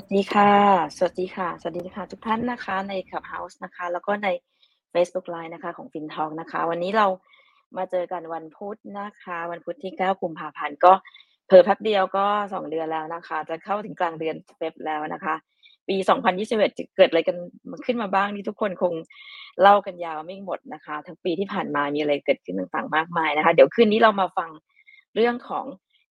วัสดีค่ะ สวัสดีค่ะ สวัสดีค่ะ ทุกท่านนะคะใน Clubhouse นะคะ แล้วก็ใน Facebook Live นะคะ ของ FinTalk นะคะ วันนี้เรามาเจอกันวันพุธนะคะ วันพุธที่ 9 กุมภาพันธ์ก็เผลอแป๊บเดียวก็ 2 เดือนแล้วนะคะ จะเข้าถึงกลางเดือนเฟบแล้วนะคะ ปี 2021จะเกิดอะไรกันขึ้นมาบ้างนี่ทุกคนคงเล่ากันยาวไม่หมดนะคะ ทั้งปีที่ผ่านมามีอะไรเกิดขึ้นต่างๆมากมายนะคะ เดี๋ยวคืนนี้เรามาฟังเรื่องของ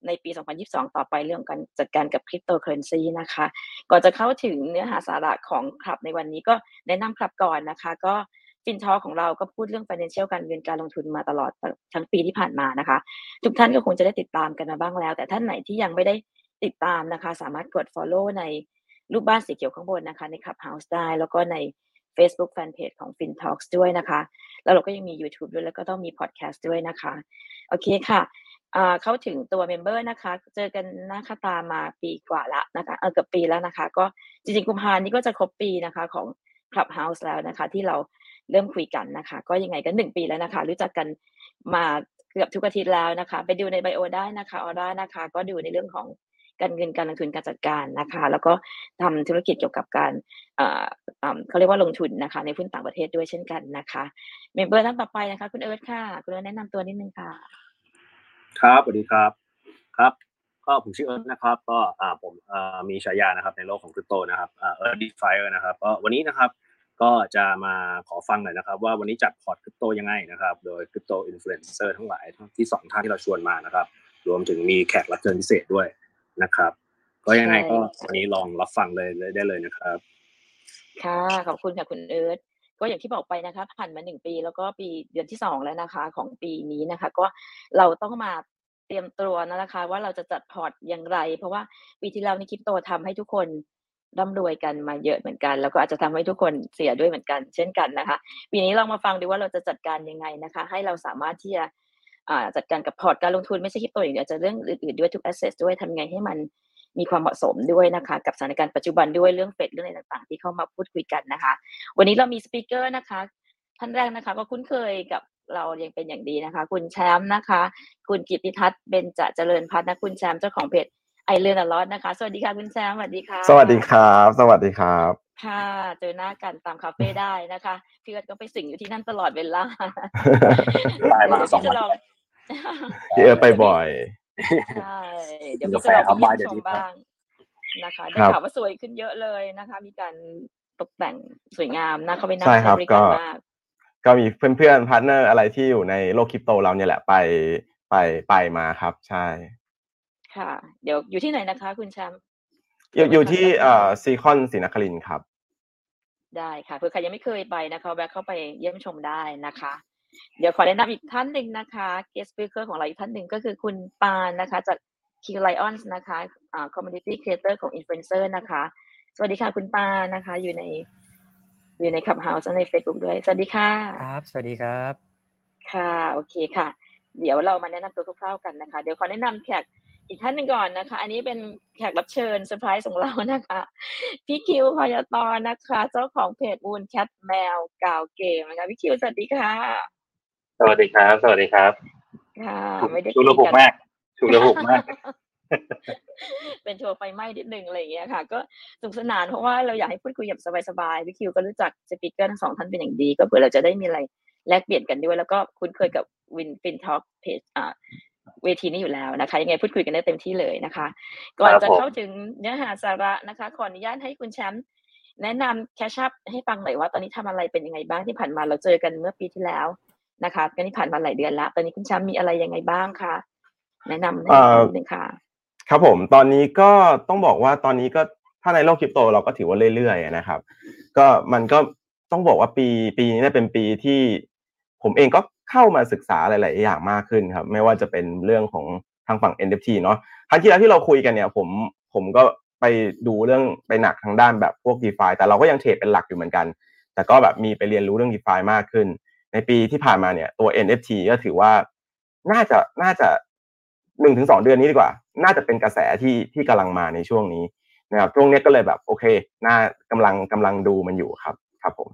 ในปี 2022 ต่อไปเรื่องการจัดการกับคริปโตเคอเรนซีนะคะ ก่อนจะเข้าถึงเนื้อหาสาระของคลับในวันนี้ก็แนะนำคลับก่อนนะคะ ก็ฟินทอของเราก็พูดเรื่อง financial การเงินการลงทุนมาตลอดทั้งปีที่ผ่านมานะคะ ทุกท่านก็คงจะได้ติดตามกันมาบ้างแล้ว แต่ท่านไหนที่ยังไม่ได้ติดตามนะคะ สามารถกด follow ในรูปบ้านสีเขียวข้างบนนะคะ ใน Clubhouse ได้แล้วก็ใน Facebook Fanpage ของ FinTalks ด้วยนะคะ แล้วเราก็ยังมี YouTube ด้วยแล้วก็ต้องมี Podcast ด้วยนะคะ โอเคค่ะ เข้าถึงตัวเมมเบอร์นะคะ เจอกันหน้าคาตามาปีกว่าละนะคะเกือบปีแล้วนะคะ ก็จริงๆกุมภานี้ก็จะครบปีนะคะของ Clubhouse แล้วนะคะ ที่เราเริ่มคุยกันนะคะ ก็ยังไงก็หนึ่งปีแล้วนะคะ รู้จักกันมาเกือบทุกอาทิตย์แล้วนะคะ ไปดูในไบโอได้นะคะออร่านะคะ ก็ดูในเรื่องของการเงินการลงทุนการจัดการนะคะ แล้วก็ทำธุรกิจเกี่ยวกับการเขาเรียกว่าลงทุนนะคะ ในหุ้นต่างประเทศด้วยเช่นกันนะคะ member ท่านต่อไปนะคะ คุณเอิร์ธค่ะ คุณเอิร์ธแนะนำตัวนิดนึงค่ะ ครับสวัสดีครับครับ ก็ผมชื่อเอิร์ธนะครับ ก็อ่าผมอ่ามีฉายานะครับในโลกของคริปโตนะครับอ่าเอิร์ธ DeFi นะครับก็วันนี้นะครับก็จะมาขอฟังหน่อยนะครับ ว่าวันนี้จัดพอร์ตคริปโตยังไงนะครับ โดยคริปโตอินฟลูเอนเซอร์ทั้งหลายที่สองท่านที่เราชวนมานะครับ รวมถึงมีแขกรับเชิญพิเศษด้วยนะครับ ก็ยังไงก็วันนี้ลองรับฟังเลยได้เลยนะครับ ค่ะขอบคุณค่ะคุณเอิร์ธก็อย่างที่บอกไปนะคะผ่านมาหนึ่งปีแล้วก็ปีเดือนที่สองแล้วนะคะ ของปีนี้นะคะ ก็เราต้องมา เตรียมตัวนะคะ ว่าเราจะจัดพอร์ตอย่างไร เพราะว่าปีที่แล้วนี่คริปโตทำให้ทุกคนร่ำรวยกันมาเยอะเหมือนกัน แล้วก็อาจจะทำให้ทุกคนเสียด้วยเหมือนกัน เช่นกันนะคะ ปีนี้ลองมาฟังดูว่าเราจะจัดการยังไงนะคะ ให้เราสามารถที่จะจัดการกับพอร์ตการลงทุนไม่ใช่คริปโตอย่างเดียวจะเรื่องอื่นๆด้วยทุก asset ด้วยทำไงให้มันมีความเหมาะสมด้วยนะคะ กับสถานการณ์ปัจจุบันด้วยเรื่องเฟดเรื่องอะไรต่างๆ ที่เข้ามาพูดคุยกันนะคะ วันนี้เรามี speaker นะคะท่านแรกนะคะ ก็คุ้นเคยกับ เรายังเป็นอย่างดีนะคะ คุณแชมป์นะคะ คุณกิติทัศน์เบนจะเจริญพัฒนะคุณแชมป์เจ้าของเพจ I Learn A Lot นะคะ สวัสดีค่ะคุณแชมป์สวัสดีค่ะ สวัสดีครับ สวัสดีครับค่ะเจอหน้ากันตามคาเฟ่ได้นะคะพี่ก็ไปสิงอยู่ที่นั่นตลอดเวลาไปมาสองวันพี่เออไปบ่อยใช่เดี๋ยวพี่จะลองไปเยี่ยมชมบ้างนะคะได้ข่าวว่าสวยขึ้นเยอะเลยนะคะ มีการตกแต่งสวยงามนะเขาไปนั่งใช้บริการมาก ก็มีเพื่อนๆ partner อะไรที่อยู่ในโลกคริปโตเราเนี่ยแหละไปไปไปมาครับ ใช่ ค่ะ เดี๋ยวอยู่ที่ไหนนะคะ คุณแชมป์อยู่อยู่ที่เอ่อซีคอนศรีนครินทร์ครับ ได้ค่ะเผื่อใครยังไม่เคยไปนะคะแวะเข้าไปเยี่ยมชมได้นะคะ เดี๋ยวขอแนะนำอีกท่านหนึ่งนะคะ guest speaker ของเราอีกท่านหนึ่งก็คือคุณปานนะคะ จาก Q Lion นะคะอ่า Community Creator ของ Influencer นะคะ สวัสดีค่ะคุณปานนะคะ อยู่ใน อยู่ใน Clubhouse ใน Facebook ด้วย สวัสดีค่ะ ครับ สวัสดีครับ ค่ะ โอเคค่ะ เดี๋ยวเรามาแนะนำตัวคร่าวๆกันนะคะ เดี๋ยวขอแนะนำแขกอีกท่านหนึ่งก่อนนะคะ อันนี้เป็นแขกรับเชิญเซอร์ไพรส์ของเรานะคะ พี่คิวพยตอนนะคะ เจ้าของเพจ Mooncat แมวกาวเกมนะคะ พี่คิวสวัสดีค่ะ สวัสดีครับ สวัสดีครับ ค่ะ ไม่ได้ฉุกละหุกมากฉุกละหุกมาก เป็นโชว์ไฟไหม้นิดนึงอะไรอย่างเงี้ยค่ะ ก็สนุกสนานเพราะว่าเราอยากให้พูดคุยแบบสบายๆพี่คิวก็รู้จัก speaker ทั้งสองท่านเป็นอย่างดี ก็เผื่อเราจะได้มีอะไรแลกเปลี่ยนกันด้วย แล้วก็คุ้นเคยกับวิน FinTalk เพจอ่าเวทีนี้อยู่แล้วนะคะ ยังไงพูดคุยกันได้เต็มที่เลยนะคะ ก่อนจะเข้าถึงเนื้อหาสาระนะคะ ขออนุญาตให้คุณแชมป์แนะนำแคชชัพให้ฟังหน่อยว่าตอนนี้ทำอะไรเป็นยังไงบ้างที่ผ่านมาเราเจอกันเมื่อปีที่แล้วนะคะก็นี่ผ่านมาหลายเดือนแล้วตอนนี้คุณแชมป์มีอะไรยังไงบ้างคะแนะนำให้นิดนึงค่ะ ครับผมตอนนี้ก็ต้องบอกว่าตอนนี้ก็ถ้าในโลกคริปโตเราก็ถือว่าเรื่อยๆนะครับ ก็มันก็ต้องบอกว่าปีปีนี้เป็นปีที่ผมเองก็เข้ามาศึกษาหลาย ๆ อย่างมากขึ้นครับ ไม่ว่าจะเป็นเรื่องของทางฝั่ง NFT เนาะครั้งที่แล้วที่เราคุยกันเนี่ยผมผมก็ไปดูเรื่องไปหนักทางด้านแบบพวก d e f าแต่เราก็ยังเทรดเป็นหลักอยู่เหมือนกัน แต่ก็แบบมีไปเรียนรู้เรื่อง d e f ามากขึ้น ในปีที่ผ่านมาเนี่ยตัว NFT ก็ถือว่าน่าจะน่าจะ หนึ่งถึงสองเดือนนี้ดีกว่า น่าจะเป็นกระแสที่ที่กำลังมาในช่วงนี้นะครับช่วงนี้ก็เลยแบบโอเค น่ากำลังกำลังดูมันอยู่ครับ ครับผม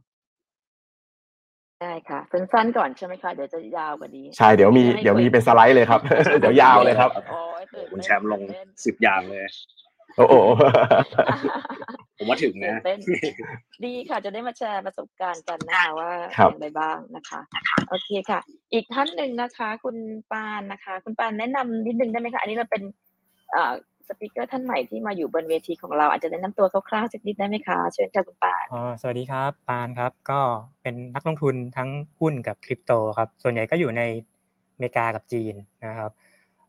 ได้ค่ะสั้นๆก่อนใช่ไหมคะเดี๋ยวจะยาวกว่านี้ใช่เดี๋ยวมีเดี๋ยวมีเป็นสไลด์เลยครับ เดี๋ยวยาวเลยครับคุณแชมป์ลงสิบอย่างเลย โอ้โห ผมว่าถึงตื่นะนเต้นดีค่ะจะได้มาแชร์ประสบการณ์กันนะคะว่าครับอย่างไรบ้างนะคะ โอเคค่ะ อีกท่านหนึ่งนะคะ คุณปานนะคะ คุณปานแนะนำนิดนึงได้ไหมคะ อันนี้เราเป็นเอ่อ speaker ท่านใหม่ที่มาอยู่บนเวทีของเราอาจจะแนะนำตัวคร่าวๆสักนิดได้ไหมคะเชิญค่ะคุณปานอ๋อสวัสดีครับปานครับก็เป็นนักลงทุนทั้งหุ้นกับคริปโตครับ ส่วนใหญ่ก็อยู่ในอเมริกากับจีนนะครับ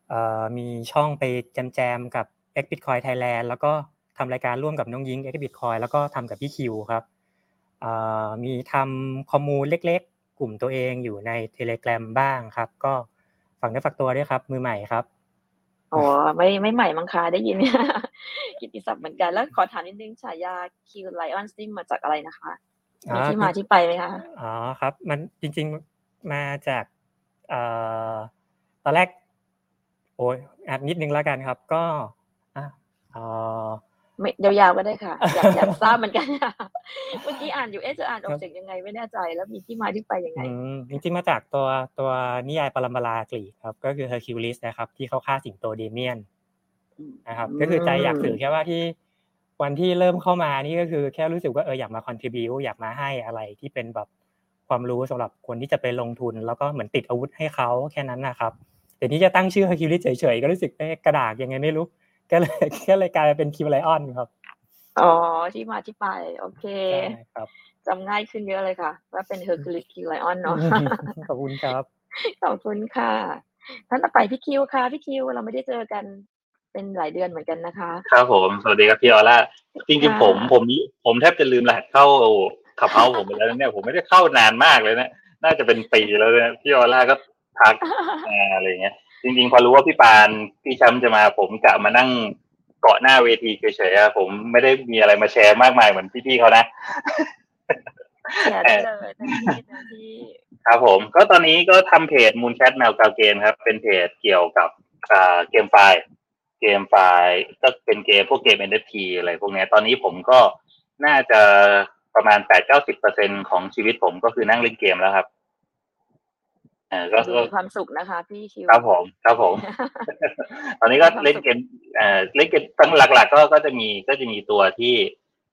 เอ่อมีช่องไปแจมๆกับ x Bitcoin Thailand แล้วก็ ทำรายการร่วมกับน้องยิง x Bitcoin แล้วก็ทำกับพี่คิวครับเอ่อมีทำ commu เล็กๆ กลุ่มตัวเองอยู่ใน Telegram บ้างครับ ก็ฝากเนื้อฝากตัวด้วยครับ มือใหม่ครับอ๋อไม่ไม่ใหม่มั้งคะได้ยินกิตติศัพท์เหมือนกันแล้วขอถามนิดนึงฉายาคิวไลออนสติมมาจากอะไรนะคะมีที่มาที่ไปไหมคะอ๋อครับ มันจริง ๆมาจากเอ่อตอนแรก โอ้ยอะนิดนึงแล้วกันครับ ก็อะเอ่อ ไม่ยาวๆก็ได้ค่ะ อยากอยากทราบเหมือนกันเมื่อกี้อ่านอยู่เอ๊ะจะอ่านออกเสียงยังไงไม่แน่ใจ แล้วมีที่มาที่ไปยังไงอืมจริงๆมาจากตัวตัวนิยายปรัมปรากรีกครับ ก็คือเฮอร์คิวลิสนะครับ ที่เขาฆ่าสิงโตนีเมียนนะครับก็คือใจอยากสื่อแค่ว่าที่วันที่เริ่มเข้ามานี่ก็คือแค่รู้สึกว่าเอออยากมา contribute อยากมาให้อะไรที่เป็นแบบความรู้สำหรับคนที่จะไปลงทุน แล้วก็เหมือนติดอาวุธให้เขาแค่นั้นนะครับแต่นี่จะตั้งชื่อเฮอร์คิวลิสเฉยๆก็รู้สึกเอ๊ะกระดากยังไงไม่รู้ ก็เลยก็เลยกลายเป็น Q Lion ครับ อ๋อที่มาที่ไป โอเคใช่ครับจำง่ายขึ้นเยอะเลยค่ะ ว่าเป็นเฮอร์คิวลิส Q Lion เนาะขอบคุณครับ ขอบคุณค่ะท่านต่อไปพี่คิวค่ะพี่คิวเราไม่ได้เจอกันเป็นหลายเดือนเหมือนกันนะคะ ครับผมสวัสดีครับพี่ออร่าจริงค่ะๆผมผมผมแทบจะลืมรหัสเข้า Clubhouse ผมไปแล้วนะเนี่ยผมไม่ได้เข้านานมากเลยนะน่าจะเป็นปีแล้วเนี่ยพี่ออร่าก็ทักมาอะไรเงี้ย จริงๆ พอรู้ว่าพี่ปานพี่แชมป์จะมาผมกะมานั่งเกาะหน้าเวทีเฉยๆอะผมไม่ได้มีอะไรมาแชร์มากมายเหมือนพี่ๆเขานะแชร์ได้เลยเต็มที่เต็มที่ครับผม ก็ตอนนี้ก็ทำเพจ Mooncat แมวกาวเกมครับ เป็นเพจเกี่ยวกับอ่าเกมไฟล์เกมไฟล์ก็เป็นเกมพวกเกม NFT อะไรพวกเนี้ยตอนนี้ผมก็น่าจะประมาณแปดเก้าสิบเปอร์เซ็นของชีวิตผมก็คือนั่งเล่นเกมแล้วครับเออก็ดูก็มีความสุขนะคะพี่คิวครับผมครับผม ตอนนี้ก็เล่นเกมเอ่อเล่นเกมตั้งหลัก ๆ ก็ก็จะมีก็จะมีตัวที่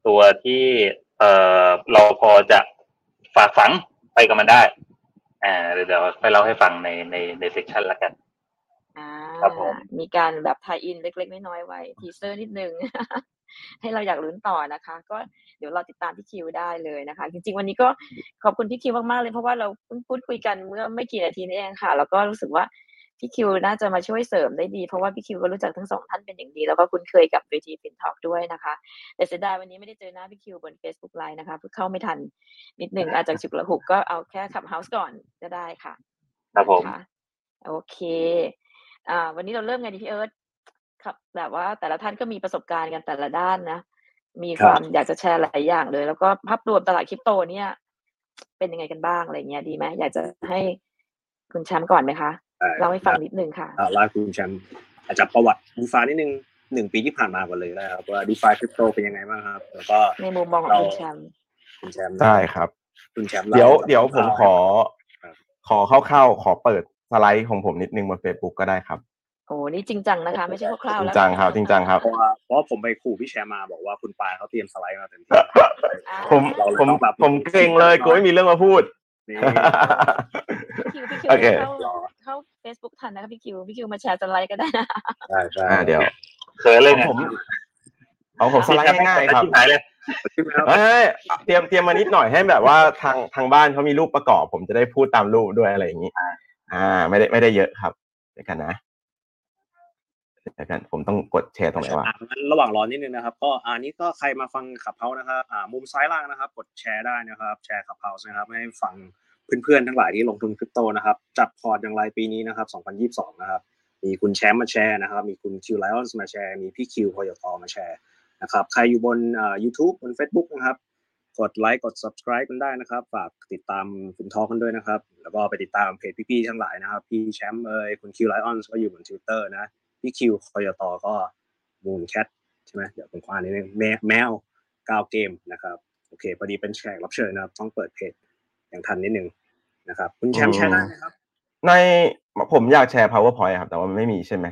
ตัวที่เอ่อเราพอจะฝากฝังไปกับมันได้อ่าเดี๋ยวเดี๋ยวไปเล่าให้ฟังในในใน session ละกันอ่าครับผมมีการแบบ tie-in เล็กๆน้อยๆไว้ teaser นิดนึง ให้เราอยากลุ้นต่อนะคะ ก็เดี๋ยวเราติดตามพี่คิวได้เลยนะคะ จริง ๆ วันนี้ก็ขอบคุณพี่คิวมากๆเลยเพราะว่าเราเพิ่งพูดคุยกันเมื่อไม่กี่นาทีนี้เองค่ะ แล้วก็รู้สึกว่าพี่คิวน่าจะมาช่วยเสริมได้ดี เพราะว่าพี่คิวก็รู้จักทั้งสองท่านเป็นอย่างดี แล้วก็คุ้นเคยกับเวที FinTalk ด้วยนะคะ แต่เสียดายวันนี้ไม่ได้เจอหน้าพี่คิวบน Facebook Live นะคะเพิ่งเข้าไม่ทันนิดหนึ่งอาจจะฉุกละหุกก็เอาแค่ Clubhouse ก่อนก็ได้ค่ะ ครับผมนะคะโอเค อ่า วันนี้เราเริ่มไงดีพี่เอิร์ธครับ แบบว่าแต่ละท่านก็มีประสบการณ์กันแต่ละด้านนะ มีครับความอยากจะแชร์หลายอย่างเลย แล้วก็ภาพรวมตลาดคริปโตเนี่ย เป็นยังไงกันบ้างอะไรเงี้ยดีไหมอยากจะให้คุณแชมป์ก่อนไหมคะได้เล่าให้ฟังนิดนึงค่ะอ่าลาคุณแชมป์อาจจะประวัติดีฟานิดนึงหนึ่งปีที่ผ่านมาก่อนเลยนะครับว่าดีฟาคริปโตเป็นยังไงบ้างครับ แล้วก็ในมุมมองของเราคุณแชมป์คุณแชมป์ได้ครับ คุณแชมป์เดี๋ยวล่าเดี๋ยวผมขอครับขอเข้าๆขอเปิดสไลด์ของผมนิดนึงบน Facebook ก็ได้ครับ โอ้นี่จริงจังนะคะ ไม่ใช่คร่าวจๆริแล้งวจังครับจริงจังครับ เพราะว่าเพราะว่าผมไปขู่พี่แชมป์มาบอกว่าคุณปายเขาเตรียมสไลด์มาเต็มที่ อ่าผมเราเลยผมต้องแบบผมเกรงเลยกูไม่มีเรื่องมาพูด นี่พี่คิวพี่คิวโอเค เข้าเข้า Facebook ทันนะคะพี่คิวพี่คิวมาแชร์สไลด์ก็ได้นะ ใช่ใช่อ่าเดี๋ยวเขินเลยเนี่ยผมเอาผมสไลด์ง่ายๆครับชิบหายเลยเอ้ยเตรียมเตรียมมานิดหน่อยให้แบบว่าทางทางบ้านเขามีรูปประกอบ ผมจะได้พูดตามรูปด้วยอะไรอย่างนี้ อ่า ไม่ได้ไม่ได้เยอะครับเดี๋ยวกันนะ เดี๋ยวกันผมต้องกดแชร์ตรงไหนวะงั้นระหว่างรอนิดนึงนะครับ ก็อ่านี้ก็ใครมาฟัง Clubhouse นะครับอ่ามุมซ้ายล่างนะครับ กดแชร์ได้นะครับ แชร์ Clubhouse นะครับให้ฟังเพื่อนๆทั้งหลายที่ลงทุนคริปโตนะครับ จัดพอร์ตอย่างไรปีนี้นะครับ 2022 นะครับ มีคุณแชมป์มาแชร์นะครับ มีคุณ Q Lion มาแชร์ มีพี่คิวพอยตอมาแชร์นะครับ ใครอยู่บนอ่า YouTube บน Facebook นะครับ กดไลค์ กด subscribe กันได้นะครับ ฝากติดตามFinTalk กันด้วยนะครับ แล้วก็ไปติดตามเพจพี่ๆทั้งหลายนะครับ พี่แชมป์เอ่ยคุณ Q Lion ก็อยู่บน Twitter นะ พี่คิวคอยตอก็ Mooncat ใช่ไหมเดี๋ยวผมขออ่านนิดนึงแมแมวกาวเกมนะครับโอเคพอดีเป็นแขกรับเชิญนะครับ ต้องเปิดเพจอย่างทันนิดนึงนะครับ คุณแชมป์แชร์ได้ไหมครับ ในผมอยากแชร์ PowerPoint ครับ แต่ว่ามันไม่มีใช่ไหม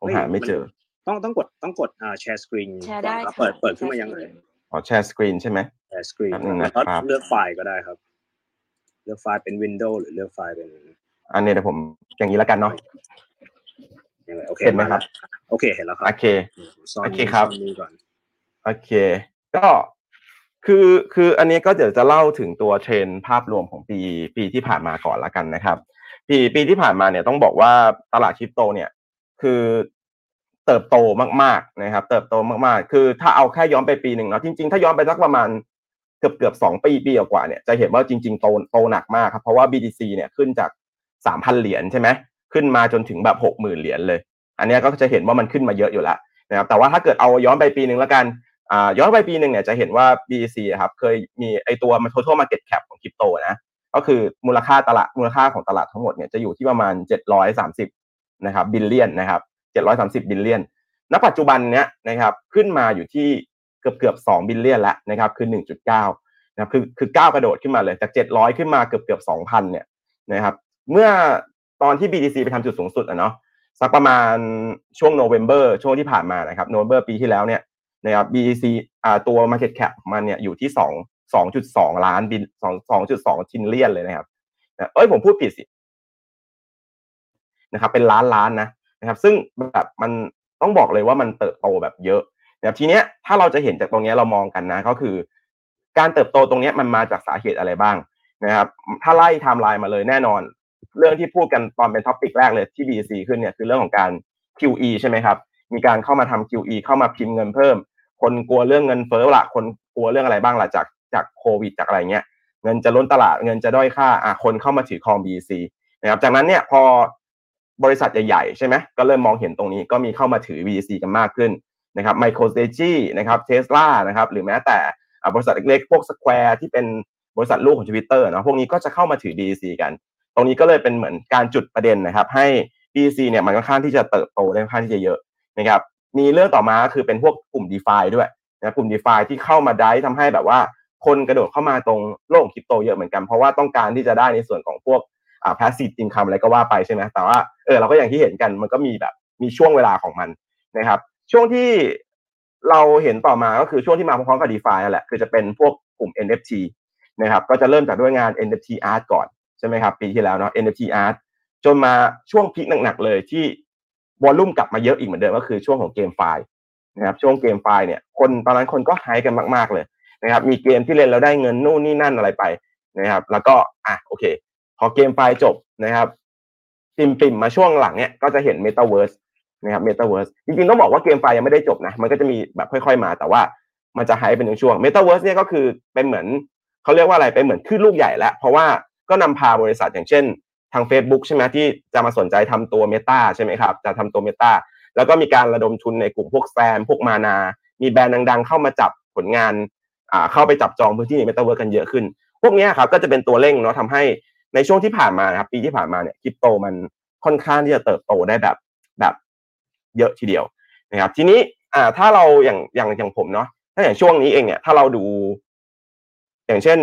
ผมหาไม่เจอ ต้องต้องกดต้องกดอ่าแชร์สกรีนแชร์ได้ครับค่ะเปิดเปิดขึ้นมายังแชไง share screenขอ share screen ใช่ไหม share screen แป๊บนึงแล้วนะก็ครับเลือกไฟล์ก็ได้ครับ เลือกไฟล์เป็น window หรือเลือกไฟล์เป็น อันนี้เดี๋ยวผมอย่างนี้แล้วกันเนาะ ยังไงโอเคเห็นไหมครับ มาแล้วโอเคเห็นแล้วครับ โอเคซ่อนโอเคครับซ่อนนี่ก่อนโอเค ก็คือคืออันนี้ก็เดี๋ยวจะเล่าถึงตัวเทรนด์ภาพรวมของปีปีที่ผ่านมาก่อนละกันนะครับ ปีปีที่ผ่านมาเนี่ยต้องบอกว่าตลาดคริปโตเนี่ย คือเติบโตมากๆนะครับ เติบโตมากๆ คือถ้าเอาแค่ย้อนไปปีหนึ่งเนาะจริงๆ ถ้าย้อนไปสักประมาณเกือบเกือบสองปีปีกว่าๆเนี่ยจะเห็นว่าจริง ๆ โตโตหนักมากครับเพราะว่า BTC เนี่ยขึ้นจากสามพันเหรียญใช่ไหม ขึ้นมาจนถึงแบบหกหมื่นเหรียญเลย อันนี้ก็จะเห็นว่ามันขึ้นมาเยอะอยู่แล้วนะครับแต่ว่าถ้าเกิดเอาย้อนไปปีหนึ่งแล้วกันอ่าย้อนไปปีหนึ่งเนี่ยจะเห็นว่า BTC ครับเคยมีไอตัวมัน total market cap ของคริปโตนะก็คือมูลค่าตลาดมูลค่าของตลาดทั้งหมดเนี่ยจะอยู่ที่ประมาณ 730นะครับ billion นะครับ730 billion ณปัจจุบันเนี้ยนะครับขึ้นมาอยู่ที่เกือบเกือบ2 billion แล้วนะครับคือ 1.9นะครับคือคือก้าวกระโดดขึ้นมาเลยจาก 700 ขึ้นมาเกือบเกือบ2,000เนี่ยนะครับเมื่อ ตอนที่ BTC ไปทำจุดสูงสุดอะเนาะสักประมาณช่วงโนเวม ber ช่วงที่ผ่านมานะครับโนเวม ber ปีที่แล้วเนี่ยนะครับ BEC อ่าตัว market cap ของมันเนี่ยอยู่ที่สองสองจุดสองล้านบิลสองสองจุดสอง trillion เลยนะครับนะเอ้ยผมพูดผิดสินะครับเป็นล้านล้านนะนะครับ ซึ่งแบบมันต้องบอกเลยว่ามันเติบโตแบบเยอะนะครับทีเนี้ยถ้าเราจะเห็นจากตรงเนี้ยเรามองกันนะก็คือ การเติบโตตรงเนี้ยมันมาจากสาเหตุอะไรบ้างนะครับ ถ้าไล่ไทม์ไลน์มาเลยแน่นอน เรื่องที่พูดกันตอนเป็น topic แรกเลยที่ BTC ขึ้นเนี่ยคือเรื่องของการ QE ใช่ไหมครับ มีการเข้ามาทำ QE เข้ามาพิมพ์เงินเพิ่ม คนกลัวเรื่องเงินเฟ้อละคนกลัวเรื่องอะไรบ้างละจากจากโควิดจากอะไรเงี้ยเงินจะล้นตลาดเงินจะด้อยค่าอะคนเข้ามาถือครอง BEC นะครับจากนั้นเนี่ยพอบริษัทใหญ่ๆใช่ไหมก็เริ่มมองเห็นตรงนี้ก็มีเข้ามาถือ BEC กันมากขึ้นนะครับ MicroStrategy นะครับ Tesla นะครับหรือแม้แต่บริษัทเล็กๆพวก Square ที่เป็นบริษัทลูกของ Twitter เนาะพวกนี้ก็จะเข้ามาถือ BC กัน ตรงนี้ก็เลยเป็นเหมือนการจุดประเด็นนะครับ ให้ BC เนี่ยมันค่อนข้างที่จะเติบโตได้ค่อนข้างที่จะเยอะนะครับมีเรื่องต่อมาก็คือเป็นพวกกลุ่ม d e f าด้วยนะกลุ่ม d e f าที่เข้ามาได้ทำให้แบบว่าคนกระโดดเข้ามาตรงโลกคริปโตเยอะเหมือนกัน เพราะว่าต้องการที่จะได้ในส่วนของพวกอ่า passive income อะไรก็ว่าไปใช่ไหมแต่ว่าเออเราก็อย่างที่เห็นกันมันก็มีแบบมีช่วงเวลาของมันนะครับ ช่วงที่เราเห็นต่อมาก็คือช่วงที่มาพร้อมๆกับ d e f านั่นแหละคือจะเป็นพวกกลุ่ม NFT นะครับก็จะเริ่มจากด้วยงาน NFT art ก่อน ใช่ไหมครับปีที่แล้วเนาะ NFT art จนมาช่วงพีคหนักๆเลยที่วอลลุ่มกลับมาเยอะอีกเหมือนเดิมก็คือช่วงของเกมไฟล์นะครับช่วงเกมไฟล์เนี่ยคนตอนนั้นคนก็ไฮกันมากๆเลยนะครับมีเกมที่เล่นแล้วได้เงินนู่นนี่นั่นอะไรไปนะครับ แล้วก็อะโอเค พอเกมไฟล์จบนะครับปิมปิมมาช่วงหลังเนี่ยก็จะเห็น Metaverse นะครับ Metaverse จริงๆต้องบอกว่าเกมไฟล์ยังไม่ได้จบนะมันก็จะมีแบบค่อยๆมาแต่ว่ามันจะไฮเป็นช่วง Metaverse เนี่ยก็คือเป็นเหมือนเขาเรียกว่าอะไรเป็นเหมือนขึ้นลูกใหญ่แล้วเพราะว่า ก็นำพาบริษัทอย่างเช่น ทาง Facebook ใช่ไหมที่จะมาสนใจทำตัว Meta ใช่ไหมครับจะทำตัว Meta แล้วก็มีการระดมทุนในกลุ่มพวกแซมพวกมานา มีแบรนด์ดัง ๆ เข้ามาจับผลงานเข้าไปจับจองพื้นที่ใน Metaverse กันเยอะขึ้น พวกนี้ครับก็จะเป็นตัวเร่งเนาะทำให้ในช่วงที่ผ่านมานะครับปีที่ผ่านมาเนี่ยคริปโตมันค่อนข้างที่จะเติบโตได้แบบแบบเยอะทีเดียวนะครับ ทีนี้อ่าถ้าเราอย่างอย่างอย่างผมเนาะถ้าอย่างช่วงนี้เองเนี่ยถ้าเราดู อย่างเช่น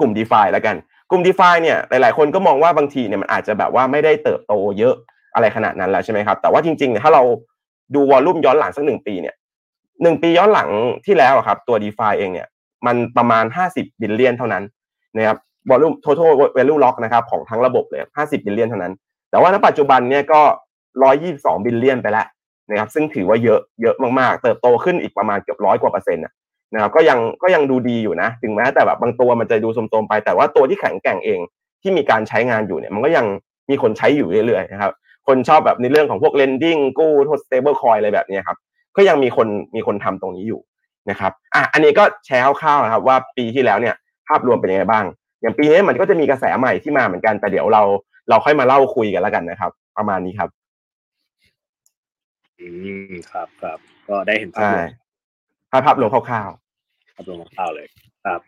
กลุ่ม DeFi แล้วกัน กลุ่ม d e f าเนี่ยหลาย ๆ คนก็มองว่าบางทีเนี่ยมันอาจจะแบบว่าไม่ได้เติบโตเยอะอะไรขนาดนั้นแล้วใช่ไหมครับแต่ว่าจริงๆเนี่ยถ้าเราดู volume ย้อนหลังสักหนึ่งปีเนี่ยหนึ่งปีย้อนหลังที่แล้วครับตัว d e f าเองเนี่ยมันประมาณ 50 billion เท่านั้นนะครับ volume total value lock นะครับของทั้งระบบเลย 50 billion เท่านั้น แต่ว่าณปัจจุบันเนี่ยก็ 122 billion ไปแล้วนะครับซึ่งถือว่าเยอะเยอะมากๆ เติบโตขึ้นอีกประมาณเกือบร้อยกว่าเปอร์เซ็นต์ นะครับก็ยังก็ยังดูดีอยู่นะ ถึงแม้แต่แบบบางตัวมันจะดูสมๆไปแต่ว่าตัวที่แข็งแกร่งเองที่มีการใช้งานอยู่เนี่ยมันก็ยังมีคนใช้อยู่เรื่อยๆนะครับคนชอบแบบในเรื่องของพวก lending กู้ทด stable coin อะไรแบบนี้ครับก็ยังมีคนมีคนทำตรงนี้อยู่นะครับอะอันนี้ก็แชร์คร่าวๆนะครับว่าปีที่แล้วเนี่ยภาพรวมเป็นยังไงบ้าง อย่างปีนี้มันก็จะมีกระแสใหม่ที่มาเหมือนกันแต่เดี๋ยวเราเราค่อยมาเล่าคุยกันแล้วกันนะครับ ประมาณนี้ครับ อืมครับครับก็ได้เห็นภาพ ใช่รวมภาพภาพรวมคร่าวภาพรวมของข่าวเลยครับ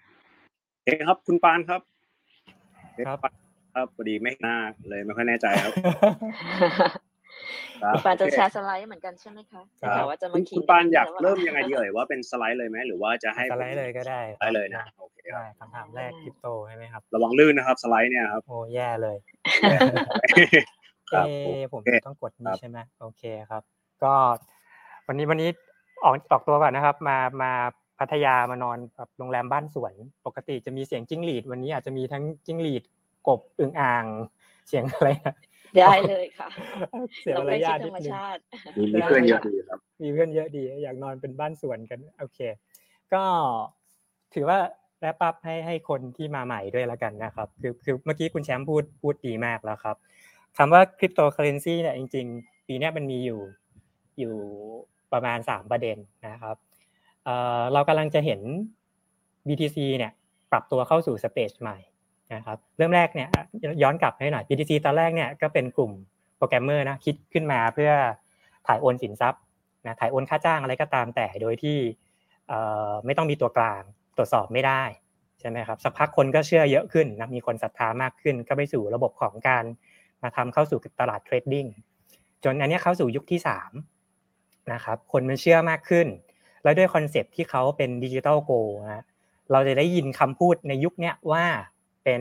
เอ๊ะครับ คุณปานครับเอ๊ะครับครับพอดีไม่เห็นหน้าเลยไม่ค่อยแน่ใจครับครับคุณปานจะโอเคแชร์สไลด์เหมือนกันใช่ไหมคะครับแต่ว่าจะคุมาณคิคุณปานอยากเริ่มยังไงดีเอ่ยว่าเป็นสไลด์เลยไหมหรือว่าจะให้สไลด์เลยก็ได้สไลด์เลยนะโอเคคได้รับคำถามแรกคริปโตใช่ไหมครับ ระวังลื่นนะครับ สไลด์เนี่ยครับโอ้แย่เลยครับเอผมโอเคต้องกดครันี้บใช่ไหมโอเคครับ ก็วันนี้วันนี้ ออกออกตัวก่อนนะครับ มามาพัทยามานอนแบบโรงแรมบ้านสวน ปกติจะมีเสียงจิ้งหรีด วันนี้อาจจะมีทั้งจิ้งหรีดกบอึ่งอ่างเสียงอะไรนะได้เลยค่ะเสียงเรามารใกล้ชิยาดทธรนิดรมนึงชาติมีมีเพื่อนเยอะดีครับ มีเพื่อนเยอะดี อยากนอนเป็นบ้านสวนกันโอเค ก็ถือว่า wrap up ให้ให้คนที่มาใหม่ด้วยแล้วกันนะครับ คือคือเมื่อกี้คุณแชมป์พูดพูดดีมากแล้วครับคำว่าคริปโตเคอเรนซีเนี่ยจริง ๆ ปีนี้มันมีอยู่อยู่ ประมาณสามประเด็นนะครับเรากำลังจะเห็น BTC เนี่ยปรับตัวเข้าสู่ stage ใหม่นะครับเริ่มแรกเนี่ยย้อนกลับให้หน่อย BTC ตอนแรกเนี่ยก็เป็นกลุ่มโปรแกรมเมอร์นะคิดขึ้นมาเพื่อถ่ายโอนสินทรัพย์นะถ่ายโอนค่าจ้างอะไรก็ตามแต่โดยที่ไม่ต้องมีตัวกลางตรวจสอบไม่ได้ใช่ไหมครับสักพักคนก็เชื่อเยอะขึ้นนะมีคนศรัทธามากขึ้น ก็ไปสู่ระบบของการมาทำเข้าสู่ตลาดเทรดดิ้งจนอันนี้เข้าสู่ยุคที่สาม นะครับคนมันเชื่อมากขึ้น แล้วด้วยคอนเซปที่เขาเป็นดิจิทัลโกนะเราจะได้ยินคำพูดในยุคนี้ว่าเป็น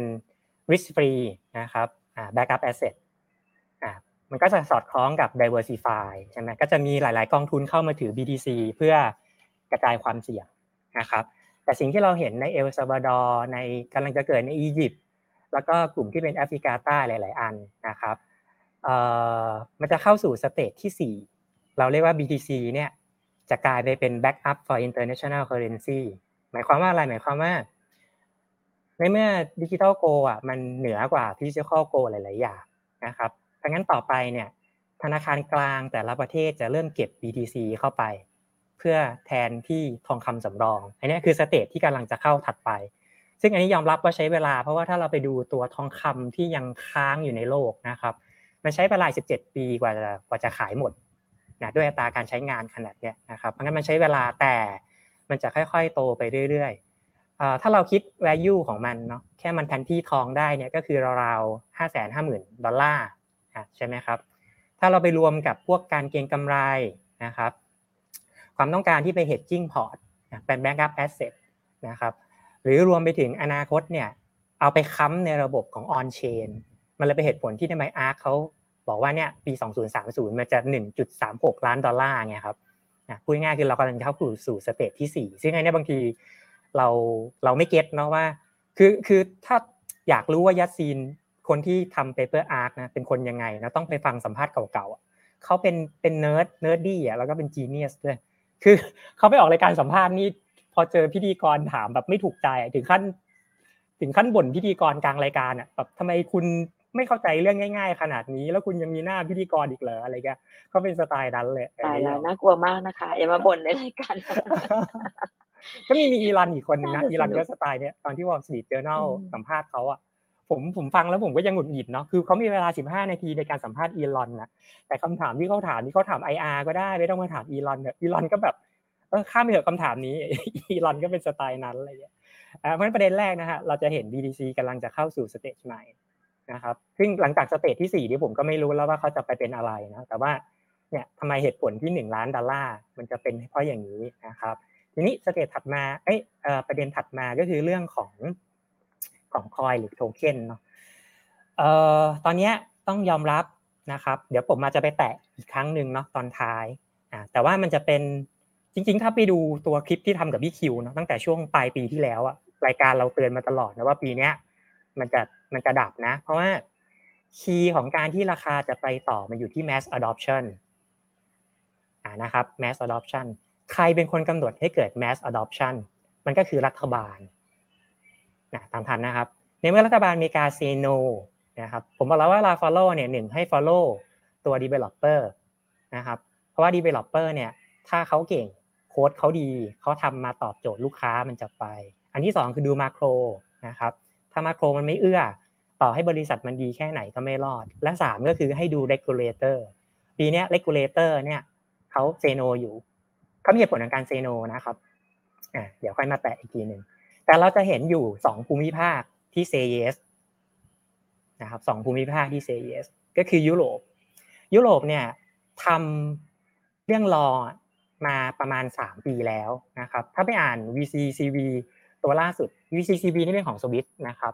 risk free นะครับ backup asset มันก็จะสอดคล้องกับ diversify ใช่ไหมก็จะมีหลาย ๆ กองทุนเข้ามาถือ BTC เพื่อกระจายความเสี่ยงนะครับแต่สิ่งที่เราเห็นในเอลซาวาดอร์ในกำลังจะเกิดในอียิปต์แล้วก็กลุ่มที่เป็นแอฟริกาใต้หลาย ๆ อันนะครับมันจะเข้าสู่ stage ที่4 เราเรียกว่า BTC เนี่ยจะกลายไปเป็น backup for international currency หมายความว่าอะไรหมายความว่า ในเมื่อ digital gold อะมันเหนือกว่า physical gold หลาย ๆ อย่างนะครับดังนั้นต่อไปเนี่ยธนาคารกลางแต่ละประเทศจะเริ่มเก็บ BTC เข้าไป เพื่อแทนที่ทองคำสำรอง อันนี้คือ stage ที่กำลังจะเข้าถัดไป ซึ่งอันนี้ยอมรับว่าใช้เวลา เพราะว่าถ้าเราไปดูตัวทองคำที่ยังค้างอยู่ในโลกนะครับ มันใช้เวลา 17 ปีกว่าจะกว่าจะขุดหมด นะด้วยอัตราการใช้งานขนาดเนี้ยนะครับเพราะงั้นมันใช้เวลาแต่มันจะค่อยๆ โตไปเรื่อยๆถ้าเราคิด value ของมันเนาะแค่มันแทนที่ทองได้เนี่ยก็คือราวๆห้าแสนห้าหมื่นดอลลาร์ใช่ไหมครับถ้าเราไปรวมกับพวกการเก็งกำไรนะครับ ความต้องการที่ไป hedging port เป็น backup asset นะครับหรือรวมไปถึงอนาคตเนี่ยเอาไปค้ำในระบบของ on chain มันเลยเป็นเหตุผลที่ทำไม ARK เขา บอกว่าเนี่ยปี 2030 มันจะ 1.36 ล้านดอลลาร์ไงครับพูดง่ายคือเรากำลังเข้าสู่ stage ที่ 4 ซึ่งอันนี้บางทีเราเราไม่ get เนาะว่า คือคือถ้าอยากรู้ว่า Yassine คนที่ทำ paper ARK นะเป็นคนยังไงนะต้องไปฟังสัมภาษณ์เก่าๆเขาเป็นเป็น nerd nerdy อะแล้วก็เป็น genius ด้วยคือเขาไปออกรายการสัมภาษณ์นี่พอเจอพิธีกรถามแบบไม่ถูกใจถึงขั้น ถึงขั้นบ่นพิธีกรกลางรายการอะแบบทำไมคุณ ไม่เข้าใจเรื่องง่าย ๆ ขนาดนี้ แล้วคุณยังมีหน้าพิธีกรอีกเหรออะไรเงี้ยเขาเป็นสไตล์นั้นเลยตายแล้วน่ากลัวมากนะคะ อย่ามาบ่นในรายการก็มีมีอีรันอีกคนนึงนะอีรันก็สไตล์เนี้ยตอนที่ Wall Street Journal สัมภาษณ์เขาอะผมผมฟังแล้วผมก็ยังหงุดหงิดเนาะคือเขามีเวลา 15 นาทีในการสัมภาษณ์อีลอนนะแต่คำถามที่เขาถามที่เขาถาม IR ก็ได้ไม่ต้องมาถามอีลอนเนี่ยอีลอนก็แบบเออข้ามไปเถอะคำถามนี้อีลอนก็เป็นสไตล์นั้นอะไรอย่างเงี้ยเพราะฉะนั้นประเด็นแรกนะฮะเราจะเห็น BTC กำลังจะเข้าสู่ stage ใหม่ นะครับ ซึ่งหลังจาก stage ที่4ที่ผมก็ไม่รู้แล้วว่าเขาจะไปเป็นอะไรนะแต่ว่าเนี่ยทำไมเหตุผลที่1ล้านดอลลาร์มันจะเป็นเพราะอย่างนี้นะครับ ทีนี้ stage ถัดมาเอ้ยประเด็นถัดมาก็คือเรื่องของของ coin หรือโทเค็นเนาะเอ่อตอนนี้ต้องยอมรับนะครับ เดี๋ยวผมมาจะไปแตะอีกครั้งหนึ่งเนาะตอนท้ายอ่าแต่ว่ามันจะเป็นจริง ๆ ถ้าไปดูตัวคลิปที่ทำกับพี่คิวเนาะตั้งแต่ช่วงปลายปีที่แล้วอะรายการเราเตือนมาตลอดนะว่าปีเนี้ย มันจะมันจะดับนะ เพราะว่าคีย์ของการที่ราคาจะไปต่อมันอยู่ที่ mass adoption อ่านะครับ mass adoption ใครเป็นคนกำหนดให้เกิด mass adoption มันก็คือรัฐบาลนะตามทันนะครับ ในเมื่อรัฐบาลมีการเซโนนะครับผมบอกแล้วว่าลา follow เนี่ยหนึ่งให้ follow ตัว developer นะครับเพราะว่า developer เนี่ยถ้าเขาเก่งโค้ดเขาดี เขาทำมาตอบโจทย์ลูกค้ามันจะไป อันที่สองคือดูมาโครนะครับ ถ้ามาโครมันไม่เอื้อ ต่อให้บริษัทมันดีแค่ไหนก็ไม่รอด และสามก็คือให้ดู regulator ปีนี้ regulator เนี่ยเขาเซโนอยู่เขามีผลในการเซโนนะครับอ่าเดี๋ยวค่อยมาแตะอีกทีหนึ่งแต่เราจะเห็นอยู่สองภูมิภาคที่เซเยสนะครับสองภูมิภาคที่ say yes ก็คือยุโรป ยุโรปเนี่ยทำเรื่องรอมาประมาณ 3 ปีแล้วนะครับ ถ้าไปอ่าน VCCV ตัวล่าสุด VCCV นี่เป็นของสวิสนะครับ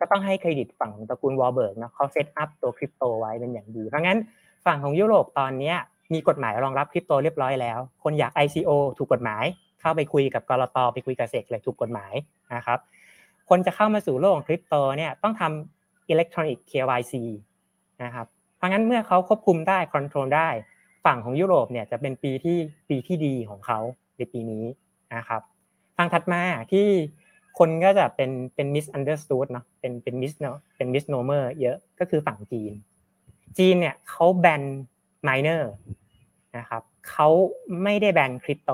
ก็ต้องให้เครดิตฝั่งตระกูลวอลเบิร์กนะเขา set up ตัวคริปโตไว้เป็นอย่างดี เพราะงั้นฝั่งของยุโรปตอนนี้มีกฎหมายรองรับคริปโตเรียบร้อยแล้ว คนอยาก ICO ถูกกฎหมาย เข้าไปคุยกับกลตไปคุยกับ SEC เลยถูกกฎหมายนะครับ คนจะเข้ามาสู่โลกของคริปโตเนี่ยต้องทำอิเล็กทรอนิกส์ KYC นะครับ เพราะงั้นเมื่อเขาควบคุมได้คอนโทรลได้ฝั่งของยุโรปเนี่ยจะเป็นปีที่ปีที่ดีของเขาในปีนี้นะครับ ฝั่งถัดมาที่คนก็จะเป็นเป็น misunderstood เนาะเป็นเป็น mis เนาะเป็น misnomer เยอะก็คือฝั่งจีน จีนเนี่ยเขาแบน miner นะครับเขาไม่ได้แบนคริปโต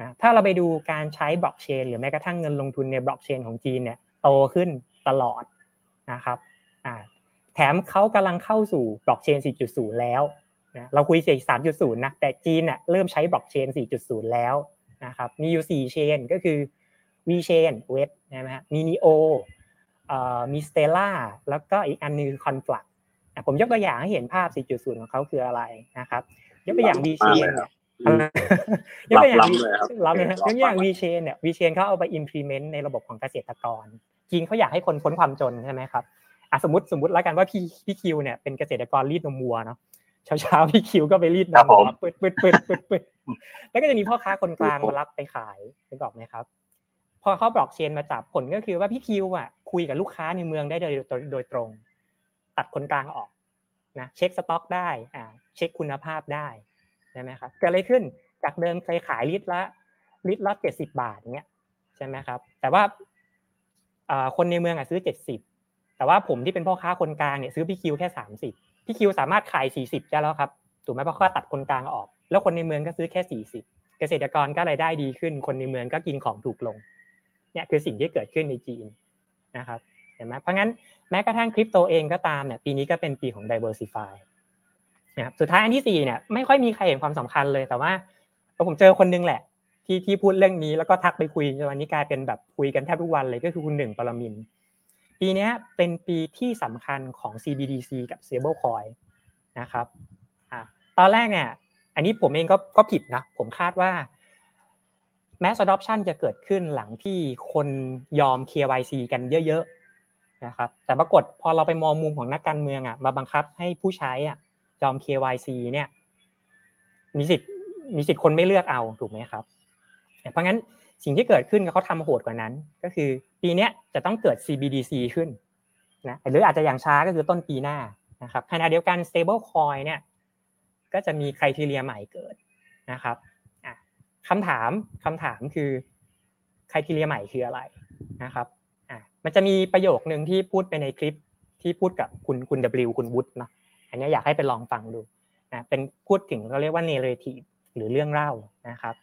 นะถ้าเราไปดูการใช้บล็อกเชนหรือแม้กระทั่งเงินลงทุนในบล็อกเชนของจีนเนี่ยโตขึ้นตลอดนะครับอ่าแถมเขากำลังเข้าสู่บล็อกเชน 4.0 แล้วนะเราคุยสี่3.0 นะแต่จีนเนี่ยเริ่มใช้บล็อกเชน 4.0 แล้ว นะครับมีอยู่ 4 เชนก็คือ V chain เว็บใช่ไหมฮะมี Neo เอ่อมี Stella แล้วก็อีกอันนึงคือ Conflux ผมยกตัวอย่างให้เห็นภาพ 4.0 ของเขาคืออะไรนะครับยกตัวอย่าง V chain เนี่ยยกตัวอย่างล้ำเลยครับล้ำเลยครับโอเคยกตัวอย่าง V chain เนี่ย V chain เขาเอาไป implement ในระบบของเกษตรกรจีนเขาอยากให้คนพ้นความจนใช่ไหมครับอะสมมติสมมติแล้วกันว่าพี่พี่คิวเนี่ยเป็นเกษตรกรรีดนมวัวเนาะ เช้าเช้าๆพี่คิวก็ไปรีดนครับมผวัวมปึ๊ดปึ๊ดปึ๊ดปึ๊ดปึ๊ดแล้วก็จะมีพ่อค้าคนกลางมารับไปขายนึกออกไหมครับ พอเขาบล็อกเชนมาจับผลก็คือว่าพี่คิวอะคุยกับลูกค้าในเมืองได้โดยโดยโดยตรง ตัดคนกลางออกนะเช็คสต็อกได้อ่าเช็คคุณภาพได้ใช่ไหมครับเกิดอะไรขึ้นจากเดิมเคยขายลิตรละลิตรละเจ็ดสิบาทอย่างเงี้ยใช่ไหมครับ แต่ว่าอ่าคนในเมืองอะซื้อเจ็ดสิบแต่ว่าผมที่เป็นพ่อค้าคนกลางเนี่ยซื้อพี่คิวแค่สามสิบ พี่คิวสามารถขายสี่สิบได้แล้วครับถูกไหมเพราะเขาตัดคนกลางออก แล้วคนในเมืองก็ซื้อแค่สี่สิบเกษตรกรก็รายได้ดีขึ้น คนในเมืองก็กินของถูกลงเนี่ยคือสิ่งที่เกิดขึ้นในจีนนะครับเห็นไหมเพราะงั้นแม้กระทั่งคริปโตเองก็ตามเนี่ยปีนี้ก็เป็นปีของ diversify นะครับสุดท้ายอันที่สี่เนี่ยไม่ค่อยมีใครเห็นความสำคัญเลยแต่ว่าผมเจอคนนึงแหละ ที่ที่พูดเรื่องนี้แล้วก็ทักไปคุยจนวันนี้กลายเป็นแบบคุยกันแทบทุกวันเลยก็คือคุณหนึ่งปรมินท ปีนี้เป็นปีที่สำคัญของ CBDC กับ Stablecoin นะครับตอนแรกเนี่ยอันนี้ผมเองก็ก็ผิดนะ ผมคาดว่า mass adoption จะเกิดขึ้นหลังที่คนยอม KYC กันเยอะๆนะครับแต่ปรากฏพอเราไปมองมุมของนักการเมืองอะมาบังคับให้ผู้ใช้อะยอม KYC เนี่ยมีสิทธิ์มีสิทธิ์คนไม่เลือกเอาถูกไหมครับ เพราะงั้น สิ่งที่เกิดขึ้นเขาทำโหดกว่านั้น ก็คือปีนี้จะต้องเกิด CBDC ขึ้นนะหรืออาจจะอย่างช้าก็คือต้นปีหน้านะครับขณะเดียวกัน stable coin เนี่ยก็จะมีคุณทีเรียใหม่เกิดนะครับคำถามคำถามคือคุณทีเรียใหม่คืออะไรนะครับมันจะมีประโยคนึงที่พูดไปในคลิปที่พูดกับคุณคุณ W คุณวุฒิเนาะอันนี้อยากให้ไปลองฟังดูนะเป็นพูดถึงเราเรียกว่า narrative หรือเรื่องเล่านะครับ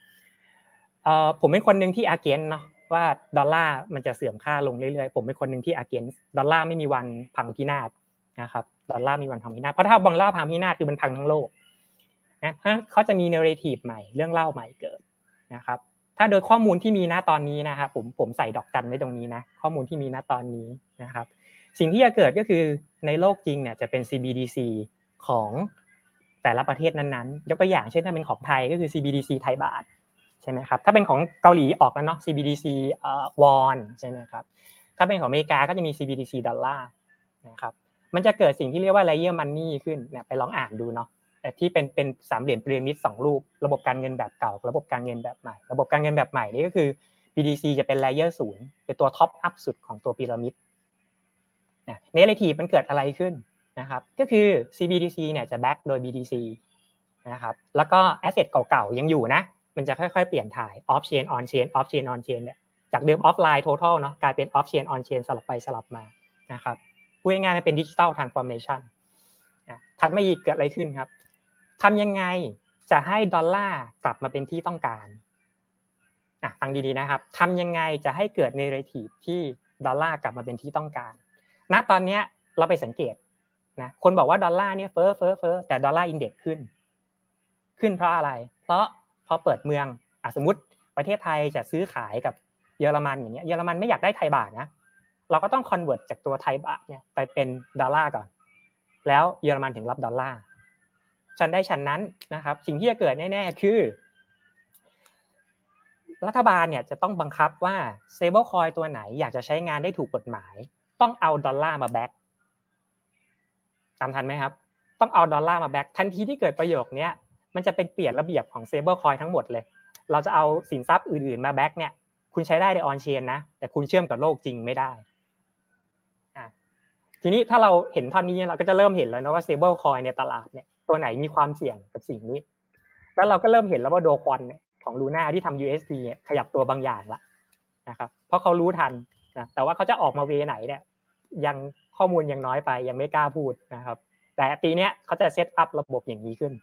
เอ่อผมเป็นคนหนึ่งที่อาเกนเนาะว่าดอลลาร์มันจะเสื่อมค่าลงเรื่อยๆผมเป็นคนหนึ่งที่อาเกนดอลลาร์ไม่มีวันพังพินาศนะครับดอลลาร์มีวันพังพินาศเพราะถ้าดอลลาร์พังพินาศคือมันพังทั้งโลกนะเขาจะมี narrative ใหม่เรื่องเล่าใหม่เกิดนะครับ ถ้าโดยข้อมูลที่มีณตอนนี้นะครับผมผมใส่ดอกจันไว้ตรงนี้นะข้อมูลที่มีณตอนนี้นะครับ สิ่งที่จะเกิดก็คือในโลกจริงเนี่ยจะเป็น CBDC ของแต่ละประเทศนั้นๆ ยกตัวอย่างเช่นถ้าเป็นของไทยก็คือ CBDC ไทยบาท ใช่ไหมครับถ้าเป็นของเกาหลีออกแล้วเนาะ CBDC วอนใช่ไหมครับถ้าเป็นของอเมริกาก็จะมี CBDC ดอลลาร์นะครับมันจะเกิดสิ่งที่เรียกว่า layer money ขึ้นเนี่ยไปลองอ่านดูเนาะที่เป็นเป็นสามเหลี่ยมพีระมิดสองรูป ระบบการเงินแบบเก่า ระบบการเงินแบบใหม่ ระบบการเงินแบบใหม่นี่ก็คือ BTC จะเป็น layer ศูนย์เป็นตัว top up สุดของตัวพีระมิดนะ narrative มันเกิดอะไรขึ้นนะครับ ก็คือ CBDC เนี่ยจะ back โดย BTC นะครับ แล้วก็ asset เก่าๆยังอยู่นะ มันจะค่อยๆ เปลี่ยนถ่าย off chain on chain off chain on chain เนี่ยจากเดิม offline total เนาะกลายเป็น off chain on chain สลับไปสลับมานะครับพูดง่ายๆมันเป็น digital transformation นะถัดมาอีกเกิดอะไรขึ้นครับทำยังไงจะให้ดอลลาร์กลับมาเป็นที่ต้องการอะฟังดีๆนะครับทำยังไงจะให้เกิด narrative ที่ดอลลาร์กลับมาเป็นที่ต้องการ ณ ตอนเนี้ยเราไปสังเกตนะ คนบอกว่าดอลลาร์เนี่ยเฟ้อเฟ้อเฟ้อแต่ dollar index ขึ้น ขึ้นเพราะอะไร เพราะ พอเปิดเมืองอสมมติประเทศไทยจะซื้อขายกับเยอรมันอย่างเงี้ยเยอรมันไม่อยากได้ไทยบาทนะเราก็ต้อง convert จากตัวไทยบาทเนี่ยไปเป็นดอลลาร์ก่อน แล้วเยอรมันถึงรับดอลลาร์ฉันได้ฉันนั้นนะครับ สิ่งที่จะเกิดแน่ๆคือ รัฐบาลเนี่ยจะต้องบังคับว่า stable coin ตัวไหนอยากจะใช้งานได้ถูกกฎหมาย ต้องเอาดอลลาร์มา backตามทันไหมครับ ต้องเอาดอลลาร์มา back ทันทีที่เกิดประโยคเนี้ย มันจะเป็นเปลี่ยนระเบียบของ stable coin ทั้งหมดเลย เราจะเอาสินทรัพย์อื่นๆมา back เนี่ย คุณใช้ได้ใน on chain นะ แต่คุณเชื่อมกับโลกจริงไม่ได้อะทีนี้ถ้าเราเห็นท่อนนี้เราก็จะเริ่มเห็นแล้วนะว่า stable coin ในตลาดเนี่ยตัวไหนมีความเสี่ยงกับสิ่งนี้ แล้วเราก็เริ่มเห็นแล้วว่า Do Kwon เนี่ยของ Luna ที่ทำ USD เนี่ยขยับตัวบางอย่างละนะครับ เพราะเขารู้ทันนะแต่ว่าเขาจะออกมาเวไหนเนี่ยยังข้อมูลยังน้อยไปยังไม่กล้าพูดนะครับ แต่ปีเนี้ยเขาจะเซตอัพระบบอย่างนี้ขึ้น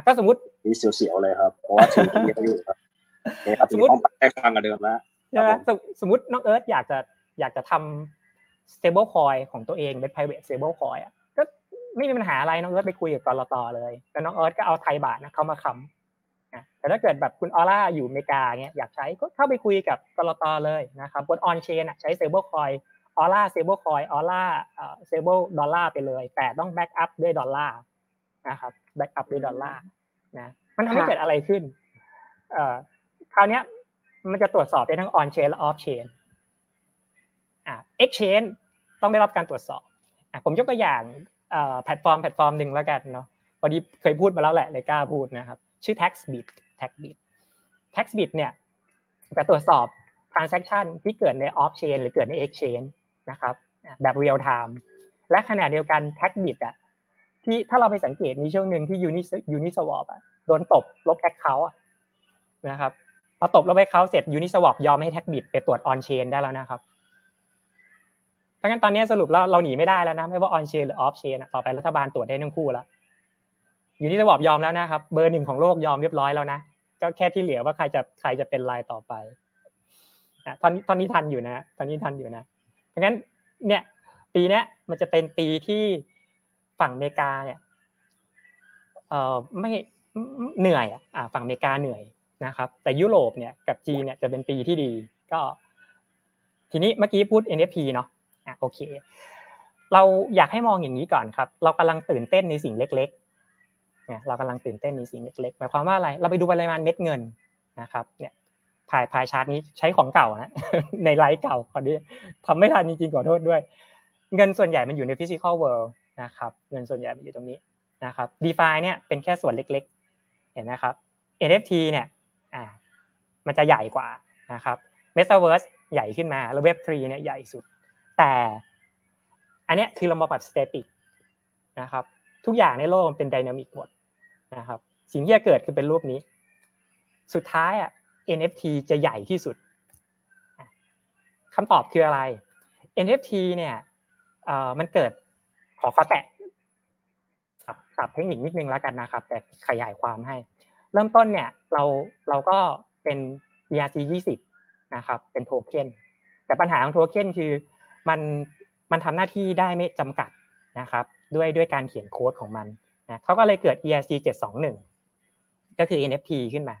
ก็สมมติมีเสียวๆเลยครับเพราะว่าทีมที่อยู่ครับสมมติต้องไปฟังกันเดิมแล้วใช่ไหมสมมติน้องเอิร์ธอยากจะอยากจะทำ stable coin ของตัวเองเป็น private stable coin อะก็ไม่มีปัญหาอะไรน้องเอิร์ธไปคุยกับกรตเลยแล้วน้องเอิร์ธก็เอาไทยบาทนะเขามาค้ำแต่ถ้าเกิดแบบคุณออร่าอยู่อเมริกาเนี้ยอยากใช้ก็เข้าไปคุยกับกรตเลยนะครับบนออนเชนใช้ stable coin ออร่า stable coin ออร่า stable ดอลลาร์ไปเลย แต่ต้อง back up ด้วยดอลลาร์ นะครับ back up ด้วยดอลลาร์นะมันทำให้เกิดอะไรขึ้นเอ่อคราวนี้มันจะตรวจสอบได้ทั้ง on chain และ off chain อ่าเอ็กชแนต้องได้รับการตรวจสอบอะผมยกตัวอย่างเอ่อแพลตฟอร์มแพลตฟอร์มหนึ่งแล้วกันเนาะพอดีเคยพูดมาแล้วแหละเลยกล้าพูดนะครับ ชื่อ TaxBit TaxBit TaxBit เนี่ยจะตรวจสอบ transaction ที่เกิดใน off chain หรือเกิดใน exchange นะครับแบบเรียลไทม์และขณะเดียวกัน TaxBit อะ ที่ถ้าเราไปสังเกตมีช่วงหนึ่งที่ Uni Uniswap อะโดนตบลบ account นะครับพอตบลบ account เสร็จ Uniswap ยอมให้ TaxBit ไปตรวจ on chain ได้แล้วนะครับเพราะงั้นตอนนี้สรุปแล้วเราหนีไม่ได้แล้วนะไม่ว่า on chain หรือ off chain ต่อไปรัฐบาลตรวจได้ทั้งคู่แล้ว Uniswap ยอมแล้วนะครับ เบอร์หนึ่งของโลกยอมเรียบร้อยแล้วนะก็แค่ที่เหลือว่าใครจะใครจะเป็นรายต่อไปตอนนี้ตอนนี้ทันอยู่นะ ตอนนี้ทันอยู่นะเพราะงั้นเนี่ยปีนี้มันจะเป็นปีที่ ฝั่งอเมริกาเนี่ยเอ่อไม่เหนื่อยอะฝั่งอเมริกาเหนื่อยนะครับ แต่ยุโรปเนี่ยกับจีนเนี่ยจะเป็นปีที่ดี ก็ ทีนี้เมื่อกี้พูด NFT เนาะอะโอเค เราอยากให้มองอย่างนี้ก่อนครับ เรากำลังตื่นเต้นในสิ่งเล็กๆเนี่ยเรากำลังตื่นเต้นในสิ่งเล็กๆหมายความว่าอะไร เราไปดูปริมาณเม็ดเงินนะครับ เนี่ย pie pie chart นี้ใช้ของเก่านะในไลฟ์เก่าพอดีทำไม่ทันจริงๆขอโทษด้วย เงินส่วนใหญ่มันอยู่ใน physical world นะครับเงินส่วนใหญ่มันอยู่ตรงนี้นะครับ DeFi เนี่ยเป็นแค่ส่วนเล็กๆ เห็นนะครับ NFT เนี่ยอ่ามันจะใหญ่กว่านะครับ Metaverse ใหญ่ขึ้นมาแล้วเว็บ3เนี่ยใหญ่สุด แต่อันนี้คือเรามาปรับ static นะครับทุกอย่างในโลกมันเป็น dynamic หมดนะครับสิ่งที่จะเกิดคือเป็นรูปนี้ สุดท้ายอะ NFT จะใหญ่ที่สุดคำตอบคืออะไร NFT เนี่ยมันเกิด ขอขอแตะศัพท์เทคนิคนิดนึงแล้วกันนะครับ แต่ขยายความให้ เริ่มต้นเนี่ยเราเราก็เป็น ERC 20นะครับ เป็นโทเค็นแต่ปัญหาของโทเค็นคือมันมันทำหน้าที่ได้ไม่จำกัดนะครับ ด้วยด้วยการเขียนโค้ดของมันนะเขาก็เลยเกิด ERC 721 ก็คือ NFT ขึ้นมา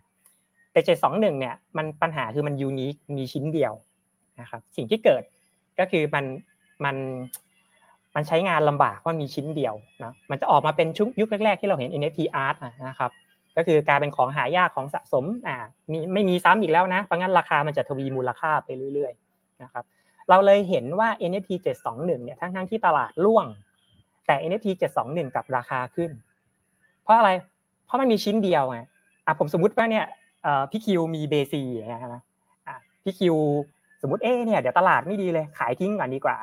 แต่เจ็ดสองหนึ่งเนี่ยมันปัญหาคือมันยูนิคมีชิ้นเดียวนะครับ สิ่งที่เกิดก็คือมันมัน มันใช้งานลำบากว่ามีชิ้นเดียวนะมันจะออกมาเป็นชุกยุคแรกๆที่เราเห็น NFT art นะครับก็คือการเป็นของหายากของสะสมอ่ามีไม่มีซ้ำอีกแล้วนะเพราะงั้นราคามันจะทวีมูลค่าไปเรื่อยๆนะครับเราเลยเห็นว่า NFT 721เนี่ยทั้งๆที่ตลาดร่วง แต่ NFT 721กับราคาขึ้น เพราะอะไร เพราะมันมีชิ้นเดียวไงอะผมสมมติว่าเนี่ยพี่คิวมีเบซีอย่างเงี้ยนะพี่คิวสมมติเอ๊เนี่ยเดี๋ยวตลาดไม่ดีเลยขายทิ้งก่อนดีกว่า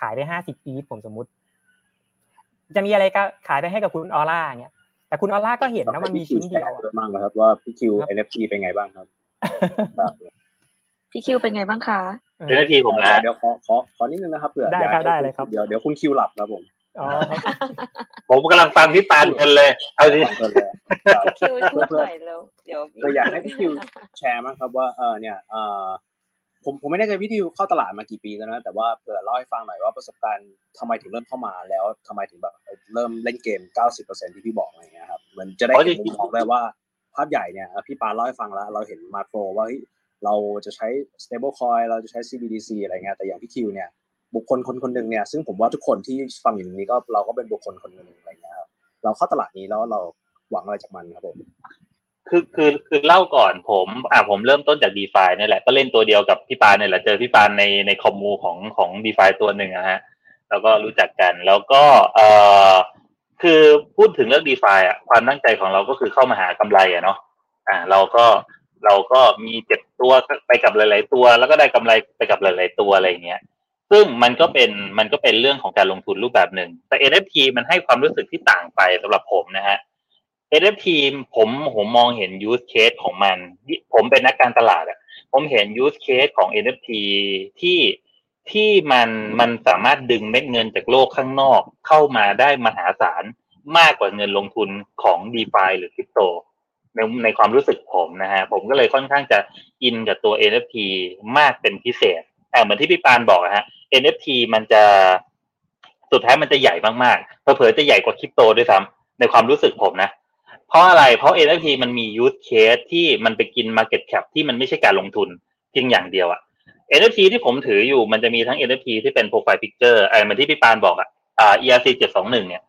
ขายไปห้าสิบปีผมสมมติ จะมีอะไรก็ขายไปให้กับคุณออร่าเนี่ยแต่คุณออร่าก็เห็นนะมันมีชิ้นเดียวมากครับ ว่าพี่คิว NFT เป็นไงบ้างครับพี่คิวเป็นไงบ้างคะ NFT ผมนะเดี๋ยวขอขอขอนิดนึงนะครับเผื่อได้ครับได้เลยครับเดี๋ยวเดี๋ยวคุณคิวหลับครับผมผมกำลังฟังพี่ปานกันเลยเอาดิคิวพูดหน่อยแล้วเดี๋ยวอยากให้พี่คิวแชร์มั้งครับว่าเออเนี่ยเออ ผมผมไม่แน่ใจพี่คิวเข้าตลาดมากี่ปีแล้วนะแต่ว่าเผื่อเล่าให้ฟังหน่อยว่าประสบการณ์ทำไมถึงเริ่มเข้ามาแล้วทำไมถึงแบบเริ่มเล่นเกม 90%ที่พี่บอกอะไรเงี้ยครับเหมือนจะได้เห็นมุมมองได้ว่าภาพใหญ่เนี่ยพี่ปานเล่าให้ฟังแล้ว เราเห็นมาโครว่าเราจะใช้ stable coin เราจะใช้ CBDC อะไรเงี้ยแต่อย่างพี่คิวเนี่ยบุคคลคนคนหนึ่งเนี่ยซึ่งผมว่าทุกคนที่ฟังอยู่นี้ก็เราก็เป็นบุคคลคนหนึ่งอะไรเงี้ยครับเราเข้าตลาดนี้แล้วเราหวังอะไรจากมันครับผม คือคือคือเล่าก่อนผมอ่าผมเริ่มต้นจากดีฟาเนี่ยแหละ ก็เล่นตัวเดียวกับพี่ปานเนี่ยแหละเจอพี่ปานในในคอมมูของของดีฟาตัวหนึ่งนะฮะ แล้วก็รู้จักกันแล้วก็เอ่อคือพูดถึงเรื่อง d e f าอะความตั้งใจของเราก็คือเข้ามาหากำไรอะเนาะอ่า เราก็เราก็มีเจ็บตัวไปกับหลาย ๆ ตัว แล้วก็ได้กำไรไปกับหลาย ๆ ตัวอะไรเงี้ยซึ่งมันก็เป็นมันก็เป็นเรื่องของการลงทุนรูปแบบหนึ่งแต่ NFT มันให้ความรู้สึกที่ต่างไปสำหรับผมนะฮะ NFT ผมผมมองเห็น use case ของมัน ผมเป็นนักการตลาดอะผมเห็น use case ของ NFT ที่ที่มันมันสามารถดึงเม็ดเงินจากโลกข้างนอกเข้ามาได้มหาศาลมากกว่าเงินลงทุนของ d e f าหรือคริปโตในในความรู้สึกผมนะฮะผมก็เลยค่อนข้างจะอินกับตัว NFT มากเป็นพิเศษแต่เหมือนที่พี่ปานบอกนะฮะ NFT มันจะสุดท้ายมันจะใหญ่มากๆเผลอๆจะใหญ่กว่าคริปโตด้วยซ้ำในความรู้สึกผมนะ ราะอะไรเพราะ NFT มันมี use case ที่มันไปกิน market cap ที่มันไม่ใช่การลงทุนเพียงอย่างเดียวอะ NFT ที่ผมถืออยู่มันจะมีทั้ง NFT ที่เป็น profile picture ไอ้เหมือนที่พี่ปานบอกอะอ่า ERC 721เนี่ย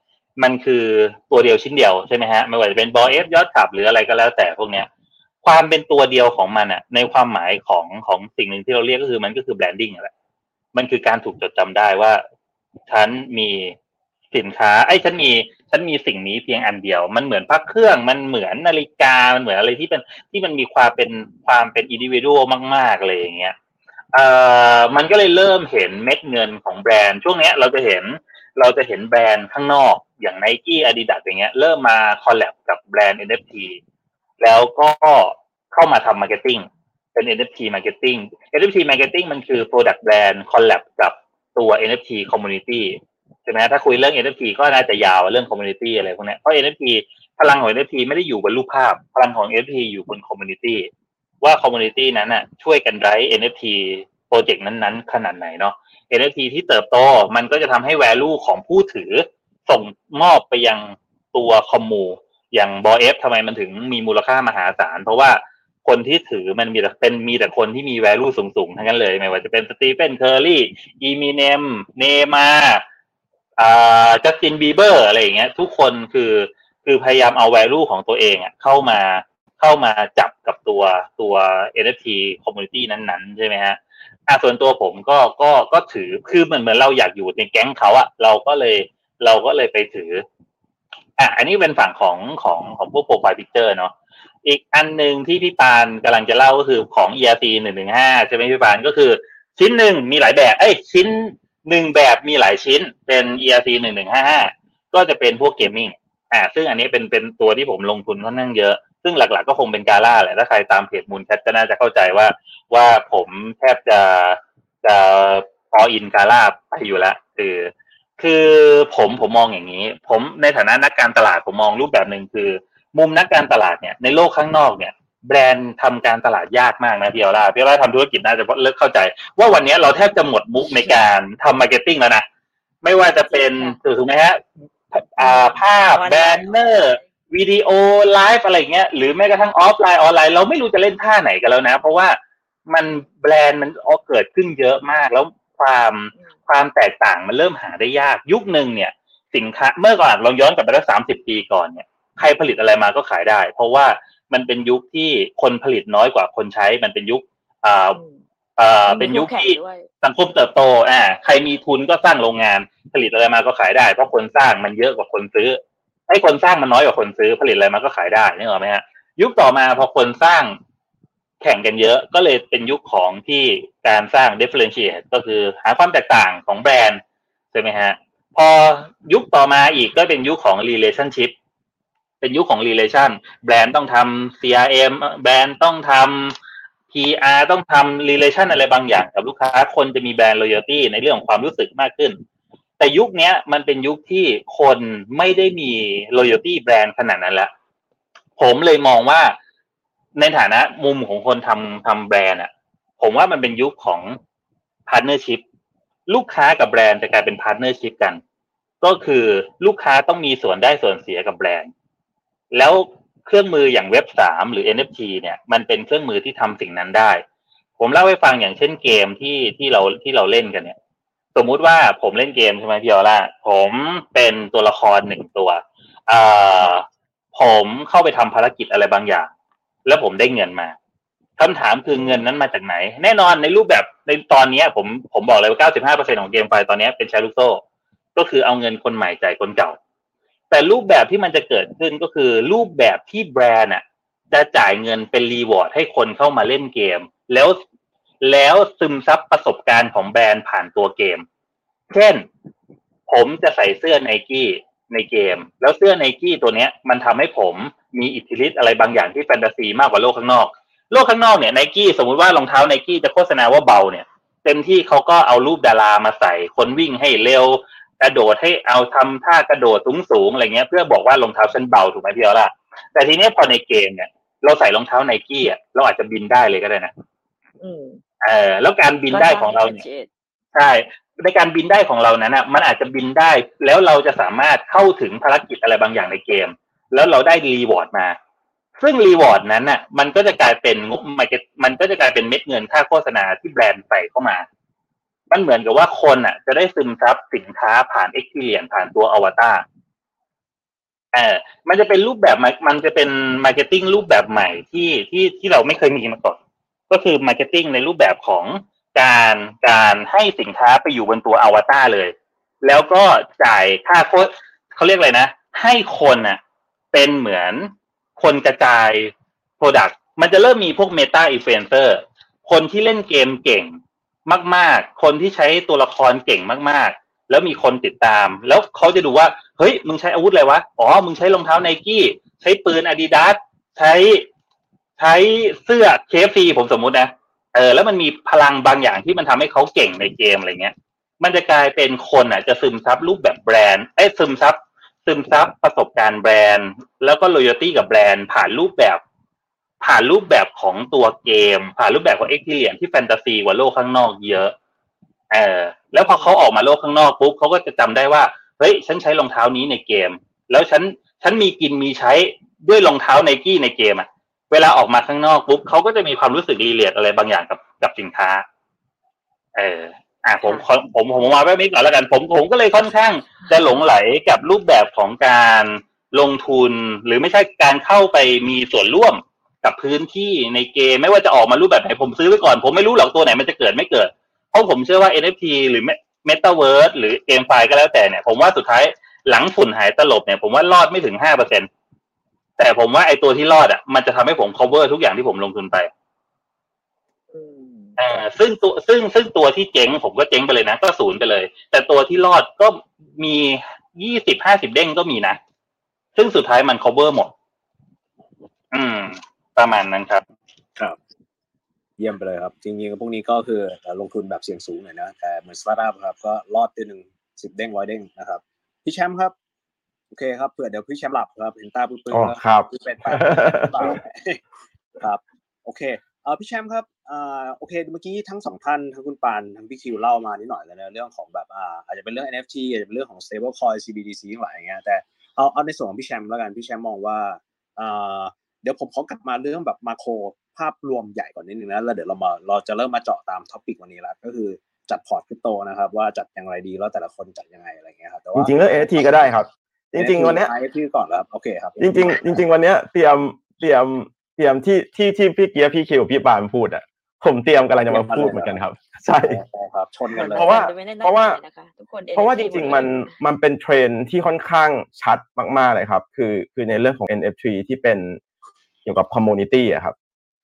มันคือตัวเดียวชิ้นเดียวใช่ไหมฮะไม่ว่าจะเป็นบอเอฟยอดขับหรืออะไรก็แล้วแต่พวกเนี้ยความเป็นตัวเดียวของมันอะในความหมายของของสิ่งหนึ่งที่เราเรียกก็คือมันก็คือ branding แหละมันคือการถูกจดจำได้ว่าฉันมี สินค้า ไอ้ฉันมีฉันมีสิ่งนี้เพียงอันเดียว มันเหมือนพักเครื่องมันเหมือนนาฬิกามันเหมือนอะไรที่เป็นที่มันมีความเป็นความเป็น individual มากๆเลยอย่างเงี้ยเอ่อมันก็เลยเริ่มเห็นเม็ดเงินของแบรนด์ ช่วงเนี้ยเราจะเห็นเราจะเห็นแบรนด์ข้างนอกอย่าง Nike Adidas อย่างเงี้ยเริ่มมา collab กับแบรนด์ NFT แล้วก็เข้ามาทำ marketing เป็น NFT marketing NFT marketing มันคือ product brand collab กับตัว NFT community ใช่ไหมถ้าคุยเรื่อง NFT ก็น่าจะยาวเรื่อง community อะไรพวกนี้เพราะ NFT พลังของ NFT ไม่ได้อยู่บนรูปภาพ พลังของ NFT อยู่บน community ว่า community นั้นน่ะช่วยกันไร้ NFT project นั้นๆ ขนาดไหนเนาะ NFT ที่เติบโตมันก็จะทำให้ value ของผู้ถือส่งมอบไปยังตัว commu อย่างบอเอฟทำไมมันถึงมีมูลค่ามหาศาล เพราะว่าคนที่ถือมันมีแต่เป็นมีแต่คนที่มี value สูงๆ ทั้งนั้นเลย ไม่ว่าจะเป็นสตีเฟนเคอร์รี่อีมิเนมเนย์มาร์ จัสตินบีเบอร์อะไรอย่างเงี้ย ทุกคนคือคือพยายามเอา value ของตัวเองอะเข้ามาเข้ามาจับกับตัวตัว NFT community นั้นๆ ใช่ไหมฮะอะส่วนตัวผมก็ก็ก็ถือคือเหมือนเหมือนเราอยากอยู่ในแก๊งเขาอะเราก็เลยเราก็เลยไปถืออะอันนี้เป็นฝั่งของของของพวก profile picture เนาะอีกอันหนึ่งที่พี่ปานกำลังจะเล่าก็คือของ ERC หนึ่งหนึ่งห้าใช่ไหมพี่ปานก็คือ ชิ้นหนึ่งมีหลายแบบ เอ้ยชิ้น หนึ่งแบบมีหลายชิ้นเป็น ERC หนึ่งหนึ่งห้าห้าก็จะเป็นพวกเกมมิ่งอ่าซึ่งอันนี้เป็นเป็นตัวที่ผมลงทุนค่อนข้างเยอะ ซึ่งหลักๆ ก็คงเป็นกาล่าแหละ ถ้าใครตามเพจมูลแคทก็น่าจะเข้าใจว่า ว่าผมแทบจะจะพออินกาล่าไปอยู่แล้วคือคือผมผมมองอย่างนี้ ผมในฐานะนักการตลาดผมมองรูปแบบหนึ่งคือ มุมนักการตลาดเนี่ยในโลกข้างนอกเนี่ย แบรนด์ทำการตลาดยากมากนะพี่ออร่าพี่ออร่าทำธุรกิจน่าจะเลิกเข้าใจ ว่าวันนี้เราแทบจะหมดมุกในการทำ marketing แล้วนะ ไม่ว่าจะเป็นถูกไหมฮะอ่าภาพ banner วิดีโอไลฟ์อะไรเงี้ยหรือแม้กระทั่งออฟไลน์ออนไลน์เราไม่รู้จะเล่นท่าไหนกันแล้วนะ เพราะว่ามันแบรนด์มันออเกิดขึ้นเยอะมาก แล้วความความแตกต่างมันเริ่มหาได้ยาก ยุคหนึ่งเนี่ย สินค้าเมื่อก่อนลองย้อนกลับไปสักสามสิบปีก่อนเนี่ยใครผลิตอะไรมาก็ขายได้ เพราะว่า มันเป็นยุคที่คนผลิตน้อยกว่าคนใช้ มันเป็นยุคอ่าอ่าเป็นยุคที่สังคมเติบโตอ่าใครมีทุนก็สร้างโรงงานผลิตอะไรมาก็ขายได้ เพราะคนสร้างมันเยอะกว่าคนซื้อไอ้คนสร้างมันน้อยกว่าคนซื้อผลิตอะไรมาก็ขายได้นี่หรอไหมฮะยุคต่อมาพอคนสร้างแข่งกันเยอะก็เลยเป็นยุคของที่การสร้าง differentiate ก็คือหาความแตกต่างของแบรนด์ใช่ไหมฮะพอยุคต่อมาอีกก็เป็นยุคของ relationship เป็นยุคของ relation แบรนด์ต้องทำ CRM แบรนด์ต้องทำ PR ต้องทำ relation อะไรบางอย่างกับลูกค้า คนจะมีแบรนด์ loyalty ในเรื่องของความรู้สึกมากขึ้น แต่ยุคนี้มันเป็นยุคที่คนไม่ได้มี loyalty แบรนด์ขนาดนั้นแล้วผมเลยมองว่าในฐานะมุมของคนทำทำแบรนด์อะผมว่ามันเป็นยุคของ partnership ลูกค้ากับแบรนด์จะกลายเป็น partnership กัน ก็คือลูกค้าต้องมีส่วนได้ส่วนเสียกับแบรนด์ แล้วเครื่องมืออย่างเว็บสามหรือ NFT เนี่ยมันเป็นเครื่องมือที่ทำสิ่งนั้นได้ ผมเล่าให้ฟังอย่างเช่นเกมที่ที่เราที่เราเล่นกันเนี่ย สมมุติว่าผมเล่นเกมใช่ไหมพี่ออล่าผมเป็นตัวละครหนึ่งตัวอ่าผมเข้าไปทำภารกิจอะไรบางอย่าง แล้วผมได้เงินมาคำถามคือเงินนั้นมาจากไหน แน่นอนในรูปแบบในตอนนี้ผมผมบอกเลยว่า 95%ของ GameFi ตอนนี้เป็นแชร์ลูกโซ่ ก็คือเอาเงินคนใหม่จ่ายคนเก่า แต่รูปแบบที่มันจะเกิดขึ้นก็คือ รูปแบบที่แบรนด์อะจะจ่ายเงินเป็น reward ให้คนเข้ามาเล่นเกม แล้วแล้วซึมซับประสบการณ์ของแบรนด์ผ่านตัวเกม เช่น ผมจะใส่เสื้อไนกี้ในเกม แล้วเสื้อไนกี้ตัวเนี้ย มันทำให้ผมมีอิทธิฤทธิ์อะไรบางอย่างที่แฟนตาซีมากกว่าโลกข้างนอก โลกข้างนอกเนี่ยไนกี้สมมุติว่ารองเท้าไนกี้จะโฆษณาว่าเบาเนี่ย เต็มที่เขาก็เอารูปดารามาใส่คนวิ่งให้เร็ว ระโดดให้เอาทำท่ากระโดดสูงสูงๆอะไรเงี้ย เพื่อบอกว่ารองเท้าฉันเบาถูกไหมพี่ออล่ะแต่ทีนี้พอในเกมเนี่ย เราใส่รองเท้าไนกี้อะเราอาจจะบินได้เลยก็ได้นะอืมเออ แล้วการบินได้ของเราเนี่ยก็ใช่ในการบินได้ของเรานั้นอะ มันอาจจะบินได้ แล้วเราจะสามารถเข้าถึงภารกิจอะไรบางอย่างในเกม แล้วเราได้ reward มาซึ่ง reward นั้นน่ะ มันก็จะกลายเป็นงบ market มันก็จะกลายเป็นเม็ดเงินค่าโฆษณาที่แบรนด์ใส่เข้ามา มันเหมือนกับว่าคนอะ จะได้ซึมซับสินค้าผ่าน experience ผ่านตัวอวตารเออมันจะเป็นรูปแบบมันจะเป็น marketing รูปแบบใหม่ที่ที่ที่เราไม่เคยมีมาก่อนก็คือ marketing ในรูปแบบของการการให้สินค้าไปอยู่บนตัวอวตารเลย แล้วก็จ่ายค่าโฆษเขาเรียกอะไรนะ ให้คนอะ เป็นเหมือนคนกระจาย product มันจะเริ่มมีพวก meta influencer คนที่เล่นเกมเก่ง มาก ๆ คนที่ใช้ตัวละครเก่งมาก ๆ แล้วมีคนติดตาม แล้วเขาจะดูว่า เฮ้ย มึงใช้อาวุธอะไรวะ อ๋อ มึงใช้รองเท้าไนกี้ ใช้ปืนอาดิดาสใช้ใช้เสื้อ KFC ผมสมมุตินะ เออ แล้วมันมีพลังบางอย่างที่มันทำให้เขาเก่งในเกมอะไรเงี้ย มันจะกลายเป็นคนอะ จะซึมซับรูปแบบแบรนด์ เอ้ซึมซับซึมซับประสบการณ์แบรนด์ แล้วก็ loyalty กับแบรนด์ผ่านรูปแบบ ผ่านรูปแบบของตัวเกม ผ่านรูปแบบของ experience ที่แฟนตาซีกว่าโลกข้างนอกเยอะเออแล้วพอเขาออกมาโลกข้างนอกปุ๊บเขาก็จะจำได้ว่าเฮ้ยฉันใช้รองเท้านี้ในเกม แล้วฉันฉันมีกินมีใช้ด้วยรองเท้าไนกี้ในเกมอะเวลาออกมาข้างนอกปุ๊บเขาก็จะมีความรู้สึกรีเลียดอะไรบางอย่างกับกับสินค้า เอออ่าผมผมผมผมมาแบบนี้ก่อนแล้วกัน ผมผมก็เลยค่อนข้าง จะหลงไหลกับรูปแบบของการลงทุนหรือไม่ใช่การเข้าไปมีส่วนร่วม กับพื้นที่ในเกมไม่ว่าจะออกมารูปแบบไหนผมซื้อไว้ก่อน ผมไม่รู้หรอกตัวไหนมันจะเกิดไม่เกิด เพราะผมเชื่อว่า NFT หรือ Metaverse หรือเกมไฟล์ก็แล้วแต่เนี่ย ผมว่าสุดท้ายหลังฝุ่นหายตลบเนี่ยผมว่ารอดไม่ถึงห้าเปอร์เซ็นแต่ผมว่าไอ้ตัวที่รอดอะมันจะทำให้ผม cover ทุกอย่างที่ผมลงทุนไปอืมอ่าซึ่งตัวซึ่งซึ่งตัวที่เจ๊งผมก็เจ๊งไปเลยนะ ก็ศูนย์ไปเลย แต่ตัวที่รอดก็มียี่สิบห้าสิบเด้งก็มีนะ ซึ่งสุดท้ายมัน cover หมด อืม ประมาณนั้นครับ ครับ เยี่ยมไปเลยครับ จริงๆพวกนี้ก็คือลงทุนแบบเสี่ยงสูงหน่อยนะแต่เหมือนสตาร์ทอัพครับ ก็รอดด้วยหนึ่งสิบเด้งร้อยเด้งนะครับ พี่แชมป์ครับโอเคครับเผื่อเดี๋ยวพี่แชมป์หลับครับเห็นตาปื้อๆอ๋อแล้วครับพี่เป็นไปครับ โอเคเออพี่แชมป์ครับอ่าโอเคเมื่อกี้ทั้งสองท่านทั้งคุณปานทั้งพี่คิวเล่ามานิดหน่อยแล้วนะเรื่องของแบบอ่าอาจจะเป็นเรื่อง NFT อาจจะเป็นเรื่องของ stable coin CBDC ทั้งหลายอย่างเงี้ยแต่เอาเอาในส่วนของพี่แชมป์แล้วกันพี่แชมป์มองว่าอ่า เดี๋ยวผมขอกลับมาเรื่องแบบ macro ภาพรวมใหญ่ก่อนนิดนึงนะแล้วเดี๋ยวเรามาเราจะเริ่มมาเจาะตาม topic วันนี้แล้วก็คือจัดพอร์ตคริปโตนะครับ ว่าจัดอย่างไรดีแล้วแต่ละคนจัดยังไงอะไรเงี้ยครับแต่จว่าริงๆเรื่อง NFT ก็ได้ครับ จริง ๆ วันเนี้ยไอ้พี่ก่อนแล้วครับโอเคครับ จริง ๆ จริง ๆ วันเนี้ยเตรียมเตรียมเตรียมที่ที่ที่พี่เกียร์พี่คิวพี่ปานพูดอะผมเตรียมกำลังจะมาพูดเหมือนกันครับ ใช่ใช่ครับชนกันเลยเพราะว่าไม่ได้นั่งเพราะว่าใจนะคะทุกคนเพราะว่าจ NFT ริงหดๆมันเลยมันเป็นเทรนด์ที่ค่อนข้างชัดมากๆเลยครับ คือคือในเรื่องของ NFT ที่เป็น เกี่ยวกับคอมมูนิตี้อะครับ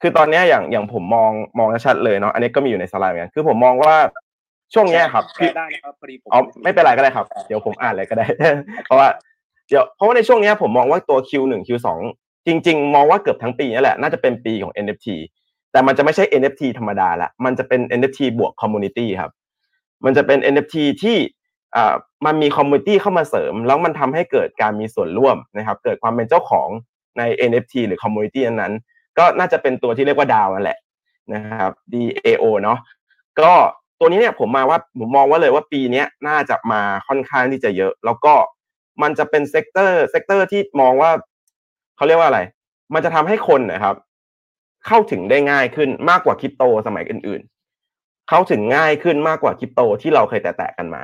คือตอนเนี้ยอย่างอย่างผมมองมองชัดเลยเนาะอันนี้ก็มีอยู่ในสไลด์เหมือนกันคือผมมองว่าช่วงเนี้ยครับแชร์ได้นะครับพอดีผมอ๋อไม่เป็นไรก็ได้ครับ เดี๋ยวผมอ่านเลยก็ได้ เพราะว่าเดี๋ยวเพราะว่าในช่วงเนี้ยผมมองว่าตัว Q1 Q2 จริง ๆ มองว่าเกือบทั้งปีนี่แหละน่าจะเป็นปีของ NFT แต่มันจะไม่ใช่ NFT ธรรมดาละมันจะเป็น NFT บวก Community ครับ มันจะเป็น NFT ที่อ่ามันมี Community เข้ามาเสริม แล้วมันทำให้เกิดการมีส่วนร่วมนะครับ เกิดความเป็นเจ้าของ ใน NFT หรือ Community นั้นๆก็น่าจะเป็นตัวที่เรียกว่า DAO นั่นแหละนะครับ DAO เนาะก็ตัวนี้เนี่ยผมมองว่าผมมองว่าเลยว่าปีนี้น่าจะมาค่อนข้างที่จะเยอะ แล้วก็มันจะเป็น sector sector ที่มองว่าเขาเรียกว่าอะไร มันจะทำให้คนนะครับ เข้าถึงได้ง่ายขึ้นมากกว่าคริปโตสมัยอื่น ๆ เข้าถึงง่ายขึ้นมากกว่าคริปโตที่เราเคยแตะๆกันมา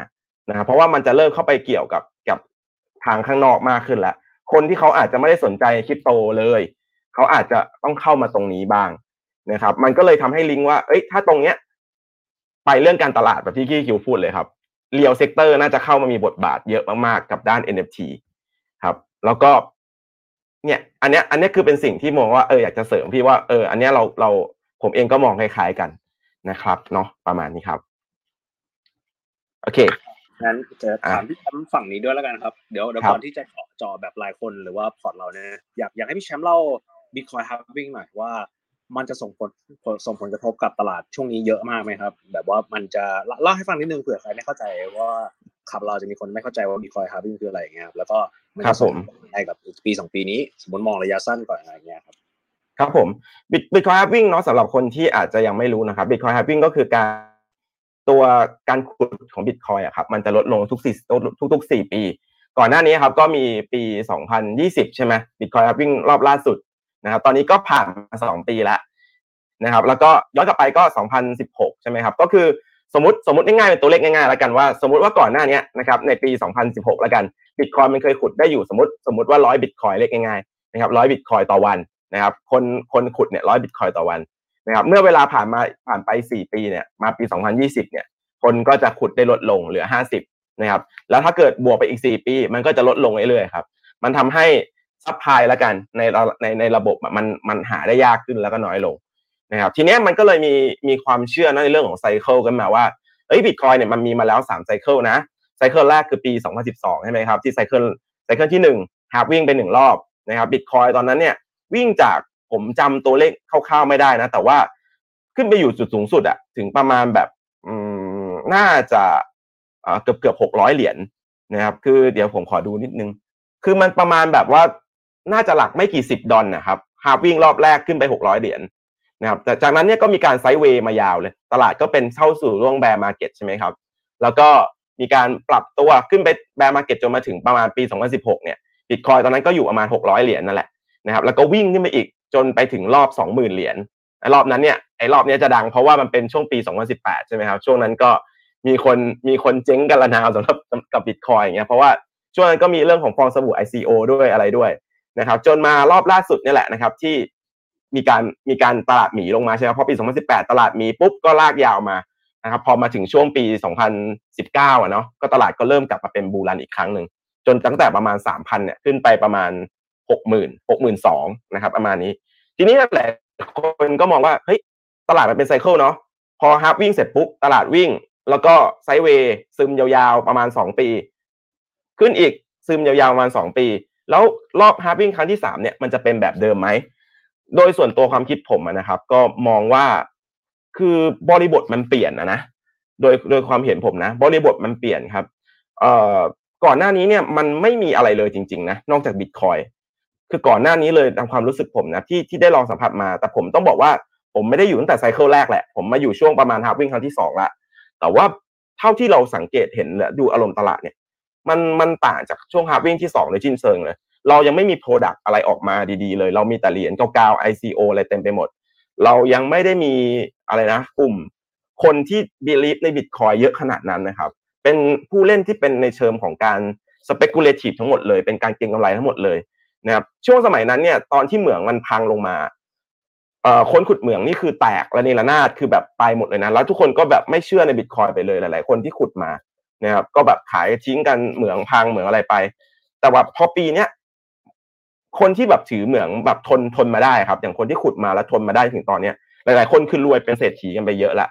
นะครับเพราะว่ามันจะเริ่มเข้าไปเกี่ยวกับกับทางข้างนอกมากขึ้นแล้ว คนที่เขาอาจจะไม่ได้สนใจคริปโตเลย เขาอาจจะต้องเข้ามาตรงนี้บ้างนะครับ มันก็เลยทำให้ลิงก์ว่า เอ้ย ถ้าตรงเนี้ย ไปเรื่องการตลาดแบบที่พี่คิวพูดเลยครับ real sector น่าจะเข้ามามีบทบาทเยอะมากๆกับด้าน NFT ครับ แล้วก็เนี่ยอันเนี้ยอันเนี้ยคือเป็นสิ่งที่มองว่าเอออยากจะเสริมพี่ว่าเอออันเนี้ยเราเราผมเองก็มองคล้ายๆกันนะครับเนาะประมาณนี้ครับ โอเค งั้นจะถามพี่แชมป์ฝั่งนี้ด้วยแล้วกันครับ เดี๋ยวเดี๋ยวก่อนที่จะเจาะจอแบบรายคนหรือว่าพอร์ตเราเนี่ยอยากอยากให้พี่แชมป์เล่า Bitcoin halving หน่อยว่ามันจะส่งผลส่งผลกระทบกับตลาดช่วงนี้เยอะมากไหมครับ แบบว่ามันจะเล่าให้ฟังนิดนึงเผื่อใครไม่เข้าใจว่าขับเราจะมีคนไม่เข้าใจว่า Bitcoin halving คืออะไรอย่างเงี้ยครับแล้วก็มันจะส่งผลอะไรกับปีสองปีนี้ สมมติมองระยะสั้นก่อนอะไรเงี้ยครับครับผม Bitcoin halving เนาะสำหรับคนที่อาจจะยังไม่รู้นะครับ Bitcoin halving ก็คือการ ตัวการขุดของ Bitcoin อะครับมันจะลดลงทุกสี่ทุกๆสี่ปี ก่อนหน้านี้ครับก็มีปี 2020 ใช่ไหม Bitcoin halving รอบล่าสุดนะครับตอนนี้ก็ผ่านมาสองปีแล้วนะครับแล้วก็ย้อนกลับไปก็ 2016 ใช่ไหมครับก็คือสมมติสมมติง่ายๆเป็นตัวเลขง่ายๆแล้วกันว่า สมมติว่าก่อนหน้านี้นะครับในปี 2016 แล้วกัน Bitcoin มันเคยขุดได้อยู่สมมติสมมติว่า 100 Bitcoin เลขง่ายๆนะครับ100 Bitcoin ต่อวันนะครับคนคนขุดเนี่ย100 Bitcoin ต่อวัน นะครับเมื่อเวลาผ่านมาผ่านไป 4 ปีเนี่ยมาปี 2020เนี่ยคนก็จะขุดได้ลดลงเหลือ 50นะครับแล้วถ้าเกิดบวกไปอีก 4 ปี มันก็จะลดลงเรื่อยๆครับมันทำให้ซัพพลายแล้วกันในในในระบบมันมันหาได้ยากขึ้นแล้วก็น้อยลงนะครับทีนี้มันก็เลยมีมีความเชื่อในเรื่องของ cycle กันมาว่าเอ้ยบิตคอยน์เนี่ยมันมีมาแล้ว3 cycle นะไซเคิลแรกคือปี 2012 ใช่ไหมครับที่ cycle cycle ที่1 halving ไปหนึ่งรอบนะครับบิตคอยน์ตอนนั้นเนี่ยวิ่งจาก ผมจำตัวเลขคร่าวๆไม่ได้นะ แต่ว่าขึ้นไปอยู่จุดสูงสุดอะถึงประมาณแบบอืมน่าจะเกือบเกือบหกร้อยเหรียญนะครับ คือเดี๋ยวผมขอดูนิดนึง คือมันประมาณแบบว่าน่าจะหลักไม่กี่สิบดอลนะครับ halving รอบแรกขึ้นไปหกร้อยเหรียญนะครับแต่จากนั้นเนี่ยก็มีการ sideway มายาวเลย ตลาดก็เป็นเข้าสู่ร่วง bear market ใช่ไหมครับ แล้วก็มีการปรับตัวขึ้นไป bear market จนมาถึงประมาณปี 2016 เนี่ยบิตคอยน์ตอนนั้นก็อยู่ประมาณ 600 เหรียญนั่นแหละนะครับแล้วก็วิ่งขึ้นไปอีก จนไปถึงรอบ 20,000 เหรียญรอบนั้นเนี่ยไอ้รอบนี้จะดังเพราะว่ามันเป็นช่วงปี 2018 ใช่ไหมครับช่วงนั้นก็มีคนมีคนเจ๊งกันละนาวสำหรับกับบิตคอยอย่างเงี้ยเพราะว่าช่วงนั้นก็มีเรื่องของฟองสบู่ ICO ด้วยอะไรด้วยนะครับจนมารอบล่าสุดนี่แหละนะครับที่มีการมีการตลาดหมีลงมาใช่ไหมพอปี 2018 ตลาดหมีปุ๊บก็ลากยาวมานะครับพอมาถึงช่วงปี 2019อะเนาะก็ตลาดก็เริ่มกลับมาเป็นบูรันอีกครั้งหนึ่งจนตั้งแต่ประมาณ 3,000เนี่ยขึ้นไปประมาณ 60,000 62,000นสองนะครับประมาณนี้ ทีนี้แหละคนก็มองว่าเฮ้ยตลาดมันเป็น cycle เนาะพอ halving เสร็จปุ๊บตลาดวิ่ง แล้วก็ sideway ซึมยาวๆประมาณ2ปี ขึ้นอีกซึมยาวๆประมาณ2ปี แล้วรอบ halving ครั้งที่3เนี่ยมันจะเป็นแบบเดิมไหมโดยส่วนตัวความคิดผมนะครับ ก็มองว่าคือบริบทมันเปลี่ยนนะนะโดยโดยความเห็นผมนะ บริบทมันเปลี่ยนครับเอ่อก่อนหน้านี้เนี่ยมันไม่มีอะไรเลยจริง ๆ นะ นอกจากบิตคอยน์ คือก่อนหน้านี้เลยตามความรู้สึกผมนะที่ที่ได้ลองสัมผัสมา แต่ผมต้องบอกว่าผมไม่ได้อยู่ตั้งแต่ cycle แรกแหละ ผมมาอยู่ช่วงประมาณ halving ครั้งที่สองละแต่ว่าเท่าที่เราสังเกตเห็นและดูอารมณ์ตลาดเนี่ย มันมันต่างจากช่วง halving ที่สองสิ้นเชิงเลย เรายังไม่มี product อะไรออกมาดีๆเลย เรามีแต่เหรียญเก่าๆ ICO อะไรเต็มไปหมด เรายังไม่ได้มีอะไรนะ กลุ่ม คนที่ believe ในบิตคอยน์เยอะขนาดนั้นนะครับ เป็นผู้เล่นที่เป็นในเชิงของการ speculative ทั้งหมดเลย เป็นการเก็งกำไรทั้งหมดเลย นะครับช่วงสมัยนั้นเนี่ยตอนที่เหมืองมันพังลงมาคนขุดเหมืองนี่คือแตกระเนรนาดคือแบบไปหมดเลยนะแล้วทุกคนก็แบบไม่เชื่อในบิตคอยไปเลยหลาย ๆ คนที่ขุดมานะครับก็แบบขายทิ้งกันเหมืองพังเหมืองอะไรไป แต่ว่าพอปีเนี้ยคนที่แบบถือเหมืองแบบทนทนมาได้ครับ อย่างคนที่ขุดมาแล้วทนมาได้ถึงตอนเนี้ยหลาย ๆ คนคือรวยเป็นเศรษฐีกันไปเยอะละ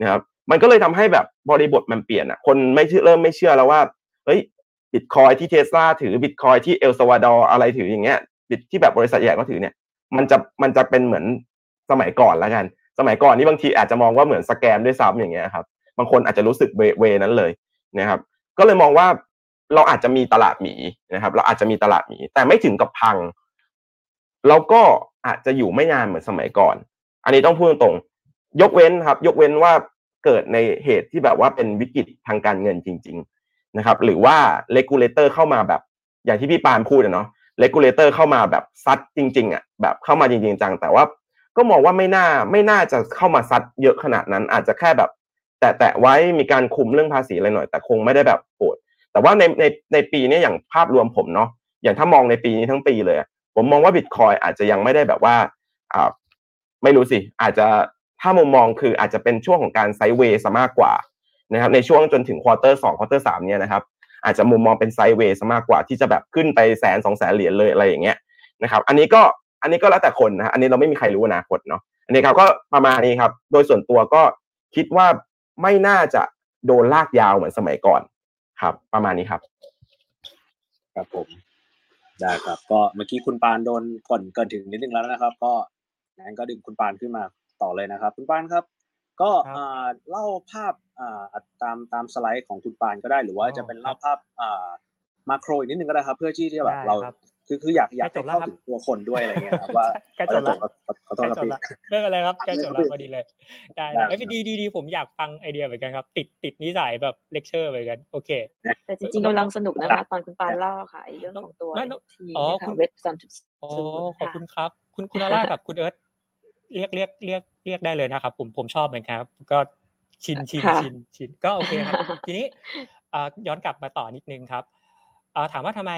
นะครับมันก็เลยทำให้แบบบริบทมันเปลี่ยนอะคนไม่เริ่มไม่เชื่อแล้วว่าเฮ้ย บิตคอยที่เทสลาถือบิตคอยที่เอลซาวาดอร์อะไรถืออย่างเงี้ยบิตที่แบบบริษัทใหญ่ก็ถือเนี่ย มันจะมันจะเป็นเหมือนสมัยก่อนแล้วกัน สมัยก่อนนี่บางทีอาจจะมองว่าเหมือนสแกมด้วยซ้ำอย่างเงี้ยครับบางคนอาจจะรู้สึกเวนั้นเลยนะครับ ก็เลยมองว่าเราอาจจะมีตลาดหมีนะครับ เราอาจจะมีตลาดหมี แต่ไม่ถึงกับพังแล้วก็อาจจะอยู่ไม่นานเหมือนสมัยก่อน อันนี้ต้องพูดตรงๆยกเว้นครับ ยกเว้นว่าเกิดในเหตุที่แบบว่าเป็นวิกฤตทางการเงินจริง ๆ นะครับหรือว่า regulator เข้ามาแบบ อย่างที่พี่ปานพูดเนาะ regulator เข้ามาแบบซัดจริงๆอะแบบเข้ามาจริงๆจังแต่ว่าก็มองว่าไม่น่าไม่น่าจะเข้ามาซัดเยอะขนาดนั้น อาจจะแค่แบบ แต่แต่ไว้มีการคุมเรื่องภาษีอะไรหน่อย แต่คงไม่ได้แบบโหดแต่ว่าในในในปีนี้อย่างภาพรวมผมเนาะอย่างถ้ามองในปีนี้ทั้งปีเลย ผมมองว่าบิตคอยอาจจะยังไม่ได้แบบว่าอ่าไม่รู้สิ อาจจะถ้ามุมมองคืออาจจะเป็นช่วงของการ sideway ซะมากกว่า นะครับในช่วงจนถึง quarter สอง quarter สามเนี่ยนะครับอาจจะมุมมองเป็น sideway มากกว่าที่จะแบบขึ้นไปแสนสองแสนเหรียญเลยอะไรอย่างเงี้ยนะครับอันนี้ก็อันนี้ก็แล้วแต่คนนะอันนี้เราไม่มีใครรู้อนาคตเนาะอันนี้ครับก็ประมาณนี้ครับโดยส่วนตัวก็คิดว่าไม่น่าจะโดนลากยาวเหมือนสมัยก่อนครับ ประมาณนี้ครับ ครับผมได้ครับ ก็เมื่อกี้คุณปานโดนก่อนเกินถึงนิดนึงแล้วนะครับ ก็งั้นก็ดึงคุณปานขึ้นมาต่อเลยนะครับ คุณปานครับ ก็เล่าภาพตามตามสไลด์ของคุณปานก็ได้ หรือว่าจะเป็นเล่าภาพมาโครอีกนิดนึงก็ได้ครับ เพื่อที่จะแบบเราคือคืออยากอยากเข้าถึงตัวคนด้วยอะไรเงี้ยครับว่าใกล้จบแล้วขอโทษครับเรื่องอะไรครับใกล้จบแล้วพอดีเลยได้ไอ้ดีดีดีผมอยากฟังไอเดียเหมือนกันครับ ติดติดนิสัยแบบเลคเชอร์เหมือนกันโอเค แต่จริงๆกำลังสนุกนะคะตอนคุณปานเล่าค่ะไอเรื่องของตัวทีค่ะเว็บสามจุดอ๋อขอบคุณครับ คุณคุณอาร่ากับคุณเอิร์ธ เรียกเรียกเรียกเรียกได้เลยนะครับ ผมผมชอบเหมือนกันครับ ก็ชินชินชินชินก็โอเคครับ ทีนี้ย้อนกลับมาต่อนิดนึงครับถามว่าทำไม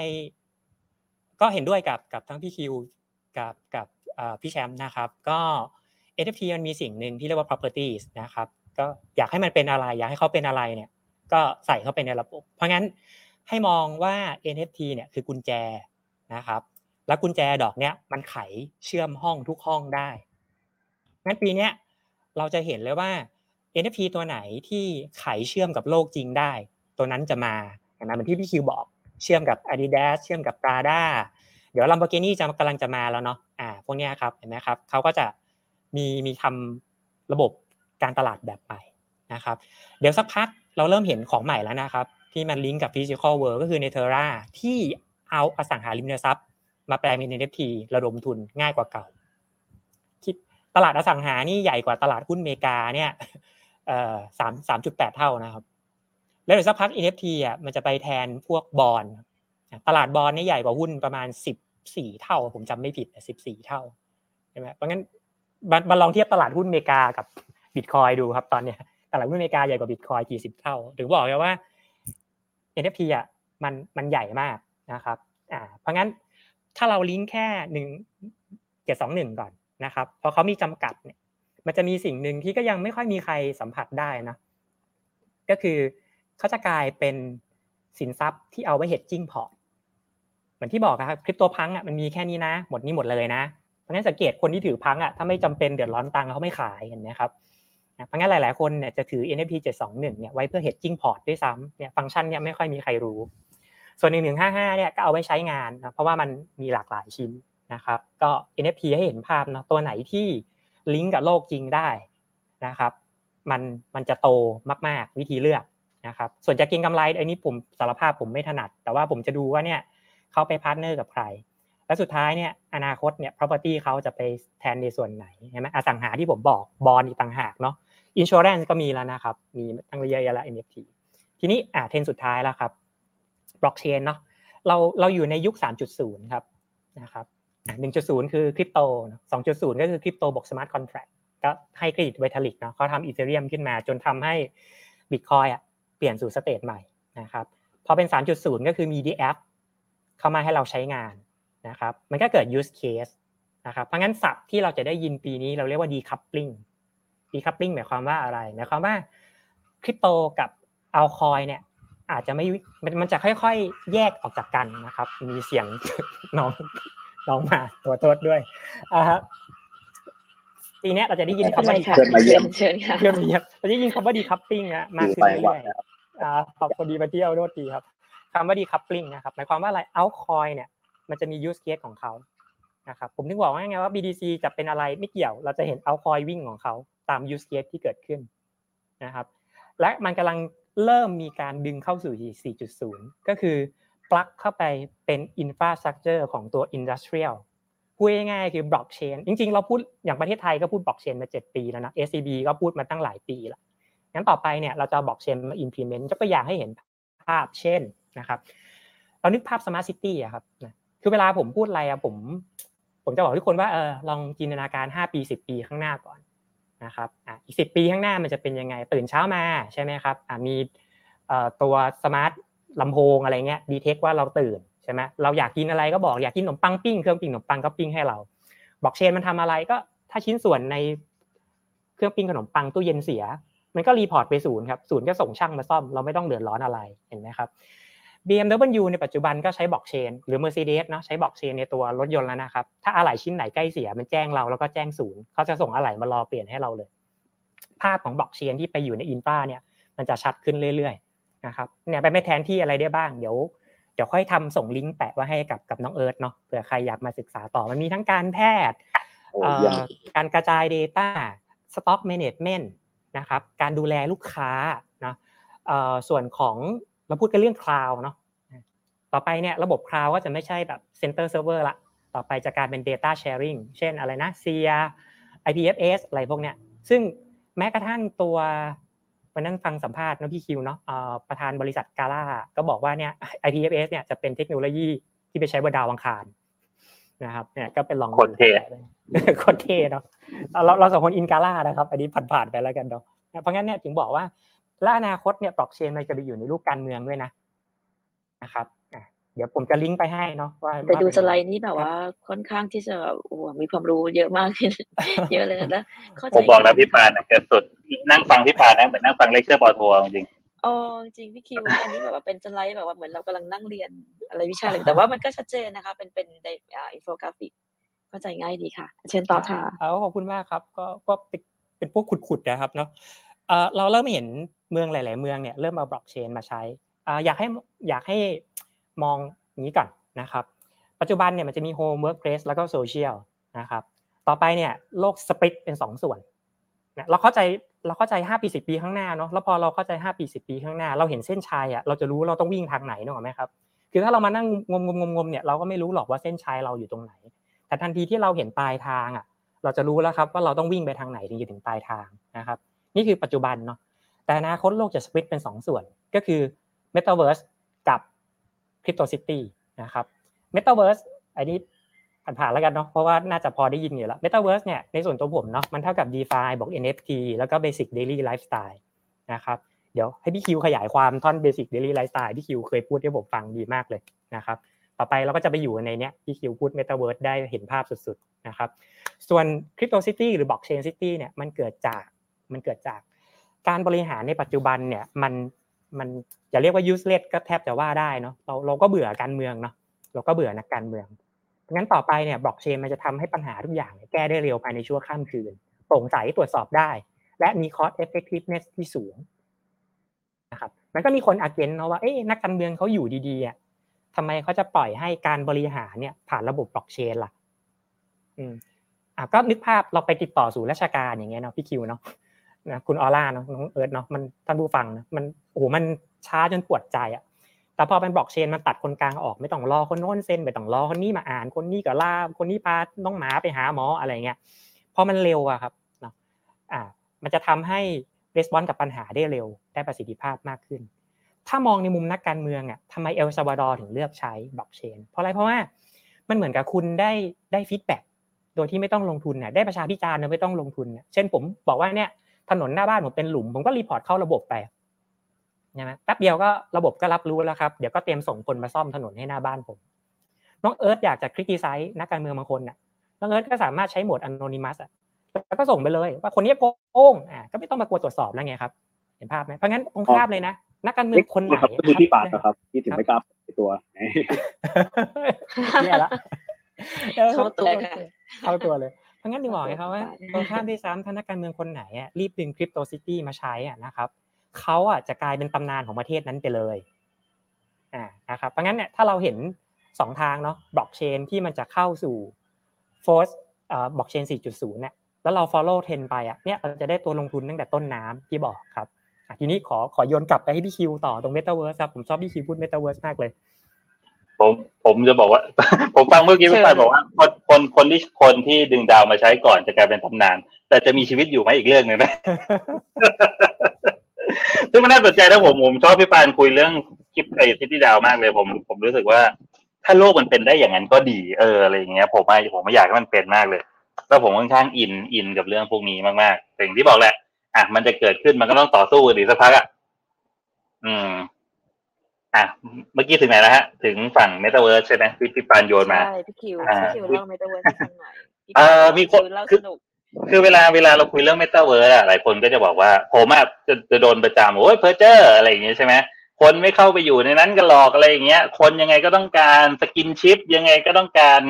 ก็เห็นด้วยกับกับทั้งพี่คิวกับกับพี่แชมป์นะครับ ก็ NFT มันมีสิ่งหนึ่งที่เรียกว่า properties นะครับ ก็อยากให้มันเป็นอะไร อยากให้เขาเป็นอะไรเนี่ย ก็ใส่เข้าไปในระบบ เพราะงั้นให้มองว่า NFT เนี่ยคือกุญแจนะครับ แล้วกุญแจดอกเนี้ยมันไขเชื่อมห้องทุกห้องได้ งั้นปีนี้เราจะเห็นเลยว่า NFT ตัวไหนที่ไขเชื่อมกับโลกจริงได้ ตัวนั้นจะมาอย่างนั้นเหมือนที่พี่คิวบอก เชื่อมกับ Adidas เชื่อมกับ Prada เดี๋ยว Lamborghini จะกำลังจะมาแล้วเนาะอ่าพวกนี้ครับเห็นไหมครับเขาก็จะมีมีทำระบบการตลาดแบบใหม่นะครับ เดี๋ยวสักพักเราเริ่มเห็นของใหม่แล้วนะครับ ที่มันลิงก์กับ Physical World ก็คือใน Terra ที่เอาอสังหาริมทรัพย์ มาแปลงเป็น NFT ระดมทุนง่ายกว่าเก่า ตลาดอสังหานี่ใหญ่กว่าตลาดหุ้นอเมริกาเนี่ยสามสามจุดแปดเท่านะครับ แล้วเดี๋ยวสักพัก NFT อะมันจะไปแทนพวกบอลตลาดบอลนี่ใหญ่กว่าหุ้นประมาณสิบสี่เท่า ผมจำไม่ผิดสิบสี่เท่าใช่ไหมเพราะงั้นมาลองเทียบตลาดหุ้นอเมริกากับบิตคอยดูครับตอนเนี้ยตลาดหุ้นอเมริกาใหญ่กว่าบิตคอยกี่สิบเท่า ถึงบอกเลยว่า NFT อะมันมันใหญ่มากนะครับอ่าเพราะงั้นถ้าเราลิงก์แค่หนึ่งเจ็ดสองหนึ่งก่อน นะครับเพราะเขามีจำกัดเนี่ย มันจะมีสิ่งหนึ่งที่ก็ยังไม่ค่อยมีใครสัมผัสได้นะก็คือเขาจะกลายเป็นสินทรัพย์ที่เอาไว้ hedging port เหมือนที่บอกครับคริปโตพังอะมันมีแค่นี้นะ หมดนี้หมดเลยนะเพราะงั้นสังเกตคนที่ถือพังค์อะถ้าไม่จำเป็นเดือดร้อนตังค์เขาไม่ขายเห็นไหมครับเพราะงั้นหลายๆคนเนี่ยจะถือ NFT 721เนี่ยไว้เพื่อ hedging port ด้วยซ้ำเนี่ยฟังก์ชันเนี่ยไม่ค่อยมีใครรู้ ส่วน 1155เนี่ยก็เอาไว้ใช้งานนะเพราะว่ามันมีหลากหลายชิ้น นะครับ ก็ NFT ให้เห็นภาพนะตัวไหนที่ลิงก์กับโลกจริงได้นะครับ มันมันจะโตมาก ๆ วิธีเลือกนะครับ ส่วนจะเก็งกำไรอันนี้ผมสารภาพผมไม่ถนัด แต่ว่าผมจะดูว่าเนี่ยเขาไป partner กับใคร และสุดท้ายเนี่ยอนาคตเนี่ย property เขาจะไปแทนในส่วนไหนใช่ไหมอสังหาที่ผมบอกบอลอีกต่างหากเนาะ insurance ก็มีแล้วนะครับ มีตั้งเยอะแยะแล้ว NFT ทีนี้อ่าเทรนสุดท้ายแล้วครับ blockchain เนาะเราเราอยู่ในยุค 3.0 ครับนะครับ 1.0คือคริปโต2.0ก็คือคริปโตบวก smart contract ก็ให้เครดิต Vitalik เนาะเขาทำ Ethereum ขึ้นมาจนทำให้บิตคอยอะเปลี่ยนสู่ stage ใหม่นะครับพอเป็น 3.0 ก็คือมี d แอปเข้ามาให้เราใช้งานนะครับมันก็เกิด use case นะครับเพราะงั้นศัพท์ที่เราจะได้ยินปีนี้เราเรียกว่า decoupling decoupling หมายความว่าอะไรหมายความว่าคริปโตกับเอาคอยเนี่ยอาจจะไม่มันจะค่อยๆ แยกออกจากกันนะครับ มีเสียงน้อง น้องมาตัวโทษด้วยอ่าปีนี้เราจะได้ยินคำว่า decoup เชิญเชิญค่ะเรื่องนี้เราจะได้ยินคำว่า decoupling อะมากขึ้นเรื่อยๆขอบคุณดีมาเที่ยวโทษทีครับคำว่า decoupling นะครับหมายความว่าอะไรเอาคอยเนี่ย มันจะมี use case ของเขานะครับผมถึงบอกว่าไงว่า BTC จะเป็นอะไรไม่เกี่ยว เราจะเห็นเอาคอยวิ่งของเขาตาม use case ที่เกิดขึ้นนะครับ และมันกำลังเริ่มมีการดึงเข้าสู่ 4.0 ก็คือ ปลั๊กเข้าไปเป็น infrastructure ของตัว industrial พูดง่ายๆคือบล็อกเชนจริงๆ เราพูดอย่างประเทศไทยก็พูดบล็อกเชนมา 7 ปีแล้วนะ SCB ก็พูดมาตั้งหลายปีแล้วงั้นต่อไปเนี่ยเราจะบล็อกเชนมา implement ยกตัวอย่างให้เห็นภาพเช่นนะครับเรานึกภาพ smart city อะครับคือเวลาผมพูดอะไรอะผมผมจะบอกทุกคนว่าเออลองจินตนาการ 5 ปี 10 ปีข้างหน้าก่อนนะครับอะอีก 10 ปีข้างหน้ามันจะเป็นยังไงตื่นเช้ามาใช่ไหมครับอะมีตัว smart ลำโพงอะไรเงี้ย detect ว่าเราตื่นใช่ไหมเราอยากกินอะไรก็บอกอยากกินขนมปังปิ้งเครื่องปิ้งขนมปังก็ปิ้งให้เราบอกเชนมันทำอะไรก็ถ้าชิ้นส่วนในเครื่องปิ้งขนมปังตู้เย็นเสีย มันก็ report ไปศูนย์ครับศูนย์ก็ส่งช่างมาซ่อมเราไม่ต้องเดือดร้อนอะไรเห็นไหมครับ BMW ในปัจจุบันก็ใช้บล็อกเชนหรือ Mercedes เนาะใช้บล็อกเชนในตัวรถยนต์แล้วนะครับ ถ้าอะไหล่ชิ้นไหนใกล้เสียมันแจ้งเราแล้วก็แจ้งศูนย์เขาจะส่งอะไหล่มารอเปลี่ยนให้เราเลย ภาพของบล็อกเชนที่ไปอยู่ใน infra เนี่ย มันจะชัดขึ้นเรื่อยๆ นะครับเนี่ยไปไม่แทนที่อะไรได้บ้างเดี๋ยวเดี๋ยวค่อยทำส่งลิงก์แปะไว้ให้กับกับน้องเอิร์ธเนาะเผื่อใครอยากมาศึกษาต่อมันมีทั้งการแพทย์โอ้เอ่เยี่ยมอการกระจาย Data Stock Management นะครับการดูแลลูกค้านะเอ่อส่วนของเราพูดกันเรื่อง Cloud เนาะต่อไปเนี่ยระบบ Cloud ก็จะไม่ใช่แบบ Center Server ละต่อไปจะกลายเป็น Data Sharing เช่นอะไรนะ SIA IPFS อะไรพวกเนี้ยซึ่งแม้กระทั่งตัว วันนั้นฟังสัมภาษณ์นะพี่คิวเนาะเอ่อประธานบริษัทกาล่าก็บอกว่าเนี่ย IPFS เนี่ยจะเป็นเทคโนโลยีที่ไปใช้บนดาวอังคารนะครับเนี่ยก็เป็นลองโคตรเท่โคตรเท่เนาะเราเราสองคนอินกาล่านะครับ อันนี้ผ่านๆไปแล้วกันเนาะเพราะงั้นเนี่ยถึงบอกว่าและอนาคตเนี่ยบล็อกเชนมันจะไปอยู่ในรูปการเมืองด้วยนะนะครับอะ เดี๋ยวผมจะลิงก์ไปให้เนาะว่าแต่ดูว่าสไลด์นี้แบบว่าค่อนข้างที่จะโอ้โหมีความรู้เยอะมากเยอะเลยนะแล้วเข้าใจผมบอกแล้วพี่ปานอะเกิดสุดนั่งฟังพี่ปานนะเหมือนนั่งฟังเลคเชอร์ปอโทจริงอ๋อจริงพี่คิวอันนี้แบบว่าเป็นสไลด์แบบว่าเหมือนเรากำลังนั่งเรียนอะไรวิชาอะไรแต่ว่ามันก็ชัดเจนนะคะ เป็นเป็นในอ่าอินโฟกราฟิกเข้าใจง่ายดีค่ะ เชิญต่อค่ะเอาขอบคุณมากครับ ก็ก็เป็นเป็นพวกขุดๆนะครับเนาะเอ่อเราเริ่มเห็นเมืองหลาย ๆ เมืองเนี่ยเริ่มเอาบล็อกเชนมาใช้อ่าอยากให้อยากให้ มองนี้ก่อนนะครับ ปัจจุบันเนี่ยมันจะมี home workplace แล้วก็โซเชียลนะครับต่อไปเนี่ยโลก split เป็นสองส่วนเราเข้าใจเราเข้าใจห้าปีสิบปีข้างหน้าเนาะแล้วพอเราเข้าใจห้าปีสิบปีข้างหน้า เราเห็นเส้นชัยอะเราจะรู้เราต้องวิ่งทางไหนนึกออกไหมครับคือถ้าเรามานั่งงมงมงมเนี่ยเราก็ไม่รู้หรอกว่าเส้นชัยเราอยู่ตรงไหน แต่ทันทีที่เราเห็นปลายทางอะเราจะรู้แล้วครับว่าเราต้องวิ่งไปทางไหนถึงจะถึงปลายทางนะครับนี่คือปัจจุบันเนาะแต่อนาคตโลกจะสปริตเป็นสองส่วนก็คือ Metaverse กับ Crypto City นะครับ Metaverse อันนี้ผ่านๆแล้วกันเนาะเพราะว่าน่าจะพอได้ยินอยู่แล้ว Metaverse เนี่ยในส่วนตัวผมเนาะมันเท่ากับ DeFi บอก NFT แล้วก็ Basic Daily Lifestyle นะครับเดี๋ยวให้พี่คิวขยายความท่อน Basic Daily Lifestyle ที่คิวเคยพูดให้ผมฟังดีมากเลยนะครับต่อไปเราก็จะไปอยู่ในเนี้ยที่คิวพูด Metaverse ได้เห็นภาพสุดๆนะครับส่วน Crypto City หรือ Blockchain City เนี่ยมันเกิดจากมันเกิดจากการบริหารในปัจจุบันเนี่ยมัน มันอย่าเรียกว่า useless ก็แทบจะว่าได้เนาะเราเราก็เบื่อการเมืองเนาะเราก็เบื่อนักการเมืองงั้นต่อไปเนี่ยบล็อกเชนมันจะทำให้ปัญหาทุกอย่างแก้ได้เร็วภายในชั่วข้ามคืนโปร่งใสตรวจสอบได้ และมี cost effectiveness ที่สูงนะครับมันก็มีคนอาเกนเนาะว่าเอ๊ะนักการเมืองเขาอยู่ดีๆอะทำไมเขาจะปล่อยให้การบริหารเนี่ยผ่านระบบบล็อกเชนล่ะ อืมอะก็นึกภาพเราไปติดต่อสู่ราชการอย่างเงี้ยเนาะพี่คิวเนาะ นะคุณออร่าเนาะน้องเอิร์ธเนาะมันท่านผู้ฟังนะมันโอ้โหมันช้าจนปวดใจอะแต่พอเป็นบล็อกเชนมันตัดคนกลางออกไม่ต้องรอคนโน้นเซ็นไม่ต้องรอคนนี้มาอ่าน คนนี้ก็ล่าคนนี้พาน้องหมาไปหาหมออะไรเงี้ยพอมันเร็วอะครับเนาะอ่ามันจะทำให้ response กับปัญหาได้เร็วได้ประสิทธิภาพมากขึ้น ถ้ามองในมุมนักการเมืองอะทำไมเอลซาวาดอร์ถึงเลือกใช้บล็อกเชน เพราะอะไรเพราะว่ามันเหมือนกับคุณได้ได้ feedback โดยที่ไม่ต้องลงทุนเนี่ยได้ประชาพิจารณ์โดยไม่ต้องลงทุนเนี่ยเช่นผมบอกว่าเนี่ย ถนนหน้าบ้านผมเป็นหลุม ผมก็ report เข้าระบบไปใช่ไหมแป๊บเดียวก็ระบบก็รับรู้แล้วครับเดี๋ยวก็เตรียมส่งคนมาซ่อมถนนให้หน้าบ้านผมน้องเอิร์ธอยากจะ criticize นักการเมืองบางคนน่ะน้องเอิร์ธก็สามารถใช้โหมด anonymous อะแล้วก็ส่งไปเลย ว่าคนนี้โกงอ่าก็ไม่ต้องมากลัวตรวจสอบแล้วไงครับ เห็นภาพไหมเพราะงั้นองค์ภาพเลยนะนักการเมืองคนไหนครับก็คือพี่ปานนะครับ ที่ถึงไม่กล้าเปิดตัวเนี่ยละเข้าตัวค่ะเข้าตัวเลย เพราะงั้นถึงบอกไงครับว่าเข้าตัวตรงข้ามด้วยซ้ำถ้านักการเมืองคนไหนอะรีบดึง crypto city มาใช้อะนะครับเขาอะจะกลายเป็นตำนานของประเทศนั้นไปเลยอ่านะครับเพราะงั้นเนี่ยถ้าเราเห็นสองทางเนาะบล็อกเชนที่มันจะเข้าสู่ fourth เอ่อบล็อกเชน 4.0เนี่ยแล้วเรา follow เทรนไปอะเนี่ยเราจะได้ตัวลงทุนตั้งแต่ต้นน้ำที่บอกครับอะทีนี้ขอขอโยนกลับไปให้พี่คิวต่อตรง Metaverse ครับผมชอบพี่คิวพูด Metaverse มากเลย ผมผมจะบอกว่า ผมฟังเมื่อกี้พี่ปานบอกว่าคนคนคนที่คนที่ดึง DAO มาใช้ก่อนจะกลายเป็นตำนาน แต่จะมีชีวิตอยู่ไหมอีกเรื่องหนึ่งนะซึ่งมันน่าสนใจแล้วผมผมชอบพี่ปานคุยเรื่อง crypto city DAO มากเลย ผมผมรู้สึกว่า ถ้าโลกมันเป็นได้อย่างนั้นก็ดีเอออะไรอย่างเงี้ย ผมไม่ผมไม่อยากให้มันเป็นมากเลย แล้วผมค่อนข้างอินอินกับเรื่องพวกนี้มากๆสิ่งที่บอกแหละ อะมันจะเกิดขึ้นมันก็ต้องต่อสู้กันอีกสักพักอะอืม อะเมื่อกี้ถึงไหนแล้วฮะ ถึงฝั่งเมตาเวิร์สใช่ไหมพี่พี่ปานโยนมาใช่พี่คิวอ่าพี่คิวเล่าเมตาเวิร์สให้ฟังหน่อยพี่เอ่อมีคนเล่าคือสนุกคือเวลาเวลาเราคุยเรื่องเมตาเวิร์สอะหลายคนก็จะบอกว่าผมอะจะจะโดนประจำโอ้ยเพอร์เจอร์อะไรอย่างเงี้ยใช่ไหมคนไม่เข้าไปอยู่ในนั้นกันหรอกอะไรอย่างเงี้ย คนยังไงก็ต้องการ skinship ยังไงก็ต้องการ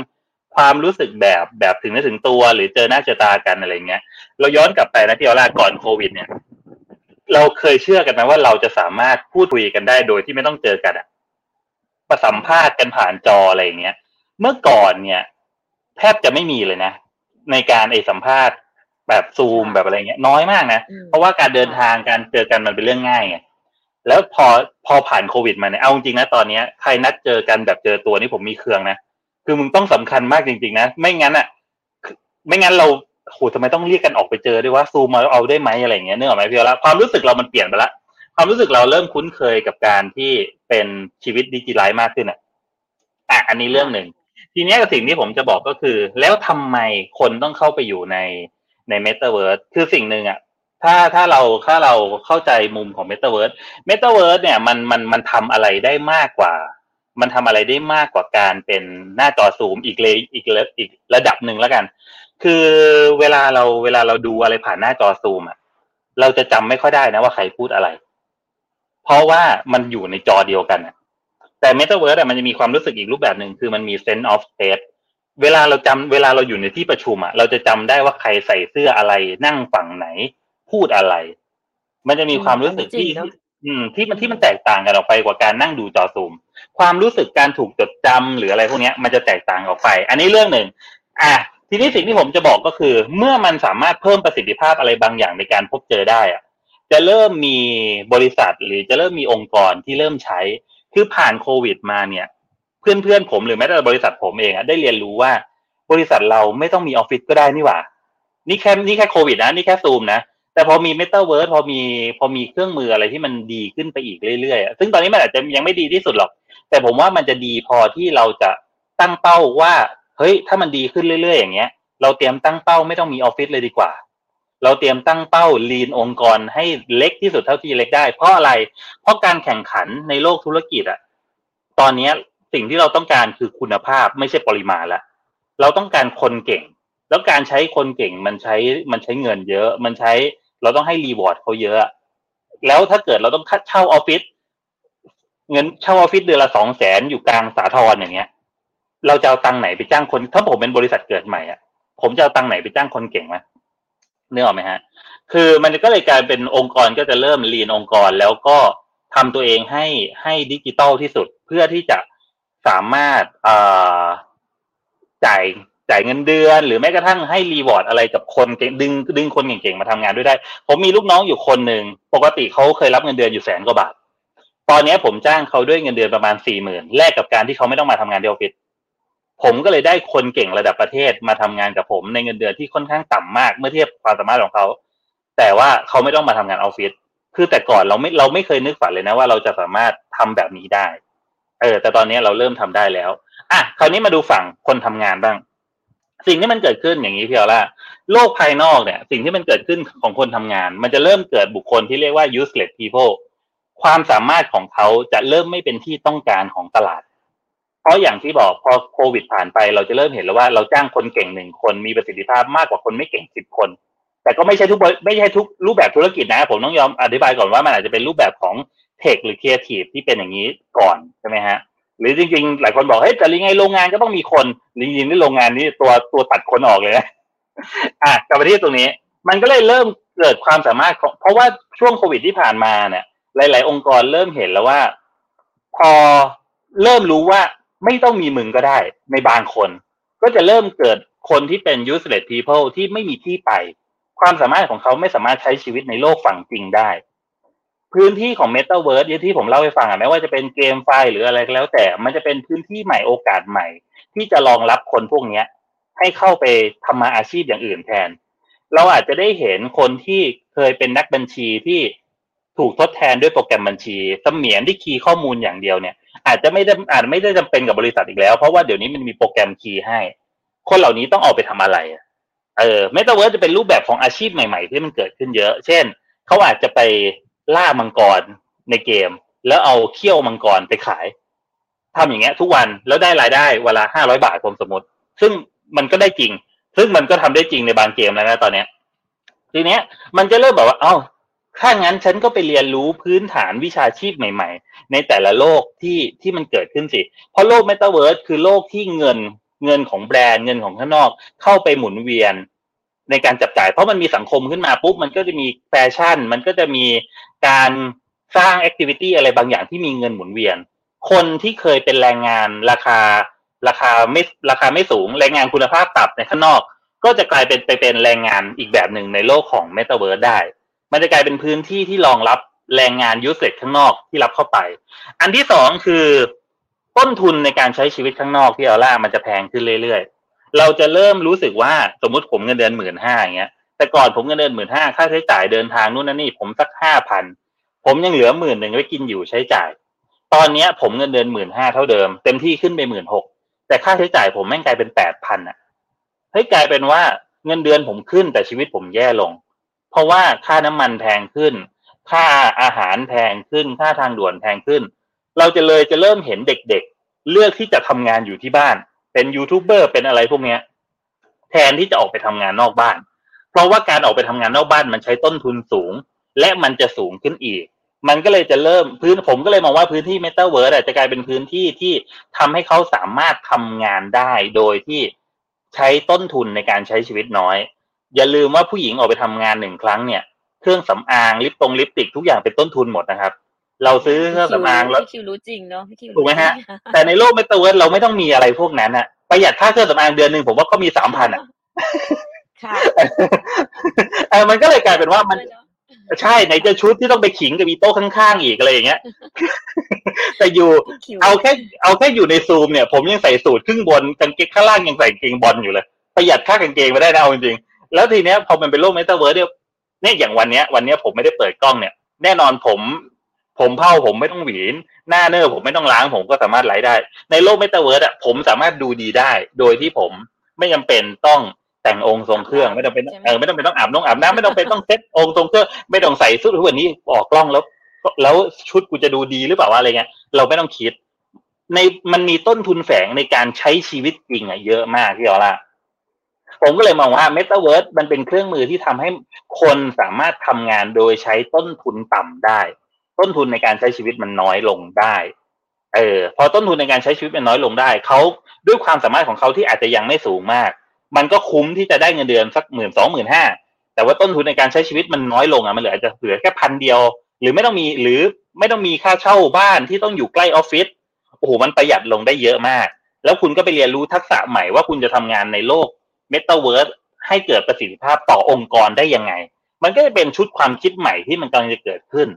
ความรู้สึกแบบแบบถึงเนื้อถึงตัว หรือเจอหน้าเจอตากันอะไรเงี้ย เราย้อนกลับไปนะที่เราก่อนโควิดเนี่ย เราเคยเชื่อกันไหมว่าเราจะสามารถพูดคุยกันได้โดยที่ไม่ต้องเจอกันอะประสัมภาษณ์กันผ่านจออะไรอย่างเงี้ย เมื่อก่อนเนี่ย แทบจะไม่มีเลยนะ ในการไอสัมภาษณ์แบบซูมแบบอะไรเงี้ย น้อยมากนะ เพราะว่าการเดินทางการเจอกันมันเป็นเรื่องง่ายไงแล้วพอพอผ่านโควิดมาเนี่ยเอาจริงนะตอนเนี้ยใครนัดเจอกันแบบเจอตัวนี่ผมมีเครื่องนะ คือมึงต้องสำคัญมากจริง ๆ นะ ไม่งั้นอะ ไม่งั้นเรา โหทำไมต้องเรียกกันออกไปเจอด้วยว่าซูมมาเอาได้ไหมอะไรเงี้ยเนื่องไหมพี่ละความรู้สึกเรามันเปลี่ยนไปละความรู้สึกเราเริ่มคุ้นเคยกับการที่เป็นชีวิตดิจิทัลมากขึ้นอะอะอันนี้เรื่องหนึ่งทีนี้สิ่งที่ผมจะบอกก็คือ แล้วทำไมคนต้องเข้าไปอยู่ในในเมตาเวิร์สคือสิ่งหนึ่งอะถ้าถ้าเราถ้าเราเข้าใจมุมของเมตาเวิร์สเมตาเวิร์สเนี่ยมันมันมันทำอะไรได้มากกว่า มันทำอะไรได้มากกว่าการเป็นหน้าจอซูมอีกเลยอีกอีกระดับหนึ่งแล้วกัน คือเวลาเราเวลาเราดูอะไรผ่านหน้าจอซูมอะเราจะจำไม่ค่อยได้นะว่าใครพูดอะไร เพราะว่ามันอยู่ในจอเดียวกันอะแต่เมตาเวิร์สมันจะมีความรู้สึกอีกรูปแบบหนึ่งคือมันมี sense of space เวลาเราจำเวลาเราอยู่ในที่ประชุมอะเราจะจำได้ว่าใครใส่เสื้ออะไรนั่งฝั่งไหน พูดอะไร มันจะมีความรู้สึกที่อืมที่มันที่มันแตกต่างกันออกไปกว่าการนั่งดูจอซูม ความรู้สึกการถูกจดจำหรืออะไรพวกนี้มันจะแตกต่างออกไป อันนี้เรื่องหนึ่ง อะ ทีนี้สิ่งที่ผมจะบอกก็คือ เมื่อมันสามารถเพิ่มประสิทธิภาพอะไรบางอย่างในการพบเจอได้อะจะเริ่มมีบริษัทหรือจะเริ่มมีองค์กรที่เริ่มใช้ คือผ่านโควิด มาเนี่ย เพื่อนเพื่อนผมหรือแม้แต่บริษัทผมเองอะได้เรียนรู้ว่า บริษัทเราไม่ต้องมีออฟฟิศก็ได้นี่หว่า นี่แค่นี่แค่โควิดนะนี่แค่ซูมนะแต่พอมีเมตาเวิร์สพอมีพอมีเครื่องมืออะไรที่มันดีขึ้นไปอีกเรื่อยๆซึ่งตอนนี้มันอาจจะยังไม่ดีที่สุดหรอก แต่ผมว่ามันจะดีพอที่เราจะตั้งเป้าว่า ฮ้ยถ้ามันดีขึ้นเรื่อยๆอย่างเงี้ย เราเตรียมตั้งเป้าไม่ต้องมีออฟฟิศเลยดีกว่า เราเตรียมตั้งเป้าลีนองค์กรให้เล็กที่สุดเท่าที่เล็กได้ เพราะอะไร เพราะการแข่งขันในโลกธุรกิจอะตอนนี้สิ่งที่เราต้องการคือคุณภาพไม่ใช่ปริมาณละ เราต้องการคนเก่ง แล้วการใช้คนเก่งมันใช้มันใช้เงินเยอะ มันใช้เราต้องให้รีวอร์ดเขาเยอะ แล้วถ้าเกิดเราต้องเช่าออฟฟิศเงินเช่าออฟฟิศเดือนละสองแสนอยู่กลางสาทรอย่างเงี้ย เราจะเอาตังไหนไปจ้างคน ถ้าผมเป็นบริษัทเกิดใหม่อะผมจะเอาตังไหนไปจ้างคนเก่งไหมเนื้อออกไหมฮะ คือมันก็เลยกลายเป็นองค์กรก็จะเริ่มเรียนองค์กรแล้วก็ทำตัวเองให้ให้ดิจิตอลที่สุดเพื่อที่จะสามารถจ่ายจ่ายเงินเดือน หรือแม้กระทั่งให้ reward อะไรกับคนเก่งดึงดึงคนเก่งๆมาทำงานด้วยได้ ผมมีลูกน้องอยู่คนหนึ่งปกติเขาเคยรับเงินเดือนอยู่แสนกว่าบาท ตอนนี้ผมจ้างเขาด้วยเงินเดือนประมาณสี่หมื่นแลกกับการที่เขาไม่ต้องมาทำงานที่ออฟฟิศ ผมก็เลยได้คนเก่งระดับประเทศมาทำงานกับผมในเงินเดือนที่ค่อนข้างต่ำมากเมื่อเทียบความสามารถของเขา แต่ว่าเขาไม่ต้องมาทำงานออฟฟิศคือแต่ก่อนเราไม่เราไม่เคยนึกฝันเลยนะว่าเราจะสามารถทำแบบนี้ได้ เออ แต่ตอนนี้เราเริ่มทำได้แล้วอะคราวนี้มาดูฝั่งคนทำงานบ้าง สิ่งที่มันเกิดขึ้นอย่างนี้เพียวล่ะโลกภายนอกเนี่ย สิ่งที่มันเกิดขึ้นของคนทำงาน มันจะเริ่มเกิดบุคคลที่เรียกว่า useless people ความสามารถของเขาจะเริ่มไม่เป็นที่ต้องการของตลาด เพราะอย่างที่บอกพอโควิดผ่านไป เราจะเริ่มเห็นแล้วว่าเราจ้างคนเก่งหนึ่งคนมีประสิทธิภาพมากกว่าคนไม่เก่งสิบคน แต่ก็ไม่ใช่ทุกไม่ใช่ทุกรูปแบบธุรกิจนะ ผมต้องยอมอธิบายก่อนว่ามันอาจจะเป็นรูปแบบของเทคหรือครีเอทีฟที่เป็นอย่างนี้ก่อนใช่ไหมฮะหรือจริงๆ หลายคนบอกเฮ้ยแต่ยังไงโรงงานก็ต้องมีคนจริงๆนี่โรงงานนี้ตัวตัวตัดคนออกเลยนะอะกลับมาที่ตรงนี้ มันก็เลยเริ่มเกิดความสามารถของเพราะว่าช่วงโควิดที่ผ่านมาเนี่ย หลาย ๆ องค์กรเริ่มเห็นแล้วว่า พอเริ่มรู้ว่า ไม่ต้องมีมึงก็ได้ในบางคน ก็จะเริ่มเกิดคนที่เป็น useless people ที่ไม่มีที่ไป ความสามารถของเขาไม่สามารถใช้ชีวิตในโลกฝั่งจริงได้ พื้นที่ของ Metaverse ที่ผมเล่าให้ฟังอะไม่ว่าจะเป็น GameFi หรืออะไรก็แล้ว แต่มันจะเป็นพื้นที่ใหม่โอกาสใหม่ ที่จะรองรับคนพวกเนี้ยให้เข้าไปทำมาอาชีพอย่างอื่นแทน เราอาจจะได้เห็นคนที่เคยเป็นนักบัญชีที่ ถูกทดแทนด้วยโปรแกรมบัญชีเสมียนที่คีย์ข้อมูลอย่างเดียวเนี่ย อาจจะไม่ได้อาจไม่ได้จำเป็นกับบริษัทอีกแล้ว เพราะว่าเดี๋ยวนี้มันมีโปรแกรมคีย์ให้ คนเหล่านี้ต้องเอาไปทำอะไร เออเมตาเวิร์สจะเป็นรูปแบบของอาชีพใหม่ๆ ที่มันเกิดขึ้นเยอะ เช่น เขาอาจจะไปล่ามังกรในเกม แล้วเอาเขี้ยวมังกรไปขายทำอย่างเงี้ย ทุกวันแล้วได้รายได้วันละห้าร้อยบาทผมสมมติ ซึ่งมันก็ได้จริง ซึ่งมันก็ทำได้จริงในบางเกมแล้วนะตอนเนี้ยทีเนี้ยมันจะเริ่มแบบว่า เอ้า ถ้างั้นฉันก็ไปเรียนรู้พื้นฐานวิชาชีพใหม่ ๆ ในแต่ละโลกที่ที่มันเกิดขึ้นสิ เพราะโลกเมตาเวิร์สคือโลกที่เงินเงินของแบรนด์เงินของข้างนอก เข้าไปหมุนเวียนในการจับจ่าย เพราะมันมีสังคมขึ้นมาปุ๊บมันก็จะมีแฟชั่น มันก็จะมีการสร้าง activity อะไรบางอย่างที่มีเงินหมุนเวียน คนที่เคยเป็นแรงงานราคาราคาไม่ราคาไม่สูงแรงงานคุณภาพต่ำในข้างนอก ก็จะกลายเป็นไปเป็นแรงงานอีกแบบหนึ่งในโลกของเมตาเวิร์สได้ มันจะกลายเป็นพื้นที่ที่รองรับแรงงานยูสเซข้างนอกที่รับเข้าไป อันที่สองคือต้นทุนในการใช้ชีวิตข้างนอกที่เอาล่ามันจะแพงขึ้นเรื่อยๆ เราจะเริ่มรู้สึกว่าสมมติผมเงินเดือนหมื่นห้าอย่างเงี้ย แต่ก่อนผมเงินเดือนหมื่นห้าค่าใช้จ่ายเดินทางนู่นนั่นนี่ผมสักห้าพันผมยังเหลือหมื่นหนึ่งไว้กินอยู่ใช้จ่าย ตอนเนี้ยผมเงินเดือนหมื่นห้าเท่าเดิม เต็มที่ขึ้นไปหมื่นหกแต่ค่าใช้จ่ายผมแม่งกลายเป็นแปดพันอะเฮ้ยกลายเป็นว่าเงินเดือนผมขึ้นแต่ชีวิตผมแย่ลง เพราะว่าค่าน้ำมันแพงขึ้น ค่าอาหารแพงขึ้น ค่าทางด่วนแพงขึ้น เราจะเลยจะเริ่มเห็นเด็กๆ เลือกที่จะทำงานอยู่ที่บ้าน เป็นยูทูบเบอร์เป็นอะไรพวกเนี้ย แทนที่จะออกไปทำงานนอกบ้าน เพราะว่าการออกไปทำงานนอกบ้านมันใช้ต้นทุนสูง และมันจะสูงขึ้นอีก มันก็เลยจะเริ่มพื้นผมก็เลยมองว่าพื้นที่เมตาเวิร์ดจะกลายเป็นพื้นที่ที่ทำให้เขาสามารถทำงานได้โดยที่ใช้ต้นทุนในการใช้ชีวิตน้อย อย่าลืมว่าผู้หญิงออกไปทำงานหนึ่งครั้งเนี่ย เครื่องสำอางลิปตรงลิปสติกทุกอย่างเป็นต้นทุนหมดนะครับ เราซื้อเครื่องสำอางแล้วพี่คิวรู้จริงเนาะพี่คิวถูกไหมฮะ แต่ในโลกเมตาเวิร์สเราไม่ต้องมีอะไรพวกนั้นอะประหยัดค่าเครื่องสำอางเดือนหนึ่งผมว่าก็มีสามพันอะค่ะเออมันก็เลยกลายเป็นว่ามันด้วยเอะใช่ไหนจะชุดที่ต้องไปขิงกับอีโต๊ะข้างๆอีกอะไรอย่างเงี้ย แต่อยู่พี่คิวเอาแค่เอาแค่อยู่ในซูมเนี่ย ผมยังใส่สูทครึ่งบนกางเกงข้างล่างยังใส่กางเกงบอลอยู่เลย ประหยัดค่ากางเกงมาได้นะเอาจริงๆ แล้วทีเนี้ยพอมันเป็นโลกเมตาเวิร์สเนี่ยเนี่ยอย่างวันเนี้ย วันเนี้ยผมไม่ได้เปิดกล้องเนี่ย แน่นอนผม ผมเผ้าผมไม่ต้องหวีน หน้าเนอร์ผมไม่ต้องล้างผมก็สามารถไลฟ์ได้ ในโลกเมตาเวิร์สอะผมสามารถดูดีได้ โดยที่ผมไม่จำเป็นต้องแต่งองค์ทรงเครื่องไม่จำเป็นเออไม่ต้องเป็นต้องอาบน้องอาบน้ำไม่ต้องเป็นต้องเซ็ตองค์ทรงเครื่องไม่ต้องใส่ชุดทุกวันนี้ออกกล้องแล้ว แล้วชุดกูจะดูดีหรือเปล่าว่าอะไรเงี้ยเราไม่ต้องคิด ในมันมีต้นทุนแฝงในการใช้ชีวิตจริงอะเยอะมากที่เอาล่ะ ผมก็เลยมองว่า Metaverse มันเป็นเครื่องมือที่ทำให้คนสามารถทำงานโดยใช้ต้นทุนต่ำได้ ต้นทุนในการใช้ชีวิตมันน้อยลงได้เออพอต้นทุนในการใช้ชีวิตมันน้อยลงได้เขาด้วยความสามารถของเขาที่อาจจะยังไม่สูงมาก มันก็คุ้มที่จะได้เงินเดือนสักหมื่นสองหมื่นห้าแต่ว่าต้นทุนในการใช้ชีวิตมันน้อยลงอะมันเหลืออาจจะเหลือแค่พันเดียว หรือไม่ต้องมีหรือไม่ต้องมีค่าเช่าบ้านที่ต้องอยู่ใกล้ออฟฟิศโอ้โหมันประหยัดลงได้เยอะมาก แล้วคุณก็ไปเรียนรู้ทักษะใหม่ว่าคุณจะทำงานในโลก เมตาเวิร์สให้เกิดประสิทธิภาพต่อองค์กรได้ยังไง มันก็จะเป็นชุดความคิดใหม่ที่มันกำลังจะเกิดขึ้น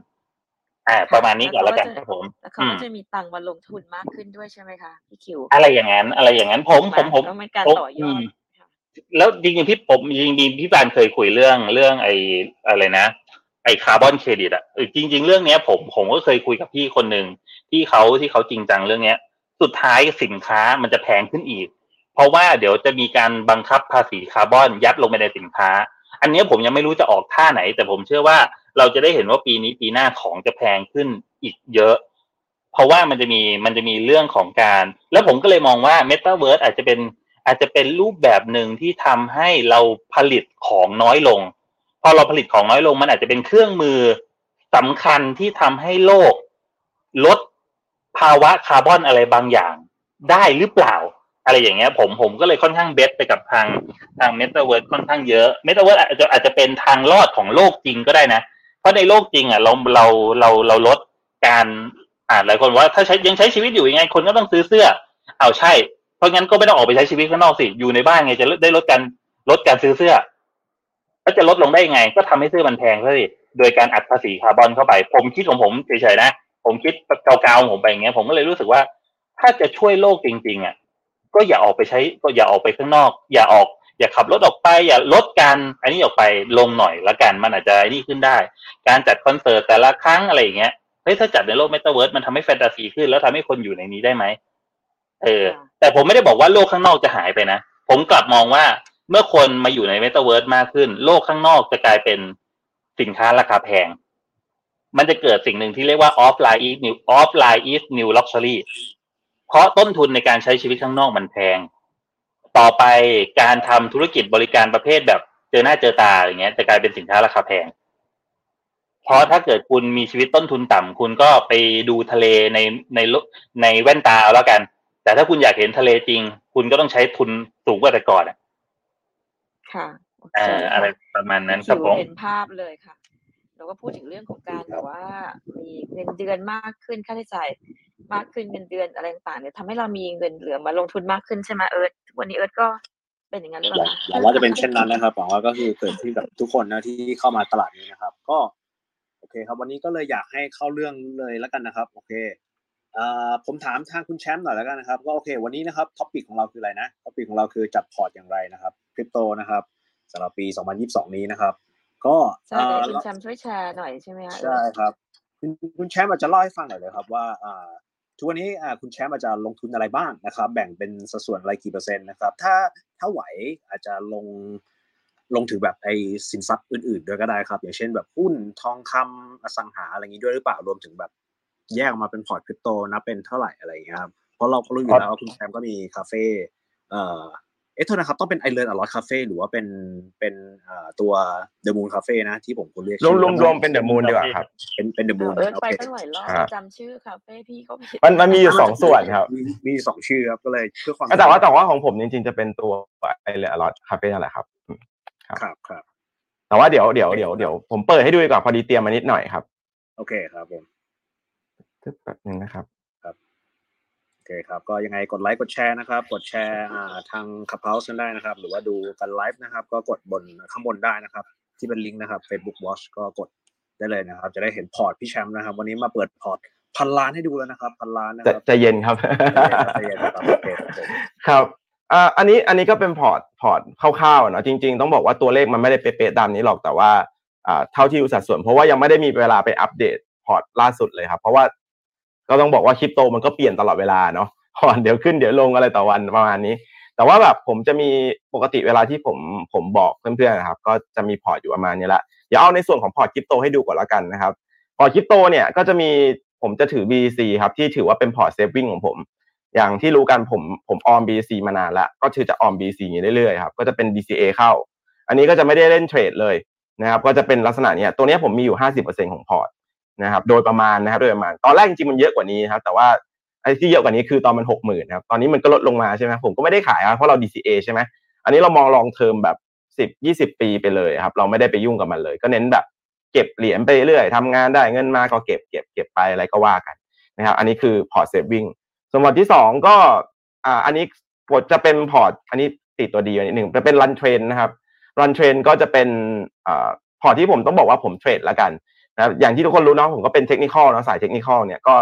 อ่า ประมาณนี้ก่อนแล้วกันครับผมแล้วเขาอืก็มจะมีตังค์มาลงทุนมากขึ้นด้วยใช่ไหมคะพี่คิว อะไรอย่างนั้น อะไรอย่างนั้นผมผมผมก็เป็นการผมต่อยอดมแล้วจริงๆพี่ผมจริงๆพี่บานเคยคุยเรื่องเรื่องไอ้อะไรนะ ไอ้คาร์บอนเครดิตอะเออจริง ๆ เรื่องเนี้ย ผมผมก็เคยคุยกับพี่คนหนึ่งที่เขาที่เขาจริงจังเรื่องเนี้ย สุดท้ายสินค้ามันจะแพงขึ้นอีก เพราะว่าเดี๋ยวจะมีการบังคับภาษีคาร์บอนยัดลงไปในสินค้า อันนี้ผมยังไม่รู้จะออกท่าไหน แต่ผมเชื่อว่าเราจะได้เห็นว่าปีนี้ปีหน้าของจะแพงขึ้นอีกเยอะ เพราะว่ามันจะมีมันจะมีเรื่องของการ แล้วผมก็เลยมองว่า Metaverse อาจจะเป็นอาจจะเป็นรูปแบบหนึ่งที่ทำให้เราผลิตของน้อยลง พอเราผลิตของน้อยลง มันอาจจะเป็นเครื่องมือสำคัญที่ทำให้โลกลดภาวะคาร์บอนอะไรบางอย่างได้หรือเปล่า อะไรอย่างเงี้ยผมผมก็เลยค่อนข้างเบสไปกับทางทาง Metaverse ค่อนข้างเยอะ Metaverse อาจจะอาจจะเป็นทางรอดของโลกจริงก็ได้นะ เพราะในโลกจริงอะเราเราเราเราลดการอ่าหลายคนว่าถ้าใช้ยังใช้ชีวิตอยู่ยังไงคนก็ต้องซื้อเสื้อ เอาใช่ เพราะงั้นก็ไม่ต้องออกไปใช้ชีวิตข้างนอกสิอยู่ในบ้านไงจะได้ลดการลดการซื้อเสื้อแล้วจะลดลงได้ยังไง ก็ทำให้เสื้อมันแพงซะสิโดยการอัดภาษีคาร์บอนเข้าไป ผมคิดของผมเฉยๆนะ ผมคิดเกาๆผมไปอย่างเงี้ยผมก็เลยรู้สึกว่า ถ้าจะช่วยโลกจริงๆอะ ก็อย่าออกไปใช้ ก็อย่าออกไปข้างนอก อย่าออก อย่าขับรถออกไป อย่าลดการอันนี้ออกไปลงหน่อยละกันมันอาจจะนี่ขึ้นได้ การจัดคอนเสิร์ตแต่ละครั้งอะไรอย่างเงี้ยเฮ้ยถ้าจัดในโลกเมตาเวิร์สมันทำให้แฟนตาซีขึ้น แล้วทำให้คนอยู่ในนี้ได้ไหมเออค่ะแต่ผมไม่ได้บอกว่าโลกข้างนอกจะหายไปนะผมกลับมองว่าเมื่อคนมาอยู่ในเมตาเวิร์สมากขึ้น โลกข้างนอกจะกลายเป็นสินค้าราคาแพง มันจะเกิดสิ่งหนึ่งที่เรียกว่า offline is new offline is new luxury เพราะต้นทุนในการใช้ชีวิตข้างนอกมันแพง ต่อไปการทำธุรกิจบริการประเภทแบบเจอหน้าเจอตาอย่างเงี้ยจะกลายเป็นสินค้าราคาแพง เพราะถ้าเกิดคุณมีชีวิตต้นทุนต่ำคุณก็ไปดูทะเลในในในแว่นตาแล้วกัน แต่ถ้าคุณอยากเห็นทะเลจริง คุณก็ต้องใช้ทุนสูงกว่าแต่ก่อนอะค่ะโอเคเอ่ออะไรค่ะประมาณนั้นครับผมเห็นภาพเลยค่ะ เราก็พูดถึงเรื่องของการแบบว่ามีเงินเดือนมากขึ้นค่าใช้จ่ายมากขึ้นเงินเดือนอะไรต่างๆเนี่ยทำให้เรามีเงินเหลือมาลงทุนมากขึ้นใช่ไหมเอิร์ธทุกวันนี้เอิร์ธก็เป็นอย่างนั้นหรือหเปวัล่างคะหวังว่าจะเป็นเช่นนั้นนะครับหวังว่าก็คือเกิดขึ้นกับทุกคนนะที่เข้ามาตลาดนี้นะครับ ก็โอเคครับวันนี้ก็เลยอยากให้เข้าเรื่องเลยแล้วกันนะครับ โอเคเอ่อผมถามทางคุณแชมป์หน่อยแล้วกันนะครับก็โอเค วันนี้นะครับ topic ของเราคืออะไรนะ topic ของเราคือจัดพอร์ตอย่างไรนะครับคริปโตนะครับสำหรับปี 2022 นี้นะครับ ก็ใช่เอ่อคุณแชมป์ช่วยแชร์หน่อยใช่ไหมคะใช่ครับ คุณคุณแชมป์อาจจะเล่าให้ฟังหน่อยเลยครับว่าอ่าทุกวันนี้อ่าคุณแชมป์อาจจะลงทุนอะไรบ้างนะครับ แบ่งเป็นสัดส่วนอะไรกี่เปอร์เซ็นต์นะครับ ถ้าถ้าไหวอาจจะลงลงถึงแบบไอ้สินทรัพย์อื่นๆด้วยก็ได้ครับ อย่างเช่นแบบหุ้นทองคำอสังหาอะไรอย่างนี้ด้วยหรือเปล่ารวมถึงแบบแยกออกมาเป็นพอร์ตคริปโตนับเป็นเท่าไหร่อะไรอย่างเงี้ยครับเพราะเราก็รู้อยู่แล้วว่าคุณแชมป์ก็มีคาเฟ่เอ่อ เอ๊ะโทษนะครับต้องเป็นไอเลนอลอ t คาเฟ่หรือว่าเป็นเป็นเอ่อตัวเดอะมูนคาเฟ่นะที่ผมคุณเรียกรวมรวมรวมเป็นเดอะมูนดีกว่าครับเป็นเป็นเดอะมูนเอิร์ธโอไปเคตั้งหลายรอบครับจำชื่อคาเฟ่พี่เขาผิดมันมันมีอยู่สองส่วนครับมีมีสองชื่อครับก็เลยเพื่อความแต่ว่าแต่ว่าของผมจริงๆจะเป็นตัวไอเลอลอตคาเฟ่นั่นแหละครับ ครับครับแต่ว่าเดี๋ยวเดี๋ยวเดี๋ยวเดี๋ยวผมเปิดให้ดูดีกว่าพอดีเตรียมมานิดหน่อยครับ โอเคครับผมแป๊บนึงนะครับโอ เคครับ ก็ยังไงกดไลค์กดแชร์นะครับ กดแชร์อ่าทาง Clubhouse กันได้นะครับ หรือว่าดูกันไลฟ์นะครับ ก็กดบนข้างบนได้นะครับ ที่เป็นลิงก์นะครับ Facebook Watch ก็กดได้เลยนะครับ จะได้เห็นพอร์ตพี่แชมป์นะครับ วันนี้มาเปิดพอร์ตพันล้านให้ดูแล้วนะครับพันล้านนะคจะรับใจะเย็นครับใจเย็นครับใจเย็นครับโอเคครับผมครับอ่าอันนี้อันนี้ก็เป็นพอร์ตพอร์ตคร่าวๆเนาะจริง ๆ ต้องบอกว่าตัวเลขมันไม่ได้เป๊ะๆตามนี้หรอกแต่ว่าอ่าเท่าที่ดูสัดส่วนเพราะว่ายังไม่ได้มีเวลาไปอัปเดตพอร์ตล่าสุดเลยครับ เพราะว่า ก็ต้องบอกว่าคริปโตมันก็เปลี่ยนตลอดเวลาเนาะพอร์ตเดี๋ยวขึ้นเดี๋ยวลงอะไรต่อวันประมาณนี้ แต่ว่าแบบผมจะมีปกติเวลาที่ผมผมบอกเพื่อนๆนะครับ ก็จะมีพอร์ตอยู่ประมาณนี้ละเดี๋ยวเอาในส่วนของพอร์ตคริปโตให้ดูก่อนแล้วกันนะครับ พอร์ตคริปโตเนี่ยก็จะมีผมจะถือ BC ครับที่ถือว่าเป็นพอร์ต saving ของผม อย่างที่รู้กันผมผมออม BC มานานล้วก็คือจะออม BC อย่างนี้เรื่อยๆครับก็จะเป็น DCA เข้า อันนี้ก็จะไม่ได้เล่นเทรดเลยนะครับก็จะเป็นลักษณะเนี้ยตัวเนี้ยผมมีอยู่ 50%ของพอร์ต นะครับโดยประมาณนะครับโดยประมาณตอนแรกจริงๆมันเยอะกว่านี้นะครับแต่ว่าไอ้ที่เยอะกว่านี้คือตอนมันหกหมื่นครับตอนนี้มันก็ลดลงมาใช่ไหมผมก็ไม่ได้ขายครับเพราะเรา DCA ใช่ไหมอันนี้เรามอง long term แบบสิบยี่สิบปีไปเลยครับเราไม่ได้ไปยุ่งกับมันเลย ก็เน้นแบบเก็บเหรียญไปเรื่อยทำงานได้เงินมาก็เก็บเก็บเก็บไปอะไรก็ว่ากันนะครับอันนี้คือพอร์ต saving ส่วนพอร์ตที่สองก็อ่าอันนี้ก็จะเป็นพอร์ตอันนี้ติดตัวดีนิดหนึ่งจะเป็น run trend นะครับ run trend ก็จะเป็นอ่าพอร์ตที่ผมต้องบอกว่าผมเทรดแล้วกัน นะครับอย่างที่ทุกคนรู้เนาะผมก็เป็น technical เนาะสาย technical เนี่ยก็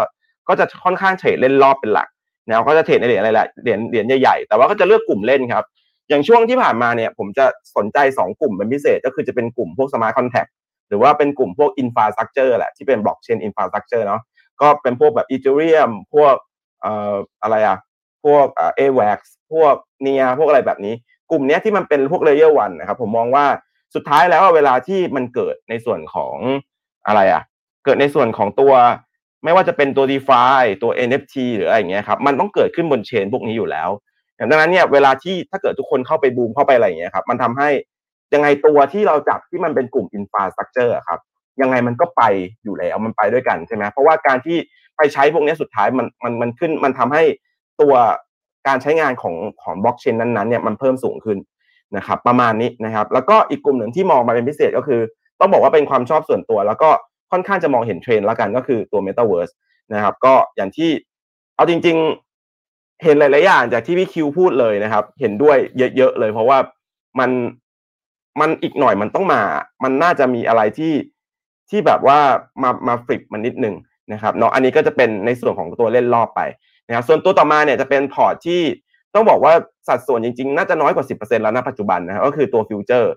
ก็จะค่อนข้างเทรดเล่นรอบเป็นหลักนะก็จะเทรดในเหรียญอะไรแหละเหรียญเหรียญใหญ่ๆแต่ว่าก็จะเลือกกลุ่มเล่นครับ อย่างช่วงที่ผ่านมาเนี่ยผมจะสนใจสองกลุ่มเป็นพิเศษก็คือจะเป็นกลุ่มพวก smart contract หรือว่าเป็นกลุ่มพวก infrastructure แหละที่เป็นบล็อกเชน infrastructure เนาะก็เป็นพวกแบบ Ethereum พวกเอ่ออะไรอะพวกเอ AVAX พวกเนี้ยพวกอะไรแบบนี้ กลุ่มเนี้ยที่มันเป็นพวก layer one นะครับผมมองว่าสุดท้ายแล้วเวลาที่มันเกิดในส่วนของ อะไรอะเกิดในส่วนของตัว ไม่ว่าจะเป็นตัว d e f i ตัว NFT หรืออะไรอย่างเงี้ยครับมันต้องเกิดขึ้นบนเชนพวกนี้อยู่แล้วดังนั้นเนี่ยเวลาที่ถ้าเกิดทุกคนเข้าไปบูมเข้าไปอะไรอย่างเงี้ยครับมันทำให้ยังไงตัวที่เราจับที่มันเป็นกลุ่ม infrastructure อะครับยังไงมันก็ไปอยู่แล้วมันไปด้วยกันใช่ไหมเพราะว่าการที่ไปใช้พวกนี้สุดท้ายมันมันมันขึ้นมันทำให้ตัวการใช้งานของของบล็อกเชนนั้นๆเนี่ยมันเพิ่มสูงขึ้นนะครับประมาณนี้นะครับแล้วก็อีกกลุ่มหนึ่งที่มองมาเป็นพิเศษก็คือ ต้องบอกว่าเป็นความชอบส่วนตัว แล้วก็ค่อนข้างจะมองเห็นเทรนด์แล้วกันก็คือตัว Metaverse นะครับ ก็อย่างที่เอาจริง ๆ เห็นหลาย ๆ อย่างจากที่พี่คิวพูดเลยนะครับ เห็นด้วยเยอะ ๆ เลย เพราะว่ามันมันอีกหน่อยมันต้องมา มันน่าจะมีอะไรที่ที่แบบว่ามามา flip มันนิดนึงนะครับเนาะอันนี้ก็จะเป็นในส่วนของตัวเล่นรอบไปนะครับส่วนตัวต่อมาเนี่ยจะเป็นพอร์ตที่ต้องบอกว่าสัดส่วนจริง ๆ น่าจะน้อยกว่า 10%แล้วนะปัจจุบันนะครับก็คือตัว future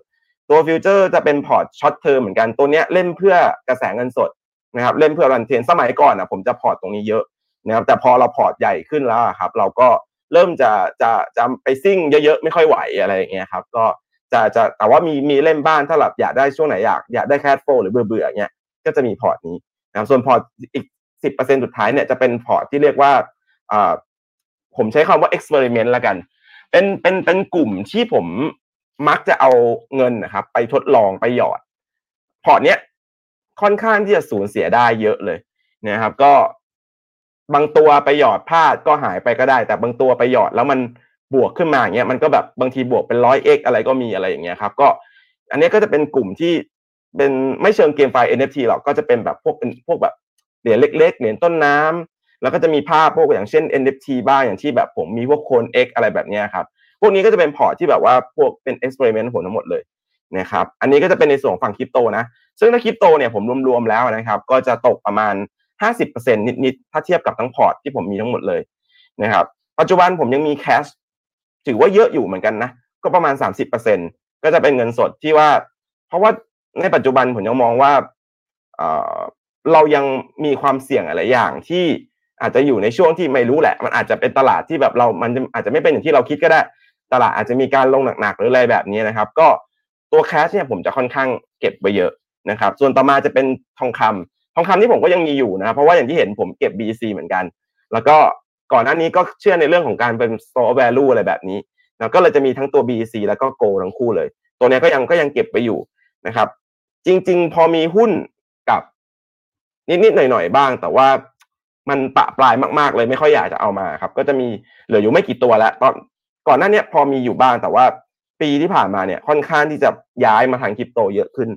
ตัว future จะเป็นพอร์ต short term เหมือนกันตัวเนี้ยเล่นเพื่อกระแสเงินสดนะครับเล่นเพื่อ run trend สมัยก่อนอะผมจะพอร์ตตรงนี้เยอะนะครับแต่พอเราพอร์ตใหญ่ขึ้นแล้วครับ เราก็เริ่มจะจะจะไปซิ่งเยอะๆ ไม่ค่อยไหวอะไรอย่างเงี้ยครับ ก็จะจะแต่ว่ามีมีเล่นบ้างถ้าแบบอยากได้ช่วงไหนอยากอยากได้ cash flow หรือเบื่อเบื่อเงี้ยก็จะมีพอร์ตนี้นะครับส่วนพอร์ตอีกสิบเปอร์เซ็นสุดท้ายเนี่ยจะเป็นพอร์ตที่เรียกว่าอ่าผมใช้คำว่า experiment ละกัน เป็นเป็นเป็นกลุ่มที่ผม มักจะเอาเงินนะครับ ไปทดลองไปหยอด พอร์ตเนี้ยค่อนข้างที่จะสูญเสียได้เยอะเลยนะครับ ก็บางตัวไปหยอดพลาดก็หายไปก็ได้ แต่บางตัวไปหยอดแล้วมันบวกขึ้นมาอย่างเงี้ยมันก็แบบบางทีบวกเป็นร้อยเอ็กอะไรก็มีอะไรอย่างเงี้ยครับ ก็ อันนี้ก็จะเป็นกลุ่มที่เป็นไม่เชิงเกมไฟล์ NFT หรอกก็จะเป็นแบบพวกเป็นพวกแบบเหรียญเล็ก ๆ เหรียญต้นน้ำแล้วก็จะมีภาพพวกอย่างเช่น NFT บ้างอย่างที่แบบผมมีพวกโคน X อะไรแบบเนี้ยครับ พวกนี้ก็จะเป็นพอร์ตที่แบบว่าพวกเป็น experiment ผลทั้งหมดเลยนะครับ อันนี้ก็จะเป็นในส่วนฝั่งคริปโตนะ ซึ่งถ้าคริปโตเนี่ยผมรวมๆแล้วนะครับ ก็จะตกประมาณ 50%นิดๆ ถ้าเทียบกับทั้งพอร์ตที่ผมมีทั้งหมดเลยนะครับ ปัจจุบันผมยังมี cash ถือว่าเยอะอยู่เหมือนกันนะ ก็ประมาณ 30%ก็จะเป็นเงินสดที่ว่า เพราะว่าในปัจจุบันผมยังมองว่าเรายังมีความเสี่ยงอะไรอย่างที่อาจจะอยู่ในช่วงที่ไม่รู้แหละ มันอาจจะเป็นตลาดที่แบบเรา มันอาจจะไม่เป็นอย่างที่เราคิดก็ได้ ตลาดอาจจะมีการลงหนักๆหรืออะไรแบบนี้นะครับ ก็ตัวแคชเนี่ยผมจะค่อนข้างเก็บไว้เยอะนะครับ ส่วนต่อมาจะเป็นทองคำทองคำที่ผมก็ยังมีอยู่นะเพราะว่าอย่างที่เห็นผมเก็บ BC เหมือนกัน แล้วก็ก่อนหน้านี้ก็เชื่อในเรื่องของการเป็น store value อะไรแบบนี้นะก็เลยจะมีทั้งตัว BC แล้วก็ Go ทั้งคู่เลย ตัวนี้ก็ยังก็ยังเก็บไว้อยู่นะครับ จริง ๆ พอมีหุ้นกับนิดๆหน่อยๆบ้าง แต่ว่ามันปะปลายมาก ๆ เลยไม่ค่อยอยากจะเอามาครับ ก็จะมีเหลืออยู่ไม่กี่ตัวแล้วตอน ก่อนหน้านี้พอมีอยู่บ้างแต่ว่าปีที่ผ่านมาเนี่ยค่อนข้างที่จะย้ายมาทางคริปโตเยอะขึ้น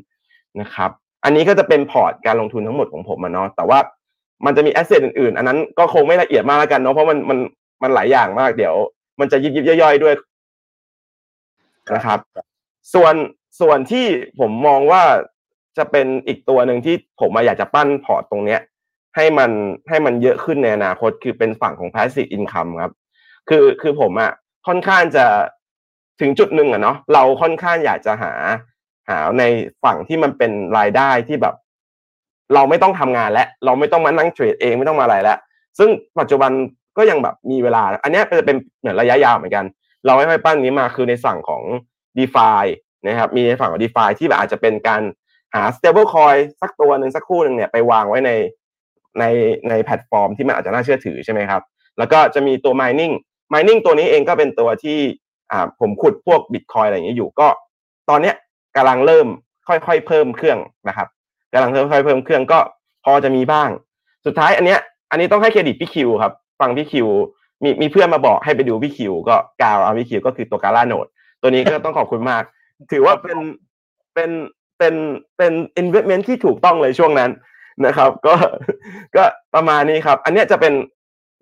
นะครับ อันนี้ก็จะเป็นพอร์ตการลงทุนทั้งหมดของผมอะเนาะแต่ว่ามันจะมีแอสเซทอื่นๆ อันนั้นก็คงไม่ละเอียดมากแล้วกันเนาะเพราะมันมันมันหลายอย่างมากเดี๋ยว มันจะยิบยิบย่อยๆด้วยนะครับ ส่วนส่วนที่ผมมองว่าจะเป็นอีกตัวหนึ่งที่ผมอยากจะปั้นพอร์ตตรงเนี้ย ให้มันให้มันเยอะขึ้นในอนาคตคือเป็นฝั่งของ passive income ครับ คือคือผมอะ ค่อนข้างจะถึงจุดหนึ่งอะเนาะเราค่อนข้างอยากจะหาหาในฝั่งที่มันเป็นรายได้ที่แบบ เราไม่ต้องทำงานและ เราไม่ต้องมานั่งเทรดเองไม่ต้องมาอะไรแล้วซึ่งปัจจุบันก็ยังแบบมีเวลา อันนี้จะเป็นเหมือนระยะยาวเหมือนกัน เราไม่ค่อยปั้นนี้มาคือในฝั่งของ d e f านะครับมีในฝั่งของ d e f าที่แบบอาจจะเป็นการหา stable coin สักตัวหนึ่งสักคู่หนึ่งเนี่ยไปวางไว้ในในในแพลตฟอร์มที่มันอาจจะน่าเชื่อถือใช่ไหมครับ แล้วก็จะมีตัว mining mining ตัวนี้เองก็เป็นตัวที่อ่าผมขุดพวก bitcoin อะไรอย่างนี้อยู่ก็ ตอนเนี้ยกำลังเริ่มค่อยๆเพิ่มเครื่องนะครับกำลังค่อยๆเพิ่มเครื่องก็พอจะมีบ้าง สุดท้ายอันเนี้ยอันนี้ต้องให้เครดิตพี่คิวครับ ฟังพี่คิวมีมีเพื่อนมาบอกให้ไปดูพี่คิว ก็กาวเอาพี่คิวก็คือตัวการ่าโนดตัวนี้ก็ต้องขอบคุณมาก ถือว่าเป็นเป็นเป็นเป็น investment ที่ถูกต้องเลยช่วงนั้นนะครับ ก็ก็ประมาณนี้ครับ อันนี้จะเป็น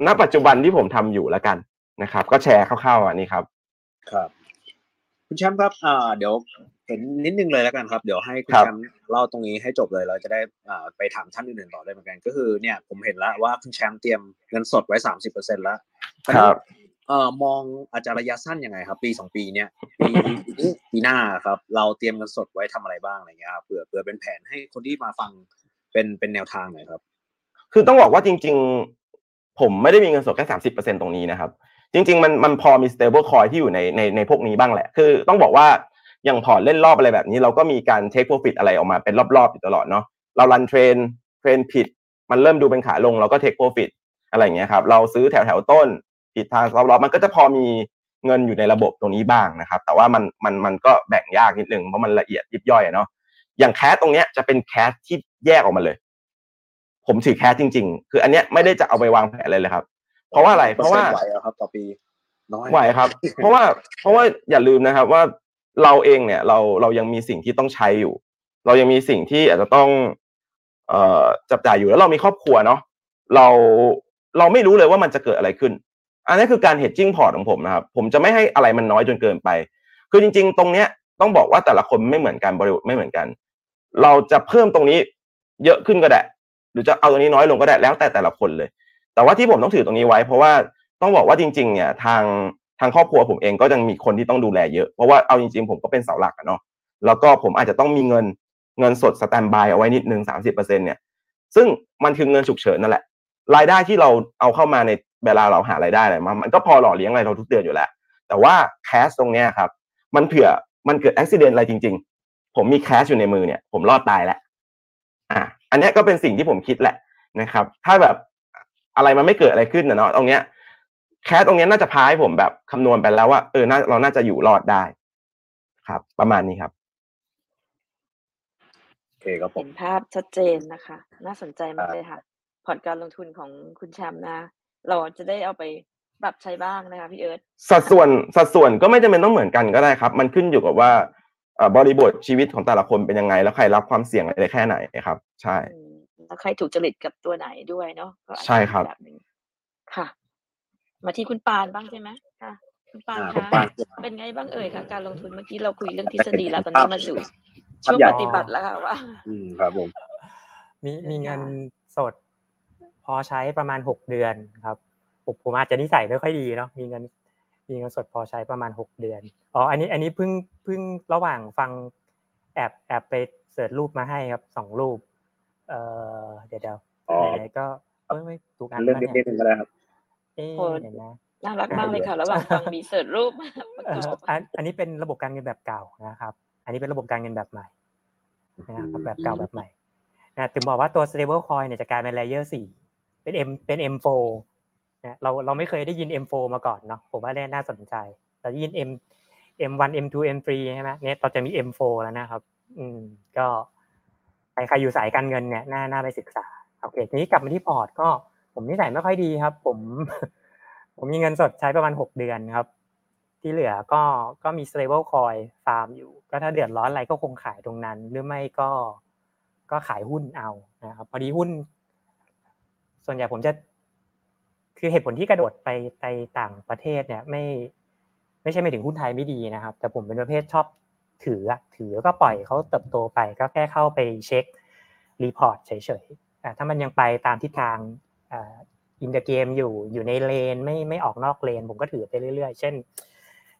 ณปัจจุบันที่ผมทำอยู่แล้วกัน นะครับ ก็แชร์คร่าวๆอันนี้ครับ ครับ คุณแชมป์ครับอ่าเดี๋ยวเห็นนิดนึงเลยแล้วกันครับ เดี๋ยวให้คุณแชมป์เล่าตรงนี้ให้จบเลยเราจะได้อ่าไปถามท่านอื่นๆต่อได้เหมือนกัน ก็คือเนี่ยผมเห็นแล้วว่าคุณแชมป์เตรียมเงินสดไว้สามสิบเปอร์เซ็นแล้วครับเอ่อมองอาจจะระยะสั้นยังไงครับ ปีสองปีเนี้ยปีนี้ปีหน้าครับ เราเตรียมเงินสดไว้ทำอะไรบ้างอะไรเงี้ยครับเผื่อเผื่อเป็นแผนให้คนที่มาฟังเป็นเป็นแนวทางหน่อยครับ คือต้องบอกว่าจริง ๆ ผมไม่ได้มีเงินสดแค่สามสิบเปอร์เซ็นตรงนี้นะครับ จริง ๆ มันมันพอมี stable coin ที่อยู่ในในในพวกนี้บ้างแหละ คือต้องบอกว่าอย่างพอร์ตเล่นรอบอะไรแบบนี้ เราก็มีการ take profit อะไรออกมาเป็นรอบๆอยู่ตลอดเนาะเรา run trend trend ผิด มันเริ่มดูเป็นขาลงเราก็ take profit อะไรอย่างเงี้ยครับเราซื้อแถวแถวต้นผิดทางรอบๆมันก็จะพอมีเงินอยู่ในระบบตรงนี้บ้างนะครับ แต่ว่ามันมันมันก็แบ่งยากนิดนึงเพราะมันละเอียดยิบย่อยเนาะอย่าง cash ตรงเนี้ยจะเป็น cash ที่แยกออกมาเลย ผมถือ cash จริง ๆ คืออันเนี้ยไม่ได้จะเอาไปวางแผนเลยเลยครับ เพราะว่าอะไร เพราะว่าไหวครับ ต่อปีน้อยไหวครับ เพราะว่าเพราะว่าอย่าลืมนะครับว่าเราเองเนี่ยเราเรายังมีสิ่งที่ต้องใช้อยู่ เรายังมีสิ่งที่อาจจะต้อง เอ่อจับจ่ายอยู่แล้วเรามีครอบครัวเนาะเราเราไม่รู้เลยว่ามันจะเกิดอะไรขึ้น อันนี้คือการเฮดจิ้งพอร์ตของผมนะครับ ผมจะไม่ให้อะไรมันน้อยจนเกินไป คือจริง ๆ ตรงเนี้ยต้องบอกว่าแต่ละคนไม่เหมือนกันบริบทไม่เหมือนกัน เราจะเพิ่มตรงนี้เยอะขึ้นก็ได้ หรือจะเอาตรงนี้น้อยลงก็ได้แล้วแต่แต่ละคนเลย แต่ว่าที่ผมต้องถือตรงนี้ไว้ เพราะว่าต้องบอกว่าจริง ๆ เนี่ยทางทางครอบครัวผมเองก็ยังมีคนที่ต้องดูแลเยอะ เพราะว่าเอาจริงๆผมก็เป็นเสาหลักอะเนาะแล้วก็ผมอาจจะต้องมีเงินเงินสดสแตนบายเอาไว้นิดนึงสามสิบเปอร์เซ็นเนี่ยซึ่งมันคือเงินฉุกเฉินนั่นแหละ รายได้ที่เราเอาเข้ามาในเวลาเราหารายได้อะไรมามันก็พอหล่อเลี้ยงอะไรเราทุกเดือนอยู่แล้ว แต่ว่าแคสตรงเนี้ยครับมันเผื่อมันเกิดอุบิเหตุอะไรจริง ๆ ผมมีแคสอยู่ในมือเนี่ย ผมรอดตายแล้วอะอันนี้ก็เป็นสิ่งที่ผมคิดแหละนะครับ ถ้าแบบ อะไรมันไม่เกิดอะไรขึ้นนะเนาะตรงเนี้ยแคสตรงเนี้ยน่าจะพาให้ผมแบบคำนวณไปแล้วว่าเออน่าเราน่าจะอยู่รอดได้ครับ ประมาณนี้ครับโอเคครับผมเห็นภาพชัดเจนนะคะ น่าสนใจมากเลยค่ะพอร์ตการลงทุนของคุณแชมป์นะ เราจะได้เอาไปปรับใช้บ้างนะคะพี่เอิร์ธสัดส่วนสัดส่วนก็ไม่จำเป็นต้องเหมือนกันก็ได้ครับ มันขึ้นอยู่กับว่าเอ่อบริบทชีวิตของแต่ละคนเป็นยังไง แล้วใครรับความเสี่ยงอะไรแค่ไหนครับ ใช่อืมแล้ว ใครถูกจริตกับตัวไหนด้วยเนาะก็อาจจะใช่ครับแบบหนึงค่ะ มาที่คุณปานบ้างใช่ไหมค่ะ คุณปานอ่าคะคุณปานเป็นไงบ้างเอ่ยคะการลงทุนเมื่อกี้เราคุยเรื่องทฤษฎีแล้วตอนนี้มาสู่ครัช่บวงอยากปฏิบัติแล้วค่ะว่า อืมครับผมมีมีเงินสด พอใช้ประมาณหกเดือนครับผมผมอาจจะนิสัยไม่ค่อยดีเนาะมีเงินมีเงินสดพอใช้ประมาณหกเดือนอ๋ออันนี้อันนี้เพิ่งเพิ่งระหว่างฟังแอบแอบไปเสิร์ชรูปมาให้ครับสองรูป เอ่อเดี๋ยวเดี๋ยวอ๋อไหนๆก็เอ้ยไม่ถูกอันเรื่องแล้วนิเนี่ดยนึงก็ได้ครับเอ๊ะโอ้เดี๋ยวนะน่ารักมากเลยค่ะระหว่างฟังมีเสิร์ชรูปประเอ่กออบอันอันนี้เป็นระบบการเงินแบบเก่านะครับ อันนี้เป็นระบบการเงินแบบใหม่นะครับแบบเก่าแบบใหม่นะถึงบอกว่าตัว stable coin เนี่ยจะกลายเป็น layer สี่เป็น M เป็น M4 นะเราเราไม่เคยได้ยิน M4 มาก่อนเนาะผมว่าเนี่ยน่าสนใจแต่ได้ยิน M M1 M2 M3 ใช่ไหมเนี่ยเราจะมี M4 แล้วนะครับ อืมก็ ใครอยู่สายการเงินเนี่ยน่าน่าไปศึกษาโอเคทีนี้กลับมาที่พอร์ตก็ ผมนิสัยไม่ค่อยดีครับ ผม ผมมีเงินสดใช้ประมาณหกเดือนครับ ที่เหลือก็ก็มี stable coin ฟาร์มอยู่ ก็ถ้าเดือดร้อนอะไรก็คงขายตรงนั้น หรือไม่ก็ก็ขายหุ้นเอานะครับพอดีหุ้น ส่วนใหญ่ผมจะคือเหตุผลที่กระโดดไปไปต่างประเทศเนี่ย ไม่ ไม่ใช่ไม่ถึงหุ้นไทยไม่ดีนะครับ แต่ผมเป็นประเภทชอบ ถืออะถือก็ปล่อยเขาเติบโตไปก็แค่เข้าไปเช็ค report เฉยๆถ้ามันยังไปตามทิศทาง in the game อยู่อยู่ในเลนไม่ไม่ออกนอกเลน ผมก็ถือไปเรื่อยๆ เช่น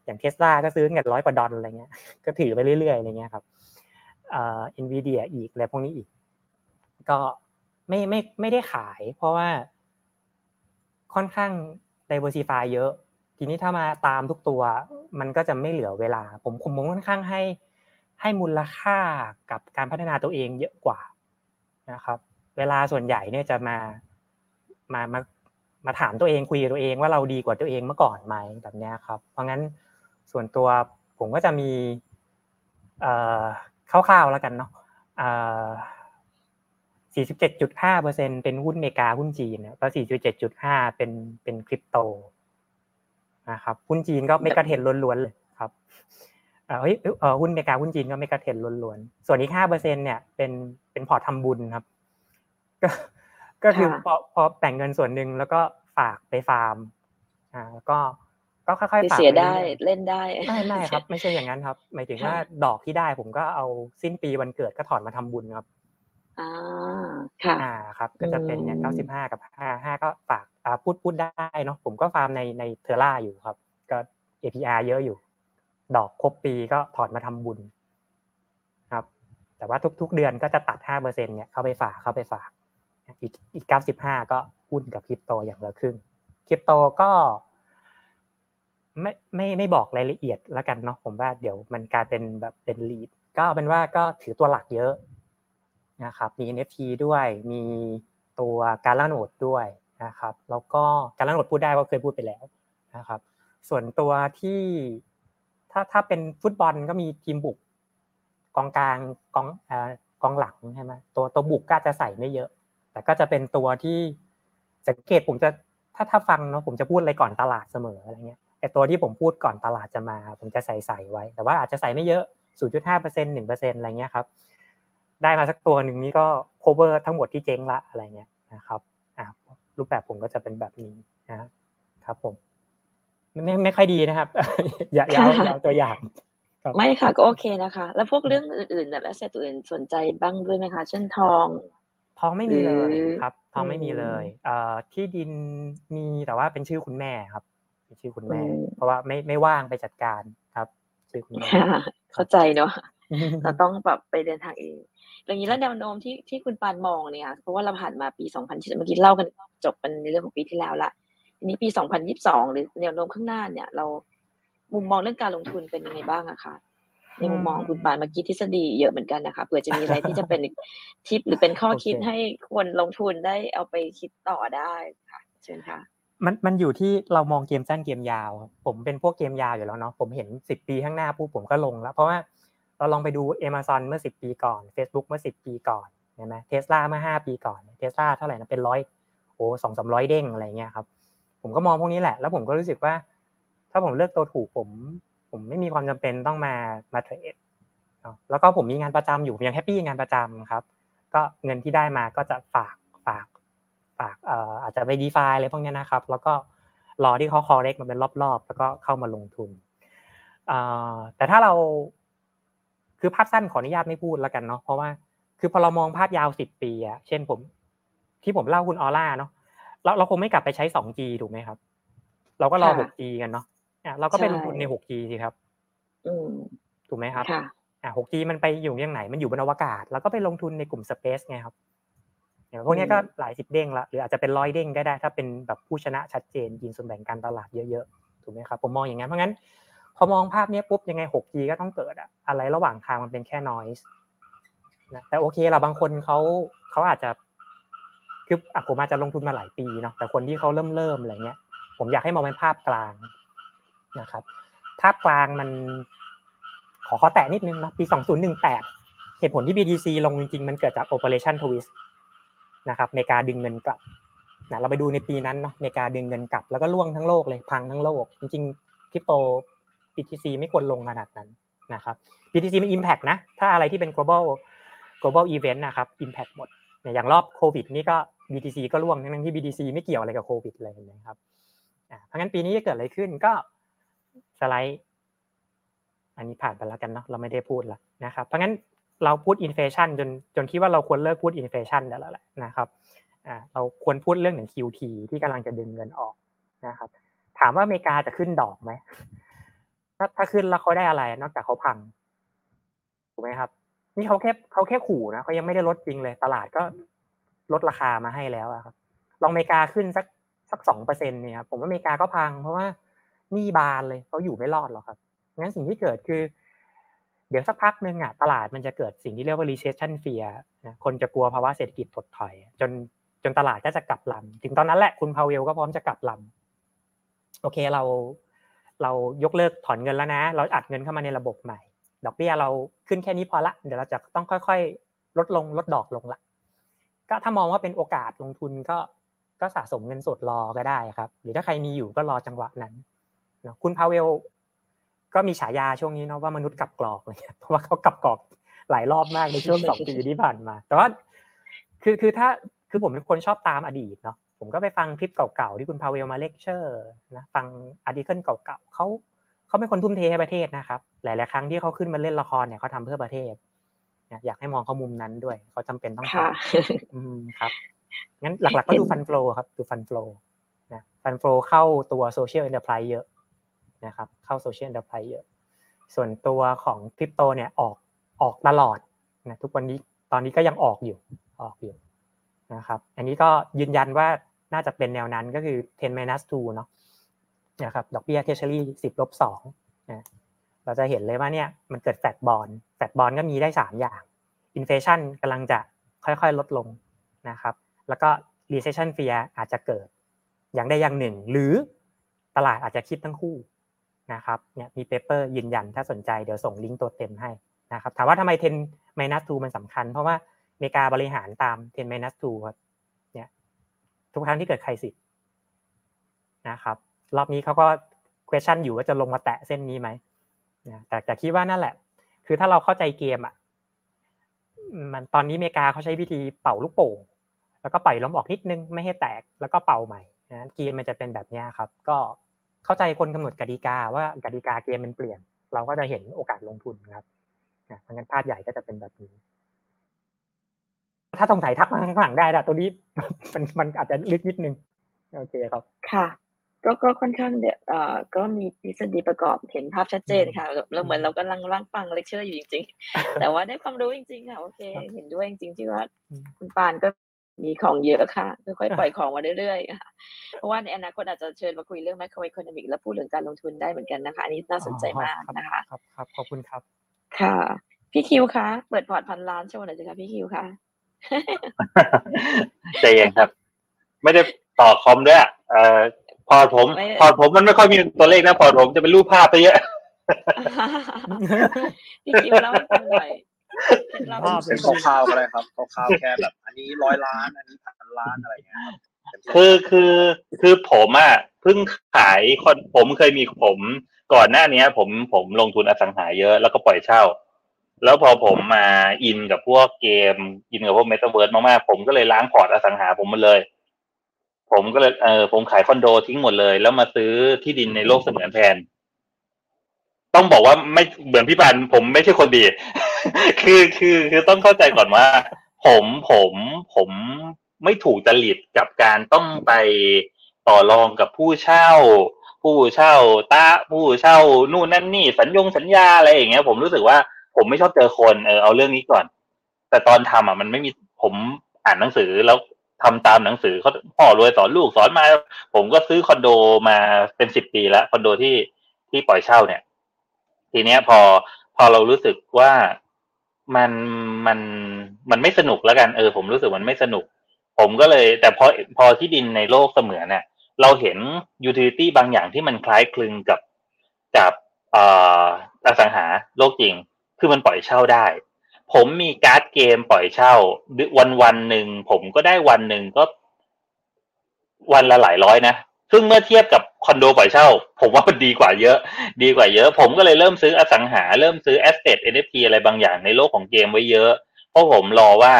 อย่างเทสลาก็ซื้อเงินร้อยกว่าดอลอะไรเงี้ยก็ถือไปเรื่อยๆอะไรเงี้ยครับอ่ออินวีเดียอีกอะไรพวกนี้อีก ก็ไม่ไม่ไม่ได้ขาย เพราะว่าค่อนข้าง diversify เยอะ ทีนี้ถ้ามาตามทุกตัว มันก็จะไม่เหลือเวลา ผมผมค่อนข้างให้ให้มูลค่ากับการพัฒนาตัวเองเยอะกว่านะครับ เวลาส่วนใหญ่เนี่ยจะมามามามาถามตัวเองคุยกับตัวเองว่าเราดีกว่าตัวเองเมื่อก่อนไหมแบบนี้ครับ เพราะงั้นส่วนตัวผมก็จะมีเอ่อคร่าวๆแล้วกันเนาะเอ่อ47.5เปอร์เซ็นเป็นหุ้นอเมริกาหุ้นจีนแล้วก็47.5 เป็นเป็นคริปโต นะครับหุ้นจีนก็ไม่กระเทนล้วนๆเลยครับเออเฮ้ยเออหุ้นอเมริกาหุ้นจีนก็ไม่กระเทนล้วนๆส่วนอีก5เปอร์เซ็นเนี่ยเป็นเป็นพอร์ตทำบุญครับ ก็ก็คือพอพอแบ่งเงินส่วนหนึ่งแล้วก็ฝากไปฟาร์มอ่าก็ก็ค่อยๆฝากเสียปได้รื่อเล่นได้ๆไม่ไม่ครับ ไม่ใช่อย่างนั้นครับ หมายถึงว่าดอกที่ได้ผมก็เอาสิ้นปีวันเกิดก็ถอนมาทำบุญครับอ่าค่ะอ่าครับ ก็จะเป็นเนี่ยอืมเก้าสิบห้ากับห้าห้าก็ฝากอ่าพูดพูดได้เนาะผมก็ฟาร์มในในเทอร่าอยู่ครับ ก็ APR เยอะอยู่ ดอกครบปีก็ถอนมาทำบุญครับ แต่ว่าทุก ๆ เดือนก็จะตัดห้าเปอร์เซ็นเนี่ยเข้าไปฝากเข้าไปฝาก อีกอีกเก้าสิบห้าก็หุ้นกับคริปโตอย่างละครึ่งคริปโตก็ไม่ไม่ไม่บอกรายละเอียดแล้วกันเนาะผมว่าเดี๋ยวมันกลายเป็นแบบเป็นลีดก็เป็นว่าก็ถือตัวหลักเยอะนะครับ มี NFT ด้วย มีตัวการล่าโนดด้วย นะครับแล้วก็การล่าโนดพูดได้ว่าเคยพูดไปแล้วนะครับส่วนตัวที่ถ้าถ้าเป็นฟุตบอลก็มีทีมบุกกองกลางกองกองหลังใช่ไหมตัวตัวบุกก็จะใส่ไม่เยอะ แต่ก็จะเป็นตัวที่สังเกตผมจะถ้าถ้าฟังเนาะผมจะพูดอะไรก่อนตลาดเสมออะไรเงี้ยแต่ตัวที่ผมพูดก่อนตลาดจะมา ผมจะใส่ใส่ไว้ แต่ว่าอาจจะใส่ไม่เยอะ 0.5เปอร์เซ็นต์หนึ่งเปอร์เซ็นต์อะไรเงี้ยครับได้มาสักตัวหนึ่งนี้ก็ cover ทั้งหมดที่เจ๊งละอะไรเงี้ยนะครับ รูปแบบผมก็จะเป็นแบบนี้นะครับผมไม่ไม่ไม่ค่อยดีนะครับ อย่าอย่าเอาอย่าเอาตัวอย่างครับไม่ค่ะก็โอเคนะคะ แล้วพวกเรื่องอื่นๆแบบแอสเซทอื่นสนใจบ้างด้วยไหมคะเช่นทองทองไม่มีเลยหรือครับทองไม่มีอืมเลยเอ่อที่ดินมีแต่ว่าเป็นชื่อคุณแม่ครับเป็นชื่อคุณแม่อืมเพราะว่าไม่ไม่ว่างไปจัดการครับชื่อคุณแม่ค่ะเข้าใจเนาะ เราต้องแบบไปเดินทางเองอย่างนี้แล้วแนวโน้มที่ที่คุณปานมองเนี่ยเพราะว่าเราผ่านมาปี 2020เมื่อกี้เล่ากันจบกันในเรื่องของปีที่แล้วละทีนี้ปี 2022 หรือแนวโน้มข้างหน้าเนี่ย เรามุมมองเรื่องการลงทุนเป็นยังไงบ้างอะคะในมุมมองคุณปานเมื่อกี้ทฤษฎีเยอะเหมือนกันนะคะเผื่อจะมีอะไรที่จะเป็นทิปหรือเป็นข้อคิดโอเคให้คนลงทุนได้เอาไปคิดต่อได้ค่ะเชิญค่ะมันมันอยู่ที่เรามองเกมสั้นเกมยาวครับผมเป็นพวกเกมยาวอยู่แล้วเนาะผมเห็นสิบปีข้างหน้าปุ๊บผมก็ลงแล้ว เพราะว่า เราลองไปดู Amazon เมื่อสิบปีก่อน Facebook เมื่อสิบปีก่อนใช่ไหมเทสลาเมื่อห้าปีก่อนเทสลาเท่าไหร่นะเป็นร้อยโอ้สองสามร้อยเด้งอะไรเงี้ยครับผมก็มองพวกนี้แหละ แล้วผมก็รู้สึกว่า ถ้าผมเลือกตัวถูกผม ผมไม่มีความจำเป็นต้องมามาเทรดแล้วก็ผมมีงานประจำอยู่ยังแฮปปี้งานประจำครับ ก็เงินที่ได้มาก็จะฝากฝากฝากเอ่ออาจจะไป DeFi อะไรพวกนี้นะครับ แล้วก็รอที่เขา correct มันเป็นรอบๆ แล้วก็เข้ามาลงทุนแต่ถ้าเรา คือภาพสั้นขออนุญาตไม่พูดแล้วกันเนาะเพราะว่าคือพอเรามองภาพยาวสิบปีอะเช่นผม ที่ผมเล่าคุณออร่าเนาะเราเราคงไม่กลับไปใช้ 2G ถูกไหมครับ เราก็รอ 6G กันเนาะเราก็ไปลงทุนใน 6G สิครับถูกไหมครับอ่า 6G มันไปอยู่ยังไหนมันอยู่บนอวกาศ แล้วก็ไปลงทุนในกลุ่ม Space ไงครับอย่างพวกนี้ก็หลายสิบเด้งละหรืออาจจะเป็นร้อยเด้งก็ได้ ถ้าเป็นแบบผู้ชนะชัดเจนยินส่วนแบ่งการตลาดเยอะๆถูกไหมครับผมมองอย่างนั้นเพราะงั้น พอมองภาพนี้ปุ๊บยังไง 6G ก็ต้องเกิดอะอะไรระหว่างทางมันเป็นแค่ noise นะแต่โอเคเราบางคนเขาเขาอาจจะคืออะผมอาจจะลงทุนมาหลายปีเนาะแต่คนที่เขาเริ่มเริ่มอะไรเงี้ย ผมอยากให้มองเป็นภาพกลางนะครับ ภาพกลางมัน ขอขอแตะนิดนึงนะปี 2018 เหตุผลที่ BTC ลงจริงๆ มันเกิดจาก Operation Twist นะครับเมกาดึงเงินกลับนะเราไปดูในปีนั้นเนาะเมกาดึงเงินกลับแล้วก็ล่วงทั้งโลกเลยพังทั้งโลก จริงๆคริปโต BTC ไม่ควรลงขนาดนั้นนะครับ BTC มัน impact นะ ถ้าอะไรที่เป็น global global event นะครับ impact หมดอย่างรอบโควิดนี่ก็ BTC ก็ร่วงทั้งที่ BTC ไม่เกี่ยวอะไรกับโควิดเลยนะครับเพราะงั้นปีนี้จะเกิดอะไรขึ้นก็สไลด์ อันนี้ผ่านไปแล้วกันเนาะเราไม่ได้พูดแล้วนะครับ เพราะงั้นเราพูด inflation จนจนคิดว่าเราควรเลิกพูด inflation แล้วแหละนะครับเราควรพูดเรื่องหนึ่ง QT ที่กำลังจะดึงเงินออกนะครับ ถามว่าอเมริกาจะขึ้นดอกไหม ถ้าถ้าขึ้นแล้วเขาได้อะไร นอกจากเขาพังถูกไหมครับ นี่เขาแค่เขาแค่ขู่นะเขายังไม่ได้ลดจริงเลย ตลาดก็ลดราคามาให้แล้วครับ ลองอเมริกาขึ้นสักสักสองเปอร์เซ็นต์เนี่ยครับผมว่าอเมริกาก็พัง เพราะว่านี่บานเลยเขาอยู่ไม่รอดหรอกครับงั้นสิ่งที่เกิดคือ เดี๋ยวสักพักหนึ่งอะตลาดมันจะเกิดสิ่งที่เรียกว่า recession fear นะคนจะกลัวภาวะเศรษฐกิจถดถอย จนจนตลาดก็จะกลับลำถึงตอนนั้นแหละคุณพาวเวลก็พร้อมจะกลับลำโอเคเรา เรายกเลิกถอนเงินแล้วนะ เราอัดเงินเข้ามาในระบบใหม่ ดอกเบี้ยเราขึ้นแค่นี้พอละ เดี๋ยวเราจะต้องค่อยๆ ลดลงลดดอกลงละก็ถ้ามองว่าเป็นโอกาสลงทุนก็ก็สะสมเงินสดรอก็ได้ครับ หรือถ้าใครมีอยู่ก็รอจังหวะนั้นนะคุณพาวเวลก็มีฉายาช่วงนี้เนาะว่ามนุษย์กับกรอกเลยเพราะว่าเขากับกรอกหลายรอบมากในช่วงสองปีที่ผ่านมา แต่ว่าคือคือถ้าคือผมเป็นคนชอบตามอดีตเนาะ ผมก็ไปฟังคลิปเก่าๆที่คุณพาเวลมาเลคเชอร์นะฟัง article เก่าๆเขาเขาเป็นคนทุ่มเทให้ประเทศนะครับ หลายๆครั้งที่เขาขึ้นมาเล่นละครเนี่ยเขาทำเพื่อประเทศอยากให้มองเขามุมนั้นด้วยเขาจำเป็นต้องทำอืมครับงั้นหลักๆก็ดู fund flow ครับดู fund flow นะ fund flow เข้าตัว social enterprise เยอะนะครับ เข้า social enterprise เยอะ ส่วนตัวของคริปโตเนี่ยออกออกตลอดนะทุกวันนี้ตอนนี้ก็ยังออกอยู่ออกอยู่นะครับ อันนี้ก็ยืนยันว่า น่าจะเป็นแนวนั้นก็คือ 10 minus 2เนาะนะครับดอกเบี้ย treasury 10ลบ2นะเราจะเห็นเลยว่าเนี่ยมันเกิด flat bond flat bond ก็มีได้ 3 อย่าง inflation กำลังจะค่อยๆ ลดลงนะครับ แล้วก็ recession fear อาจจะเกิดอย่างใดอย่างหนึ่ง หรือตลาดอาจจะคิดทั้งคู่นะครับเนี่ยมีเปเปอร์ยืนยันถ้าสนใจเดี๋ยวส่งลิงก์ตัวเต็มให้นะครับถามว่าทำไม10 minus 2มันสำคัญ เพราะว่าอเมริกาบริหารตาม10 minus 2ครับ ทุกครั้งที่เกิดใครสิทนะครับ รอบนี้เขาก็ question อยู่ว่าจะลงมาแตะเส้นนี้ไหมนะแต่แต่คิดว่านั่นแหละ คือถ้าเราเข้าใจเกมอะมันตอนนี้อเมริกาเขาใช้วิธีเป่าลูกโป่งแล้วก็ปล่อยลมออกนิดนึงไม่ให้แตกแล้วก็เป่าใหม่นะเกมมันจะเป็นแบบนี้ครับ ก็เข้าใจคนกำหนดกติกาว่ากติกาเกมมันเปลี่ยน เราก็จะเห็นโอกาสลงทุนครับนะเพราะงั้นภาพใหญ่ก็จะเป็นแบบนี้ ถ้าตรงไหนทักมาข้างหลังได้แต่ตัวนี้มันมันอาจจะลึกนิดนึงโอเคครับ ค่ะ ก็ก็ค่อนข้างเดเอ่อก็มีทฤษฎีประกอบเห็นภาพชัดเจนค่ะเราเหมือนเรากำลังนั่งฟังเลคเชอร์อยู่จริง ๆ แต่ว่าได้ความรู้จริงๆค่ะโอเค เห็นด้วยจริงๆที่ว่าคุณปานก็มีของเยอะค่ะค่อยๆปล่อยของมาเรื่อยๆค่ะเพราะว่าในอนาคตอาจจะเชิญมาคุยเรื่อง macro economic และพูดเรื่องการลงทุนได้เหมือนกันนะคะ อันนี้น่าสนใจมากนะคะครับครับขอบคุณครับ ค่ะ พี่คิวคะเปิดพอร์ตพันล้านโชว์หน่อยสิคะพี่คิวคะ ใจเย็นครับ ไม่ได้ต่อคอมด้วยเอ่อพอร์ตผมพอร์ตผมมันไม่ค่อยมีตัวเลขนะพอร์ตผมจะเป็นรูปภาพไปเยอะพี่คิวเล่าให้ฟังหน่อยเคล็ดลับภาพเป็นคร่าวๆก็ได้ครับคร่าวๆแค่แบบ อันนี้ร้อยล้าน อันนี้พันล้านอะไรเงี้ยครับเต็มที่คือคือคือผมอะเพิ่งขายคอนผมเคยมีผมก่อนหน้าเนี้ยผมผมลงทุนอสังหาเยอะแล้วก็ปล่อยเช่า แล้วพอผมมาอินกับพวกเกม อินกับพวกเมตาเวิร์สมากๆ ผมก็เลยล้างพอร์ตอสังหาผมมาเลย ผมก็เลยเออผมขายคอนโดทิ้งหมดเลย แล้วมาซื้อที่ดินในโลกเสมือนแทนต้องบอกว่าไม่เหมือนพี่ปันผมไม่ใช่คนดี คือคือคือต้องเข้าใจก่อนว่า ผมผมผมไม่ถูกจริตกับการต้องไปต่อรองกับผู้เช่า ผู้เช่าตาผู้เช่านู่นนั่นนี่สัญญงสัญญาอะไรอย่างเงี้ย ผมรู้สึกว่า ผมไม่ชอบเจอคนเออเอาเรื่องนี้ก่อน แต่ตอนทำอะมันไม่มีผมอ่านหนังสือแล้วทำตามหนังสือเขาพ่อรวยสอนลูกสอนมา ผมก็ซื้อคอนโดมาเป็นสิบปีแล้วคอนโดที่ที่ปล่อยเช่าเนี่ย ทีเนี้ยพอพอเรารู้สึกว่ามันมันมันไม่สนุกแล้วกันเออ ผมรู้สึกมันไม่สนุก ผมก็เลย แต่พอพอที่ดินในโลกเสมือนเนี่ยเราเห็นยูทิลิตี้บางอย่างที่มันคล้ายคลึงกับกับอ่ออสังหาโลกจริง คือมันปล่อยเช่าได้ ผมมีการ์ดเกมปล่อยเช่า วันวันหนึ่งผมก็ได้วันหนึ่งก็ วันละหลายร้อยนะซึ่งเมื่อเทียบกับคอนโดปล่อยเช่า ผมว่ามันดีกว่าเยอะ ดีกว่าเยอะ ผมก็เลยเริ่มซื้ออสังหา เริ่มซื้อแอสเซท NFT อะไรบางอย่างในโลกของเกมไว้เยอะ เพราะผมรอว่า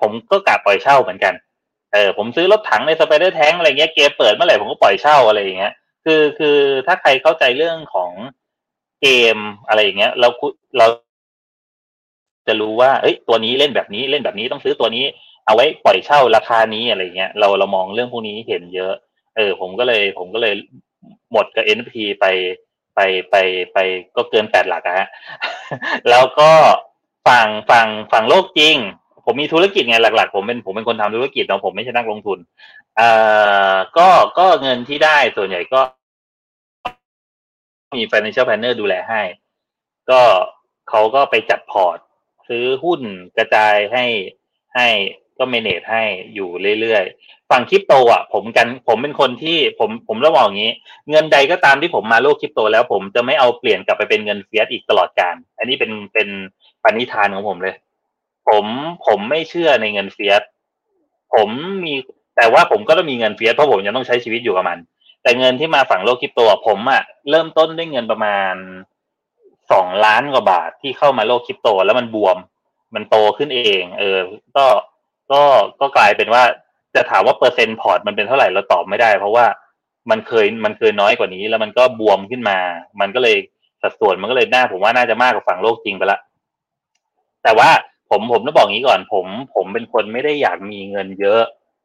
ผมก็กะปล่อยเช่าเหมือนกัน เออ ผมซื้อรถถังใน Spider Tank อะไรเงี้ยเกมเปิดเมื่อไหร่ผมก็ปล่อยเช่าอะไรอย่างเงี้ย คือคือถ้าใครเข้าใจเรื่องของ เกมอะไรอย่างเงี้ยเราเราจะรู้ว่า เอ้ย ตัวนี้เล่นแบบนี้เล่นแบบนี้ต้องซื้อตัวนี้ เอาไว้ปล่อยเช่าราคานี้อะไรเงี้ยเราเรามองเรื่องพวกนี้เห็นเยอะ เออ ผมก็เลย ผมก็เลยหมดกับ NFT ไปไปไปไปก็เกินแปดหลักอะฮะแล้วก็ฝั่งฝั่งฝั่งโลกจริง ผมมีธุรกิจไงหลัก ๆ ผมเป็นผมเป็นคนทำธุรกิจเนาะผมไม่ใช่นักลงทุนเอ่อก็ก็เงินที่ได้ส่วนใหญ่ก็ มี financial planner ดูแลให้ ก็เขาก็ไปจัดพอร์ต ซื้อหุ้นกระจายให้ให้ก็ manage ให้อยู่เรื่อยๆ ฝั่งคริปโตอะ ผมกันผมเป็นคนที่ผมผมต้องบอกอย่างนี้ เงินใดก็ตามที่ผมมาโลกคริปโต แล้วผมจะไม่เอาเปลี่ยนกลับไปเป็นเงิน fiat อีกตลอดการ อันนี้เป็นเป็นปณิธานของผมเลย ผมผมไม่เชื่อในเงิน fiatผมมีแต่ว่าผมก็ต้องมีเงิน fiat เพราะผมยังต้องใช้ชีวิตอยู่กับมัน แต่เงินที่มาฝั่งโลกคริปโตผมอะเริ่มต้นด้วยเงินประมาณสองล้านกว่าบาทที่เข้ามาโลกคริปโต แล้วมันบวม มันโตขึ้นเอง เออ ก็ก็ก็กลายเป็นว่าจะถามว่าเปอร์เซ็นต์พอร์ตมันเป็นเท่าไหร่เราตอบไม่ได้ เพราะว่ามันเคยมันเคยน้อยกว่านี้ แล้วมันก็บวมขึ้นมา มันก็เลยสัดส่วนมันก็เลยน่าผมว่าน่าจะมากกว่าฝั่งโลกจริงไปละแต่ว่าผมผมต้องบอกงี้ก่อน ผมผมเป็นคนไม่ได้อยากมีเงินเยอะ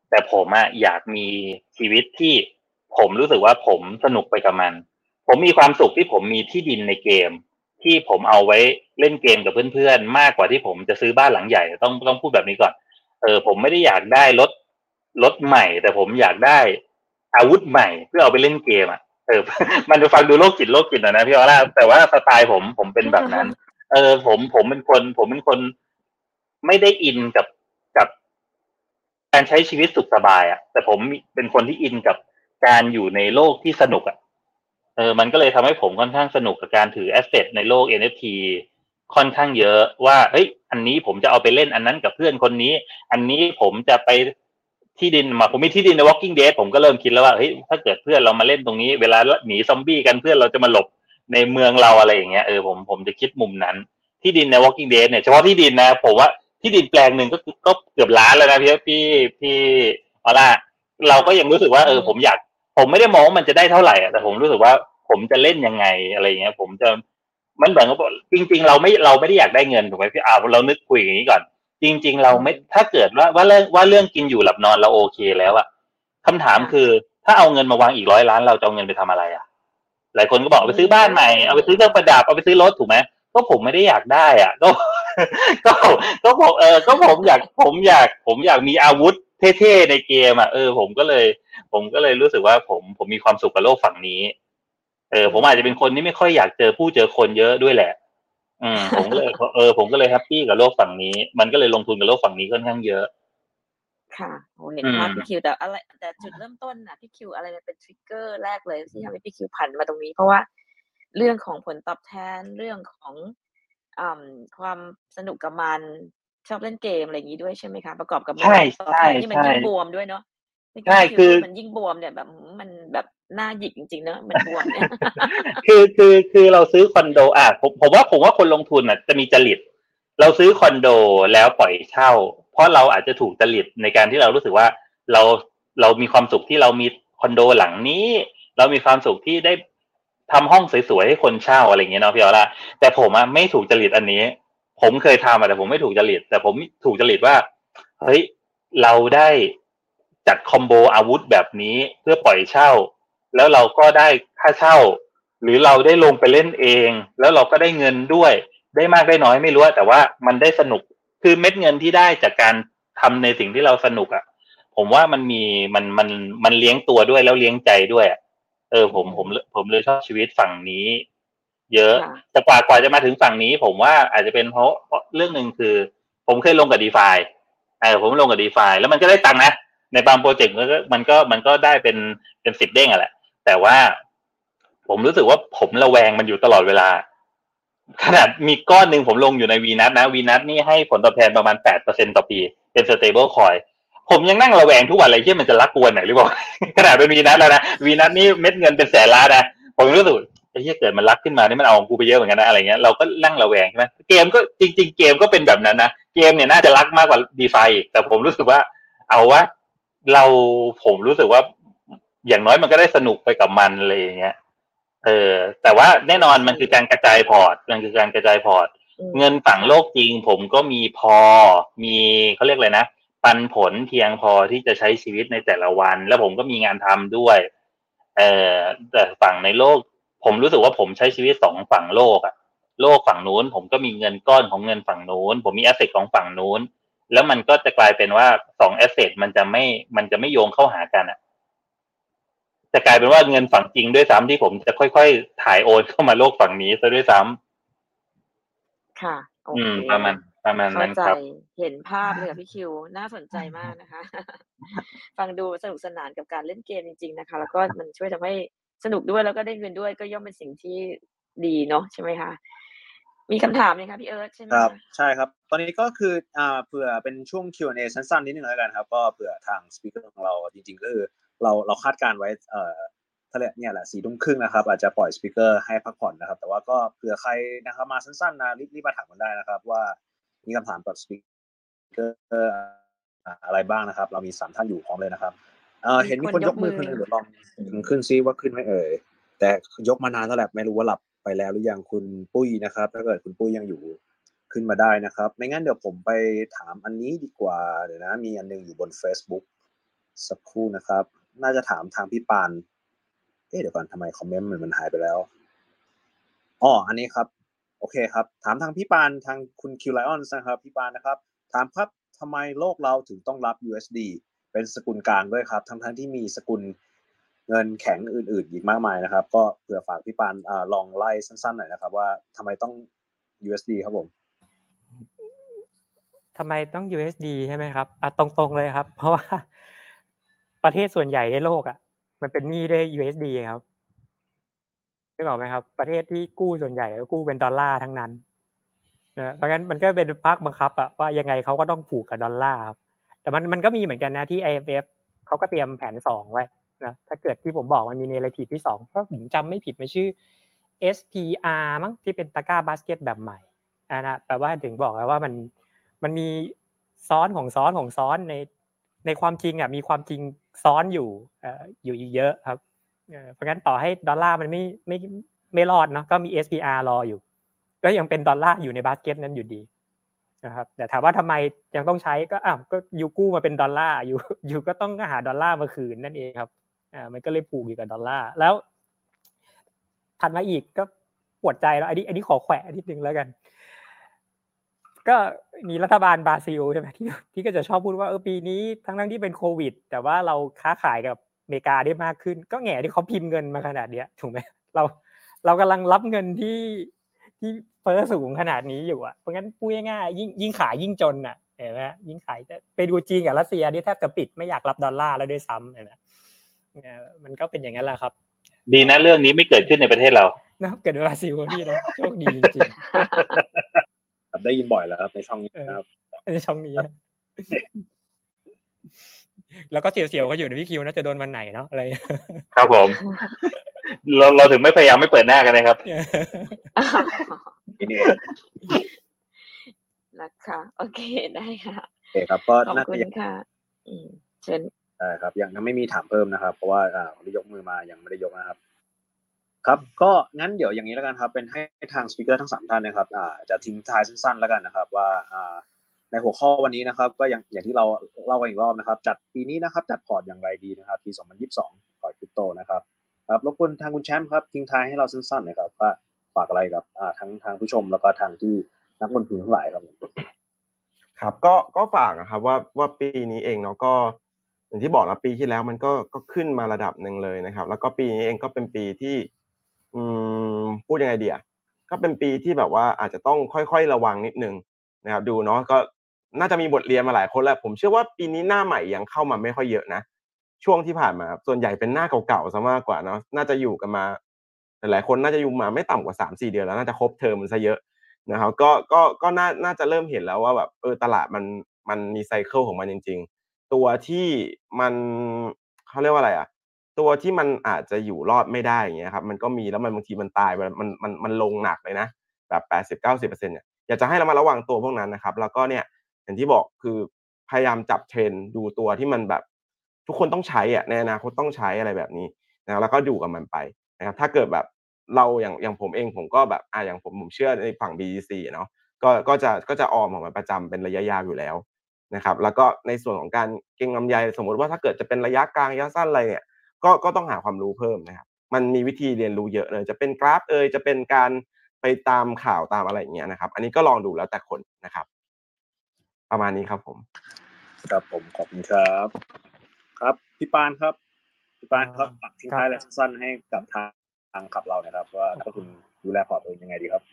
แต่ผมอะอยากมีชีวิตที่ ผมรู้สึกว่าผมสนุกไปกับมัน ผมมีความสุขที่ผมมีที่ดินในเกม ที่ผมเอาไว้เล่นเกมกับเพื่อนๆ มากกว่าที่ผมจะซื้อบ้านหลังใหญ่ ต้องต้องพูดแบบนี้ก่อน เออ ผมไม่ได้อยากได้รถรถใหม่ แต่ผมอยากได้อาวุธใหม่เพื่อเอาไปเล่นเกมอะเออ มันจะฟังดูโรคจิตโรคจิตน่อยนะพี่ออร่าแต่ว่าสไตล์ผมผมเป็นแบบนั้น เออ ผมผมเป็นคน ผมเป็นคนไม่ได้อินกับกับการใช้ชีวิตสุขสบายอะ่ะ แต่ผมเป็นคนที่อินกับ การอยู่ในโลกที่สนุกอะ่ะเออมันก็เลยทำให้ผมค่อนข้างสนุกกับการถือแอสเซทในโลก NFT ค่อนข้างเยอะว่าเฮ้ยอันนี้ผมจะเอาไปเล่นอันนั้นกับเพื่อนคนนี้ อันนี้ผมจะไปที่ดินมาผมมีที่ดินใน Walking Dead ผมก็เริ่มคิดแล้วว่าเฮ้ยถ้าเกิดเพื่อนเรามาเล่นตรงนี้ เวลาหนีซอมบี้กันเพื่อนเราจะมาหลบในเมืองเราอะไรอย่างเงี้ยเออผมผมจะคิดมุมนั้น ที่ดินใน Walking Dead เนี่ยเฉพาะที่ดินนะผมว่าที่ดินแปลงหนึ่งก็ก็เกือบล้านแล้วนะพี่พี่พี่เอาล่ะเราก็ยังรู้สึกว่าเออผมอยาก ผมไม่ได้มองว่ามันจะได้เท่าไหร่อะแต่ผมรู้สึกว่าผมจะเล่นยังไงอะไรเงี้ย ผมจะมันเหมือนกับจริง ๆ เราไม่เราไม่ได้อยากได้เงินถูกไหมพี่อาเรานึกคุยอย่างนี้ก่อน จริง ๆ เราไม่ถ้าเกิดว่าว่าเรื่องว่าเรื่องกินอยู่หลับนอนเราโอเคแล้วอะคำถามคือ ถ้าเอาเงินมาวางอีกร้อยล้านเราจะเอาเงินไปทำอะไรอะหลายคนก็บอกเอาไปซื้อบ้านใหม่เอาไปซื้อเครื่องประดับเอาไปซื้อรถถูกไหมก็ผมไม่ได้อยากได้อะก็ก็ก็ผมเออก็ผมอยากผมอยากผมอยากมีอาวุธเท่ๆในเกมอะเออผมก็เลย ผมก็เลยรู้สึกว่าผมผมมีความสุขกับโลกฝั่งนี้ เออ ผมอาจจะเป็นคนที่ไม่ค่อยอยากเจอผู้เจอคนเยอะด้วยแหละ อืมผมก็เลยเออ ผมก็เลยแฮปปี้กับโลกฝั่งนี้ มันก็เลยลงทุนกับโลกฝั่งนี้ค่อนข้างเยอะ ค่ะโอ้เห็นอืมภาพพี่คิวแต่อะไร แต่จุดเริ่มต้นน่ะพี่คิวอะไรมันเป็นทริกเกอร์แรกเลยที่ทำให้พี่คิวผันมาตรงนี้ เพราะว่าเรื่องของผลตอบแทนเรื่องของอความสนุกกับมันชอบเล่นเกมอะไรอย่างนี้ด้วยใช่ไหมคะประกอบกับใช่ใช่ที่มันยิ่งบวมด้วยเนาะ ใช่คือมันยิ่งบวมเนี่ยแบบมันแบบหน้าหยิกจริงๆเนอะมันบวมเนี่ยคือคือคือเราซื้อคอนโดอะผมผมว่าผมว่าคนลงทุนอะจะมีจริต เราซื้อคอนโดแล้วปล่อยเช่า เพราะเราอาจจะถูกจริตในการที่เรารู้สึกว่าเราเรามีความสุขที่เรามีคอนโดหลังนี้ เรามีความสุขที่ได้ทำห้องสวยๆให้คนเช่าอะไรเงี้ยเนาะพี่ออละแต่ผมอะไม่ถูกจริตอันนี้ ผมเคยทำแต่ผมไม่ถูกจริต แต่ผมถูกจริตว่าเฮ้ยเราได้ จัดคอมโบอาวุธแบบนี้เพื่อปล่อยเช่า แล้วเราก็ได้ค่าเช่า หรือเราได้ลงไปเล่นเอง แล้วเราก็ได้เงินด้วย ได้มากได้น้อยไม่รู้แต่ว่ามันได้สนุกคือเม็ดเงินที่ได้จากการทำในสิ่งที่เราสนุกอะ่ะ ผมว่ามันมีมันมันมันเลี้ยงตัวด้วยแล้วเลี้ยงใจด้วยเออผมผมผมเลยชอบชีวิตฝั่งนี้ เยอะแต่กว่ากว่าจะมาถึงฝั่งนี้ ผมว่าอาจจะเป็นเพราะเรื่องหนึ่งคือ ผมเคยลงกับดีฟาเออผมลงกับดีฟาแล้วมันก็ได้ตังค์นะ ในบางโปรเจกต์มันก็มันก็มันก็ได้เป็นเป็นสิบเด้งอะแหละ แต่ว่าผมรู้สึกว่าผมระแวงมันอยู่ตลอดเวลา ขนาดมีก้อนหนึ่งผมลงอยู่ในวีนัทนะวีนัทนี่ให้ผลตอบแทนประมาณแปดเปอร์เซ็นต่อปี เป็น stablecoin ผมยังนั่งระแวงทุกวันเลยที่มันจะ rug กูวันไหนหรือเปล่าขนาดเป็นวีนัทแล้วนะวีนัทนี่เม็ดเงินเป็นแสนล้านนะผมรู้สึกไอ้ที่เกิดมัน rug ขึ้นมานี่มันเอาของกูไปเยอะเหมือนกันนะอะไรเงี้ยเราก็นั่งระแวงใช่ไหมเกมก็จริง ๆ เกมก็เป็นแบบนั้นนะเกมเนี่ยน่าจะ rug มากกว่า DeFiแต่ผมรู้สึกว่าเอาวะ เราผมรู้สึกว่าอย่างน้อยมันก็ได้สนุกไปกับมันอะไรอย่างเงี้ย เออ แต่ว่าแน่นอนมันคือการกระจายพอร์ต มันคือการกระจายพอร์ต เงินฝั่งโลกจริง ผมก็มีพอ มีเขาเรียกอะไรนะ ปันผลเพียงพอที่จะใช้ชีวิตในแต่ละวัน แล้วผมก็มีงานทำด้วย เออแต่ฝั่งในโลก ผมรู้สึกว่าผมใช้ชีวิตสองฝั่งโลกอะโลกฝั่งนู้น ผมก็มีเงินก้อนของเงินฝั่งนู้น ผมมี asset ของฝั่งนู้น แล้วมันก็จะกลายเป็นว่าสองแอสเซทมันจะไม่มันจะไม่โยงเข้าหากันอะจะกลายเป็นว่าเงินฝั่งจริงด้วยซ้ำที่ผมจะค่อยๆ ถ่ายโอนเข้ามาโลกฝั่งนี้ซะด้วยซ้ำค่ะ อืม ประมาณประมาณนั้นครับ เห็นภาพเลยพี่คิว น่าสนใจมากนะคะ ฟังดูสนุกสนานกับการเล่นเกมจริง ๆ นะคะ แล้วก็มันช่วยทำให้สนุกด้วยแล้วก็ได้เงินด้วยก็ย่อมเป็นสิ่งที่ดีเนาะใช่ไหมคะ มีคำถามไหมคะพี่เอิร์ธใช่ไหมครับใช่ครับ ตอนนี้ก็คืออ่าเผื่อเป็นช่วง Q&A สั้นๆนิดนึงแล้วกันครับ ก็เผื่อทาง speaker ของเราจริงๆก็คือเราเราคาดการไว้เอ่อทะเลเนี่ยแหละสี่ทุ่มครึ่งนะครับ อาจจะปล่อย speaker ให้พักผ่อนนะครับ แต่ว่าก็เผื่อใครนะครับมาสั้นๆนะรีบมาถามกันได้นะครับ ว่ามีคำถามกับ speaker อะไรบ้างนะครับ เรามีสามท่านอยู่พร้อมเลยนะครับเออเห็นมีคนยกมือคนนึงเดี๋ยวลองขึ้นซิว่าขึ้นไหมเอ่ยแต่ยกมานานแล้วแหละไม่รู้ว่าหลับไป แล้วหรือยังคุณปุ้ยนะครับ ถ้าเกิดคุณปุ้ยยังอยู่ขึ้นมาได้นะครับ ไม่งั้นเดี๋ยวผมไปถามอันนี้ดีกว่า เดี๋ยวนะ มีอันนึงอยู่บน Facebook สักครู่นะครับ น่าจะถามทางพี่ปาน เอ๊ะเดี๋ยวก่อนทำไมคอมเมนต์มันมันหายไปแล้วอ๋ออันนี้ครับ โอเคครับ ถามทางพี่ปานทางคุณคิวไลออนนะครับ พี่ปานนะครับ ถามครับทำไมโลกเราถึงต้องรับ USD เป็นสกุลกลางด้วยครับ ทั้งทั้งที่มีสกุล เงินแข็งอื่นๆอีกมากมายนะครับ ก็เผื่อฝากพี่ปานลองไล่สั้นๆหน่อยนะครับ ว่าทำไมต้อง USD ครับผมทำไมต้อง USD ใช่ไหมครับอะตรงๆเลยครับ เพราะว่าประเทศส่วนใหญ่ในโลกอะ มันเป็นหนี้ด้วย USD ครับได้บอกไหมครับ ประเทศที่กู้ส่วนใหญ่ก็กู้เป็นดอลลาร์ทั้งนั้นนะเพราะงั้นมันก็เป็นพักบังคับอะว่ายังไงเขาก็ต้องผูกกับดอลลาร์ครับแต่มันมันก็มีเหมือนกันนะที่ IMF เขาก็เตรียมแผนสองไว้ นะถ้าเกิดที่ผมบอกมันมี narrative ที่สองเพราผมจำไม่ผิดมันชื่อ SDR มั้งที่เป็นตะกร้าบาสเกตแบบใหม่นะแปลว่าถึงบอกแล้วว่ามันมันมีซ้อนของซ้อนของซ้อนในในความจริงอะมีความจริงซ้อนอยู่อยู่อีกเยอะครับเพราะงั้นต่อให้ดอลลาร์มันไม่ไม่ไม่รอดเนาะก็มี SDR รออยู่ ก็ยังเป็นดอลลาร์อยู่ในบาสเกตนั้นอยู่ดีนะครับแต่ถามว่าทำไมยังต้องใช้ก็อ้าวก็ you กู้มาเป็นดอลลาร์อยู่อยู่ก็ต้องหาดอลลาร์มาคืนนั่นเองครับ อ่ามันก็เลยผูกอยู่กับดอลลาร์แล้วถัดมาอีกก็ปวดใจแล้วอันนี้อันนี้ขอแขวะนิดนึงแล้วกัน ก็มีรัฐบาลบราซิลใช่ไหมที่ที่ก็จะชอบพูดว่าเออปีนี้ทั้งทั้งที่เป็นโควิด แต่ว่าเราค้าขายกับอเมริกาได้มากขึ้น ก็แง่ที่เขาพิมพ์เงินมาขนาดเนี้ยถูกไหมเราเรากำลังรับเงินที่ที่เฟ้อสูงขนาดนี้อยู่อะเพราะงั้นพูดง่ายๆยิ่งยิ่งขายยิ่งจนอะเห็นไหมยิ่งขายไปดูจีนกับรัสเซียนี่แทบจะปิดไม่อยากรับดอลลาร์แล้วด้วยซ้ำเห็นไหม มันก็เป็นอย่างนั้นแหละครับ ดีนะเรื่องนี้ไม่เกิดขึ้นในประเทศเรานะเกิดบราซิลพี่นะโชคดีจริงครับได้ยินบ่อยแล้วครับในช่องนี้นะครับๆในช่องนี้นะแล้วก็เสียวๆก็อยู่ในพี่คิวนะจะโดนวันไหนเนาะอะไรครับผม เราเราถึงไม่พยายามไม่เปิดหน้ากันนะครับนี่นี่นะคะโอเคได้ค่ะโอเคครับก็ขอบน่าคุจะณยังค่ะอืมเชิญ ได้ครับยังไม่มีถามเพิ่มนะครับ เพราะว่าอ่าคนที่ยกมือมายังไม่ได้ยกนะครับ ครับก็งั้นเดี๋ยวอย่างนี้แล้วกันครับ เป็นให้ทางสปีกเกอร์ทั้งสามท่านนะครับอ่าจะทิ้งท้ายสั้นๆแล้วกันนะครับว่าอ่าในหัวข้อวันนี้นะครับ ก็อย่างอย่างที่เราเล่ากันอีกรอบนะครับ จัดปีนี้นะครับ จัดพอร์ตอย่างไรดีนะครับปี 2022พอร์ตคริปโตนะครับครับรบกวนทางคุณแชมป์ครับทิ้งท้ายให้เราสั้นๆหน่อยครับว่าฝากอะไรกับอ่าทั้งทางผู้ชมแล้วก็ทางที่นักลงทุนทั้งหลายครับครับก็ก็ฝากนะครับว่าว่าปีนี้เองเนาะก็ อย่างที่บอกนะปีที่แล้วมันก็ก็ขึ้นมาระดับหนึ่งเลยนะครับ แล้วก็ปีนี้เองก็เป็นปีที่ อืมพูดยังไงดีอะก็เป็นปีที่แบบว่าอาจจะต้องค่อยๆระวังนิดนึงนะครับ ดูเนาะก็น่าจะมีบทเรียนมาหลายคนแล้ว ผมเชื่อว่าปีนี้หน้าใหม่ยังเข้ามาไม่ค่อยเยอะนะช่วงที่ผ่านมาส่วนใหญ่เป็นหน้าเก่าๆซะมากกว่าเนาะน่าจะอยู่กันมาหลายคนน่าจะอยู่มาไม่ต่ำกว่าสามสี่เดือนแล้วน่าจะครบเทอมซะเยอะนะครับก็ก็ก็น่าน่าจะเริ่มเห็นแล้วว่าแบบเออตลาดมันมันมีไซเคิลของมันจริง ตัวที่มันเขาเรียกว่าอะไรอะ ตัวที่มันอาจจะอยู่รอดไม่ได้อย่างเงี้ยครับมันก็มีแล้วมันบางทีมันตายมันมันมันลงหนักเลยนะแบบแปดสิบเก้าสิบเปอร์เซ็นต์เนี่ยอยากจะให้เรามาระวังตัวพวกนั้นนะครับ แล้วก็เนี่ยอย่างที่บอกคือพยายามจับเทรนด์ดูตัวที่มันแบบ ทุกคนต้องใช้อะในอนาคตต้องใช้อะไรแบบนี้นะแล้วก็ดูกับมันไปนะครับ ถ้าเกิดแบบเราอย่างอย่างผมเองผมก็แบบอ่าอย่างผมผมเชื่อในฝั่ง BGC เนาะก็ก็จะก็จะออมของมันประจำเป็นระยะยาวอยู่แล้ว นะครับแล้วก็ในส่วนของการเก็งกำไรสมมติว่าถ้าเกิดจะเป็นระยะกลางระยะสั้นอะไรเนี่ยก็ก็ต้องหาความรู้เพิ่มนะครับ มันมีวิธีเรียนรู้เยอะเลย จะเป็นกราฟเอยจะเป็นการไปตามข่าวตามอะไรอย่างเงี้ยนะครับ อันนี้ก็ลองดูแล้วแต่คนนะครับ ประมาณนี้ครับผม ครับผมขอบคุณครับ ครับพี่ปานครับพี่ปานครับทิ้งท้ายอะสั้นให้กับทางทางขับเรานะครับ ว่านักลงทุนดูแลพอร์ตตัวเองยังไงดีครับ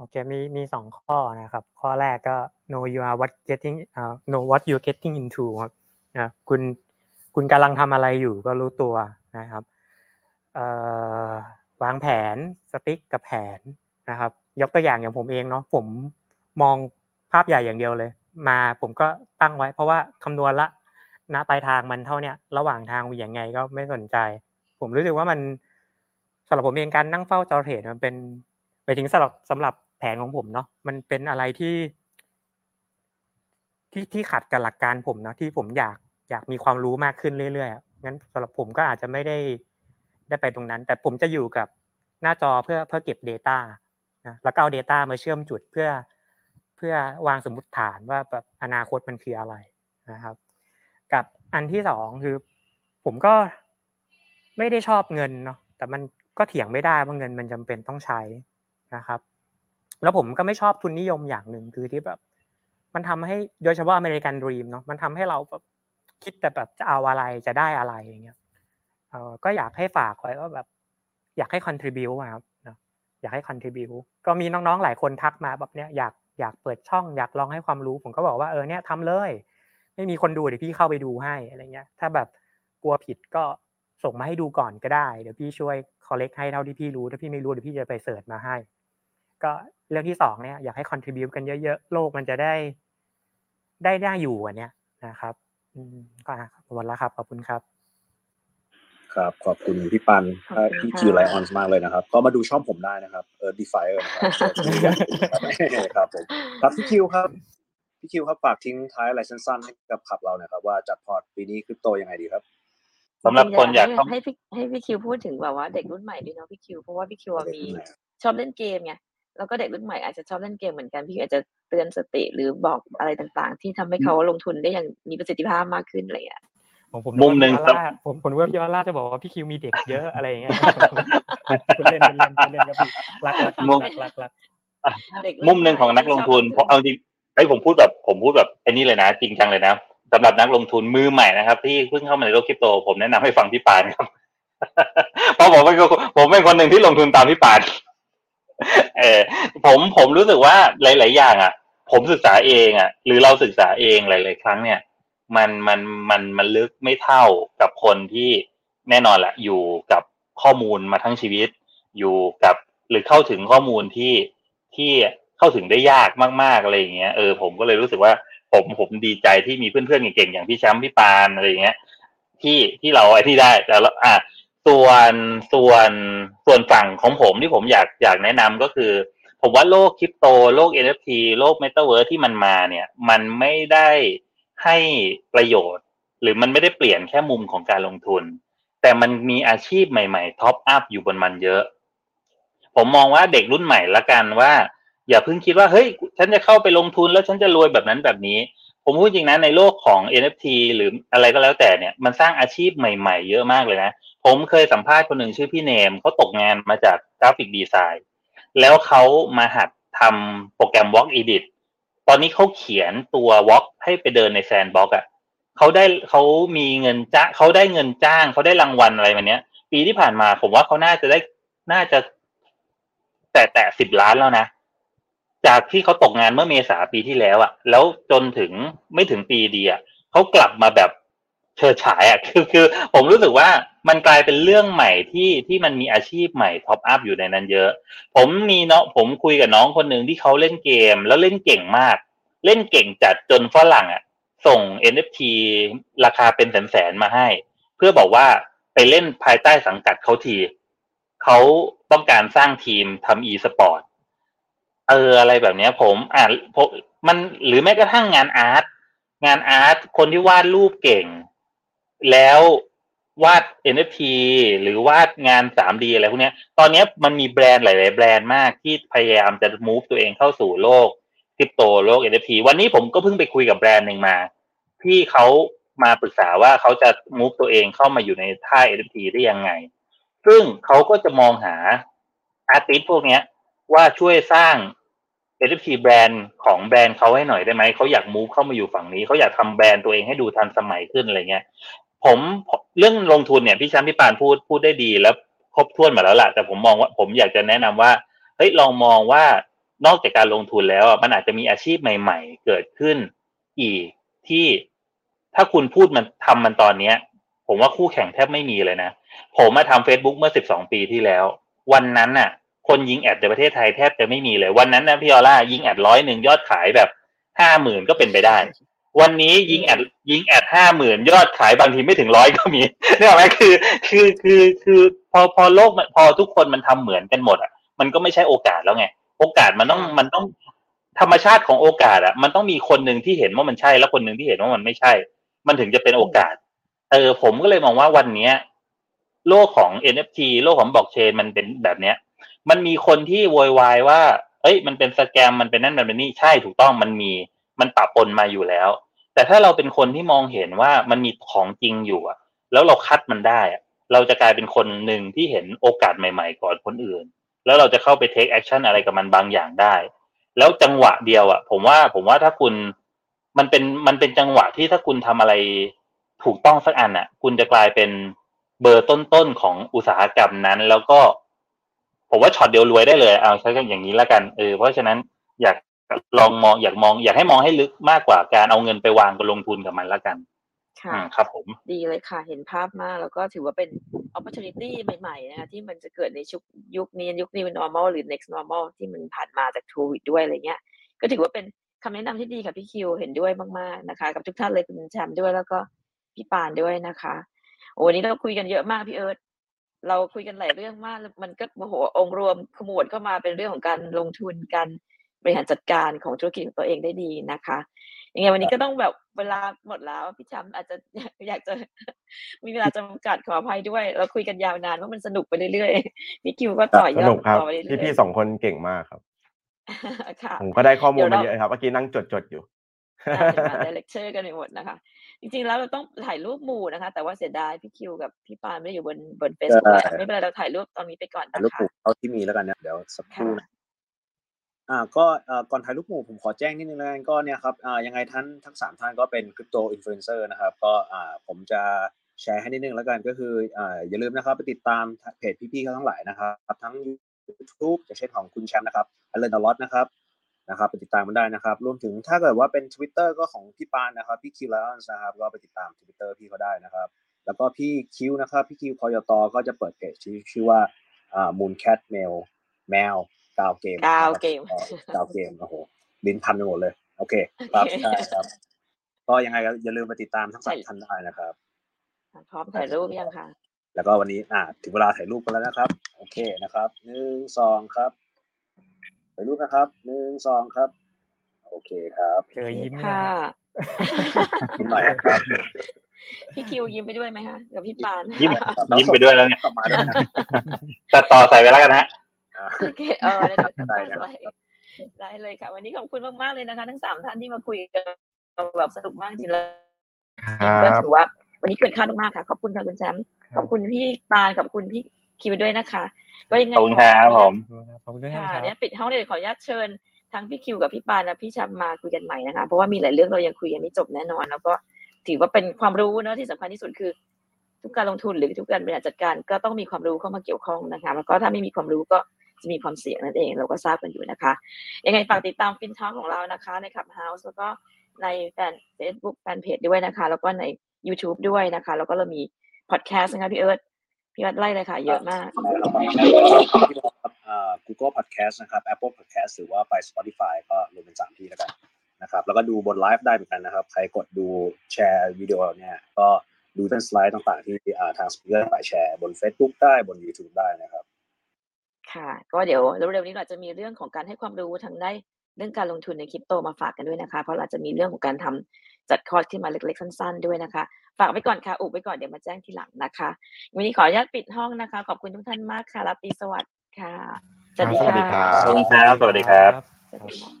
โอเคมีมีสองข้อนะครับ ข้อแรกก็ know you are what getting อ่า know what you getting into ครับนะคุณคุณกำลังทำอะไรอยู่ก็รู้ตัวนะครับวางแผนสติ๊กกับแผนนะครับ ยกตัวอย่างอย่างผมเองเนาะผมมองภาพใหญ่อย่างเดียวเลย มาผมก็ตั้งไว้ เพราะว่าคำนวณละณปลายทางมันเท่าเนี้ยระหว่างทางมีอย่างไงก็ไม่สนใจ ผมรู้สึกว่ามันสำหรับผมเองการนั่งเฝ้าจอเทรดมันเป็นไปถึงสำหรับสำหรับ แผนของผมเนาะมันเป็นอะไรที่ ที่ที่ขัดกับหลักการผมเนาะที่ผมอยากอยากมีความรู้มากขึ้นเรื่อยๆงั้นสำหรับผมก็อาจจะไม่ได้ได้ไปตรงนั้น แต่ผมจะอยู่กับหน้าจอเพื่อเพื่อเก็บ Data นะแล้วก็เอา Data มาเชื่อมจุดเพื่อเพื่อวางสมมติฐานว่าแบบอนาคตมันคืออะไรนะครับ กับอันที่สองคือ ผมก็ไม่ได้ชอบเงินเนาะแต่มันก็เถียงไม่ได้ว่าเงินมันจำเป็นต้องใช้นะครับ แล้วผมก็ไม่ชอบทุนนิยมอย่างหนึ่งคือที่แบบ มันทำให้โดยเฉพาะอเมริกันดรีมเนาะมันทำให้เราแบบคิดแต่แบบจะเอาอะไรจะได้อะไรอย่างเงี้ยเออก็อยากให้ฝากไว้ว่าแบบ อยากให้ contribu อะครับอยากให้ contribu ก็มีน้องๆหลายคนทักมาแบบเนี้ยอยากอยากเปิดช่องอยากลองให้ความรู้ ผมก็บอกว่าเออเนี่ยทำเลย ไม่มีคนดูเดี๋ยวพี่เข้าไปดูให้อะไรเงี้ย ถ้าแบบกลัวผิดก็ส่งมาให้ดูก่อนก็ได้ เดี๋ยวพี่ช่วย correct ให้เท่าที่พี่รู้ถ้าพี่ไม่รู้เดี๋ยวพี่จะไป search มาให้ ก็เรื่องที่สองเนี่ยอยากให้ contribute กันเยอะๆ โลกมันจะได้ได้ได้อยู่อันเนี้ยนะครับอืมก็หมดแล้วครับขอบคุณครับครับขอบคุณพี่ปันขอบคุณพี่ค่ะคิวไลออนมากเลยนะครับ ก็มาดูช่องผมได้นะครับเออ DeFi เออนะครับครับผมครับพี่คิวครับพี่คิวครับฝากทิ้งท้ายอะไรสั้นๆให้กับคลับเราหน่อยนะครับ ว่าจัดพอร์ตปีนี้คริปโตยังไงดีครับสำหรับคนอยากให้เข้าให้พี่ให้พี่คิวพูดถึงแบบว่าเด็กรุ่นใหม่ด้วยเนาะพี่คิวเพราะว่าพี่คิวอะมีชอบเล่นเกมไง แล้วก็เด็กรุ่นใหม่อาจจะชอบเล่นเกมเหมือนกันพี่คิวอาจจะเตือนสติหรือบอกอะไรต่างๆ ที่ทำให้เขาลงทุนได้อย่างมีประสิทธิภาพมากขึ้นอะไรอย่างเงี้ยผมผมมุมหนึ่งว่าพี่ออร่าผมผมว่าพี่ออร่าจะบอกว่าพี่คิวมีเด็กเยอะอะไรอย่างเงี้ยคุณเล่นคุณเล่นคุณเล่นครับพี่รักรักมุมรักรักรักเด็กรุ่มุมหนึ่งของนักลงทุนชอบเอาจริงไอ้ยผมพูดแบบผมพูดแบบไอ้นี่เลยนะ จริงจังเลยนะสำหรับนักลงทุนมือใหม่นะครับ ที่เพิ่งเข้ามาในโลกคริปโต ผมแนะนำให้ฟังพี่ปานครับเพราะผมเป็นคนผมเป็นคนหนึ่งที่ลงทุนตามพี่ปาน เออผมผมรู้สึกว่าหลาย ๆ อย่าง อะ ผมศึกษาเองอะ หรือเราศึกษาเองหลาย ๆ ครั้งเนี่ย มันมันมันมันลึกไม่เท่ากับคนที่แน่นอนแหละอยู่กับข้อมูลมาทั้งชีวิต อยู่กับหรือเข้าถึงข้อมูลที่ที่เข้าถึงได้ยากมาก ๆ อะไรอย่างเงี้ยเออผมก็เลยรู้สึกว่าผมผมดีใจที่มีเพื่อน ๆ เก่ง ๆ อย่างพี่แชมป์พี่ปานอะไรอย่างเงี้ยที่ที่เราไอ้ที่ได้แต่ละอะ ส่วนส่วนส่วนฝั่งของผมที่ผมอยากอยากแนะนำก็คือ ผมว่าโลกคริปโต โลก NFT โลก Metaverse ที่มันมาเนี่ย มันไม่ได้ให้ประโยชน์ หรือมันไม่ได้เปลี่ยนแค่มุมของการลงทุน แต่มันมีอาชีพใหม่ๆ top up อยู่บนมันเยอะ ผมมองว่าเด็กรุ่นใหม่ละกันว่า อย่าเพิ่งคิดว่าเฮ้ย ฉันจะเข้าไปลงทุนแล้วฉันจะรวยแบบนั้นแบบนี้ผมพูดจริงนะในโลกของ NFT หรืออะไรก็แล้วแต่เนี่ยมันสร้างอาชีพใหม่ ๆ เยอะมากเลยนะ ผมเคยสัมภาษณ์คนหนึ่งชื่อพี่เนมเขาตกงานมาจาก graphic design แล้วเขามาหัดทำโปรแกรม VoxEdit ตอนนี้เขาเขียนตัว Walk ให้ไปเดินใน Sandbox อะเขาได้เขามีเงินจ้างเขาได้เงินจ้างเขาได้รางวัลอะไรแบบเนี้ย ปีที่ผ่านมาผมว่าเขาน่าจะได้น่าจะ แต่แต่สิบล้านแล้วนะ จากที่เขาตกงานเมื่อเมษาปีที่แล้วอะ่ะ แล้วจนถึงไม่ถึงปีดีอะเขากลับมาแบบเชิดฉายอะคือคือ ผมรู้สึกว่า มันกลายเป็นเรื่องใหม่ที่ที่มันมีอาชีพใหม่ท็อปอัพอยู่ในนั้นเยอะ ผมมีเนาะผมคุยกับน้องคนหนึ่งที่เขาเล่นเกม แล้วเล่นเก่งมาก เล่นเก่งจัดจนฝรั่งอะส่ง NFT ราคาเป็นแสนๆมาให้ เพื่อบอกว่าไปเล่นภายใต้สังกัดเขาทีเขาต้องการสร้างทีมทำ e สปอร์ตเอออะไรแบบเนี้ยผมอ่านผมมันหรือแม้กระทั่งงาน art งาน art คนที่วาดรูปเก่ง แล้ว วาด NFT หรือวาดงาน 3D อะไรพวกนี้ตอนนี้มันมีแบรนด์หลาย ๆ แบรนด์มากที่พยายามจะ move ตัวเองเข้าสู่โลกคริปโตโลก NFT วันนี้ผมก็เพิ่งไปคุยกับแบรนด์หนึ่งมา ที่เขามาปรึกษาว่าเขาจะ move ตัวเองเข้ามาอยู่ในท่า NFT ได้ยังไง ซึ่งเขาก็จะมองหาอาร์ติสพวกนี้ว่าช่วยสร้าง NFT แบรนด์ของแบรนด์เขาให้หน่อยได้ไหม เขาอยากมูฟเข้ามาอยู่ฝั่งนี้ เขาอยากทำแบรนด์ตัวเองให้ดูทันสมัยขึ้นอะไรเงี้ย ผมเรื่องลงทุนเนี่ยพี่ช้ำพี่ปานพูดพูดได้ดีแล้วครบถ้วนมาแล้วล่ะ แต่ผมมองว่าผมอยากจะแนะนำว่าเฮ้ยลองมองว่านอกจากการลงทุนแล้วมันอาจจะมีอาชีพใหม่ ๆ เกิดขึ้น อีกที่ถ้าคุณพูดมันทำมันตอนเนี้ย ผมว่าคู่แข่งแทบไม่มีเลยนะ ผมมาทำ Facebook เมื่อ12ปีที่แล้ว วันนั้นน่ะ คนยิงแอดในประเทศไทยแทบจะไม่มีเลย วันนั้นนะพี่ออร่ายิงแอดร้อยหนึ่งยอดขายแบบห้าหมื่นก็เป็นไปได้ วันนี้ยิงแอดยิงแอดห้าหมื่นยอดขายบางทีไม่ถึงร้อยก็มีนี่หรอไหมคือ คือคือคือพอพอโลกพอทุกคนมันทำเหมือนกันหมดอะ มันก็ไม่ใช่โอกาสแล้วไง โอกาสมันต้องมันต้องธรรมชาติของโอกาสอะ มันต้องมีคนหนึ่งที่เห็นว่ามันใช่แล้วคนหนึ่งที่เห็นว่ามันไม่ใช่ มันถึงจะเป็นโอกาสเออผมก็เลยมองว่าวันเนี้ย โลกของ NFT โลกของบล็อกเชนมันเป็นแบบเนี้ย มันมีคนที่โวยวายว่า เอ้ย มันเป็นสแกมมันเป็นนั่นมันเป็นนี่ใช่ถูกต้องมันมี มันปะปนมาอยู่แล้ว แต่ถ้าเราเป็นคนที่มองเห็นว่ามันมีของจริงอยู่อะแล้วเราคัดมันได้อะเราจะกลายเป็นคนหนึ่งที่เห็นโอกาสใหม่ ๆ ก่อนคนอื่น แล้วเราจะเข้าไป take action อะไรกับมันบางอย่างได้ แล้วจังหวะเดียวอะผมว่าผมว่าถ้าคุณมันเป็นมันเป็นจังหวะที่ถ้าคุณทำอะไรถูกต้องสักอันอะคุณจะกลายเป็นเบอร์ต้นๆของอุตสาหกรรมนั้น แล้วก็ผมว่าช็อตเดียวรวยได้เลย เอาใช้กันอย่างนี้แล้วกันเออเพราะฉะนั้นอยาก ลองมองอยากมอง อยากให้มองให้ลึกมากกว่าการเอาเงินไปวางกับลงทุนกับมันแล้วกัน ค่ะอืมครับ ผม ดีเลยค่ะ เห็นภาพมาก แล้วก็ถือว่าเป็น opportunity ใหม่ ๆ นะคะที่มันจะเกิดในชุกยุคนี้ยุคนี้เป็น normal หรือ next normal ที่มันผ่านมาจากโควิดด้วยอะไรเงี้ย ก็ถือว่าเป็นคำแนะนำที่ดีค่ะพี่คิวเห็นด้วยมากๆนะคะ กับทุกท่านเลยคุณแชมป์ด้วยแล้วก็พี่ปานด้วยนะคะ โอ้วันนี้เราคุยกันเยอะมากพี่เอิร์ธเราคุยกันหลายเรื่องมากแล้วมันก็โอ้โหองค์รวมขมวดเข้ามาเป็นเรื่องของการลงทุนการ บริหารจัดการของธุรกิจของตัวเองได้ดีนะคะยังไงวันนี้ก็ต้องแบบเวลาหมดแล้วพี่แชมป์อาจจะอยากจะมีเวลาจำกัดขออภัยด้วยเราคุยกันยาวนานว่ามันสนุกไปเรื่อยๆพี่คิวก็ต่อยสอดนุกครับต่อไปเรื่อยๆพี่ๆสองคนเก่งมากครับค่ะผมก็ได้ข้อมูลเดี๋ยวมาเราเยอะครับเมื่อกี้นั่งจดๆอยู่ได้เห็นมาได้เลคเชอร์กันไปหมดนะคะ จริงๆแล้วเราต้องถ่ายรูปหมู่นะคะ แต่ว่าเสียดายพี่คิวกับพี่ปานไม่ได้อยู่บนบนเฟซบุ๊กใช่ไม่เป็นไรเราถ่ายรูปตอนนี้ไปก่อนถ่ายรูปหมู่นะคะเอาที่มีแล้วกันเนี่ยเดี๋ยวสักครู่ค่ะนะ อ่าก็เอ่อก่อนถ่ายรูปหมู่ผมขอแจ้งนิดนึงแล้วกันก็เนี่ยครับอ่ายังไงท่านทั้งสามท่านก็เป็น crypto influencer นะครับก็อ่าผมจะแชร์ให้นิดนึงแล้วกันก็คืออ่าอย่าลืมนะครับไปติดตามเพจพี่ๆเขาทั้งหลายนะครับทั้ง YouTube อย่างเช่นของคุณแชมป์นะครับอเลนอลอตนะครับนะครับไปติดตามมันได้นะครับ รวมถึงถ้าเกิดว่าเป็น Twitter ก็ของพี่ปานนะครับพี่คิวไลออนนะครับก็ไปติดตาม Twitter พี่เขาได้นะครับ แล้วก็พี่คิวนะครับพี่คิวคอยตก็จะเปิดเพจที่ชื่อว่าอ่า Mooncat Mail แมว กาวเกมกาวเกมกาวเกมโอ้โหลิ้นพันไปหมดเลย โอเค ครับโอเคใช่ครับ ก็ยังไงก็อย่าลืมไปติดตามทั้งสามท่านได้นะครับพร้อมถ่ายรูปยังคะแล้วก็วันนี้อ่าถึงเวลาถ่ายรูปกันแล้วนะครับ โอเคนะครับหนึ่งสองครับถ่ายรูปนะครับหนึ่งสองครับ โอเคครับเจอยิ้มเลยค่ะยิ้มหน่อยครับพี่คิวยิ้มไปด้วยไหมคะกับพี่ปานยิ้มยิ้มไปด้วยแล้วเนี่ยประมาณนั้นนะตัดต่อใส่ไปแล้วกันนะฮะอ่า โอเคเออได้ได้ได้ครับได้เลยค่ะ วันนี้ขอบคุณมากๆเลยนะคะ ทั้งสามท่านที่มาคุยกันแบบสนุกมากจริงเลยครัก็บถือว่าวันนี้เกินคาดมากๆค่ะ ขอบคุณค่ะคุณแชมป์ขอบคุณพี่ปานขอบคุณพี่คิวด้วยนะคะ ก็ยังไงขอบคุณครับผมขอบคุณด้วยค่ะนะครับเนี่ยปิดห้องเลยขออนุญาตเชิญทั้งพี่คิวกับพี่ปานและพี่แชมป์มาคุยกันใหม่นะคะ เพราะว่ามีหลายเรื่องเรายังคุยกันไม่จบแน่นอน แล้วก็ถือว่าเป็นความรู้เนอะที่สำคัญที่สุดคือ ทุกการลงทุนหรือทุกการบริหารจัดการก็ต้องมีความรู้เข้ามาเกี่ยวข้องนะคะ แล้วก็ถ้าไม่มีความรู้ก็ จะมีความเสี่ยงนั่นเองเราก็ทราบกันอยู่นะคะ ยังไงฝากติดตามฟินทอ k ของเรานะคะ ใน Clubhouse แล้วก็ในแฟน Facebook แฟนเพจด้วยนะคะ แล้วก็ใน YouTube ด้วยนะคะ แล้วก็เรามีพอดแคสต์นะคะพี่เอิร์ธพี่เอิร์ธไล่เลยค่ะ เยอะมากอ่า Google Podcast นะครับ Apple Podcast หรือว่าไป Spotify ก็รวมเป็นสามที่แล้วกันนะครับ แล้วก็ดูบนไลฟ์ได้เหมือนกันนะครับ ใครกดดูแชร์วิดีโอเนี่ย ก็ดูเป็นสไลด์ต่างๆ ที่ทางสปีกเกอร์ฝ่ายแชร์บน Facebook ได้บน YouTube ได้นะครับ ค่ะ ก็เดี๋ยวเร็วๆนี้เราจะมีเรื่องของการให้ความรู้ทางได้านเรื่องการลงทุนในคริปโตมาฝากกันด้วยนะคะ เพราะเราจะมีเรื่องของการทำจัดคอร์สขึ้นมาเล็กๆสั้น ๆ ด้วยนะคะ ฝากไว้ก่อนค่ะอุบไว้ก่อนเดี๋ยวมาแจ้งทีหลังนะคะ วันนี้ขออนุญาตปิดห้องนะคะ ขอบคุณทุกท่านมากค่ะรับตีสวัสดิ์ค่ะสวัสดีสวัสดีค่ะครับขอบคุณครับสวัสดีครับสวัสดีค่ะ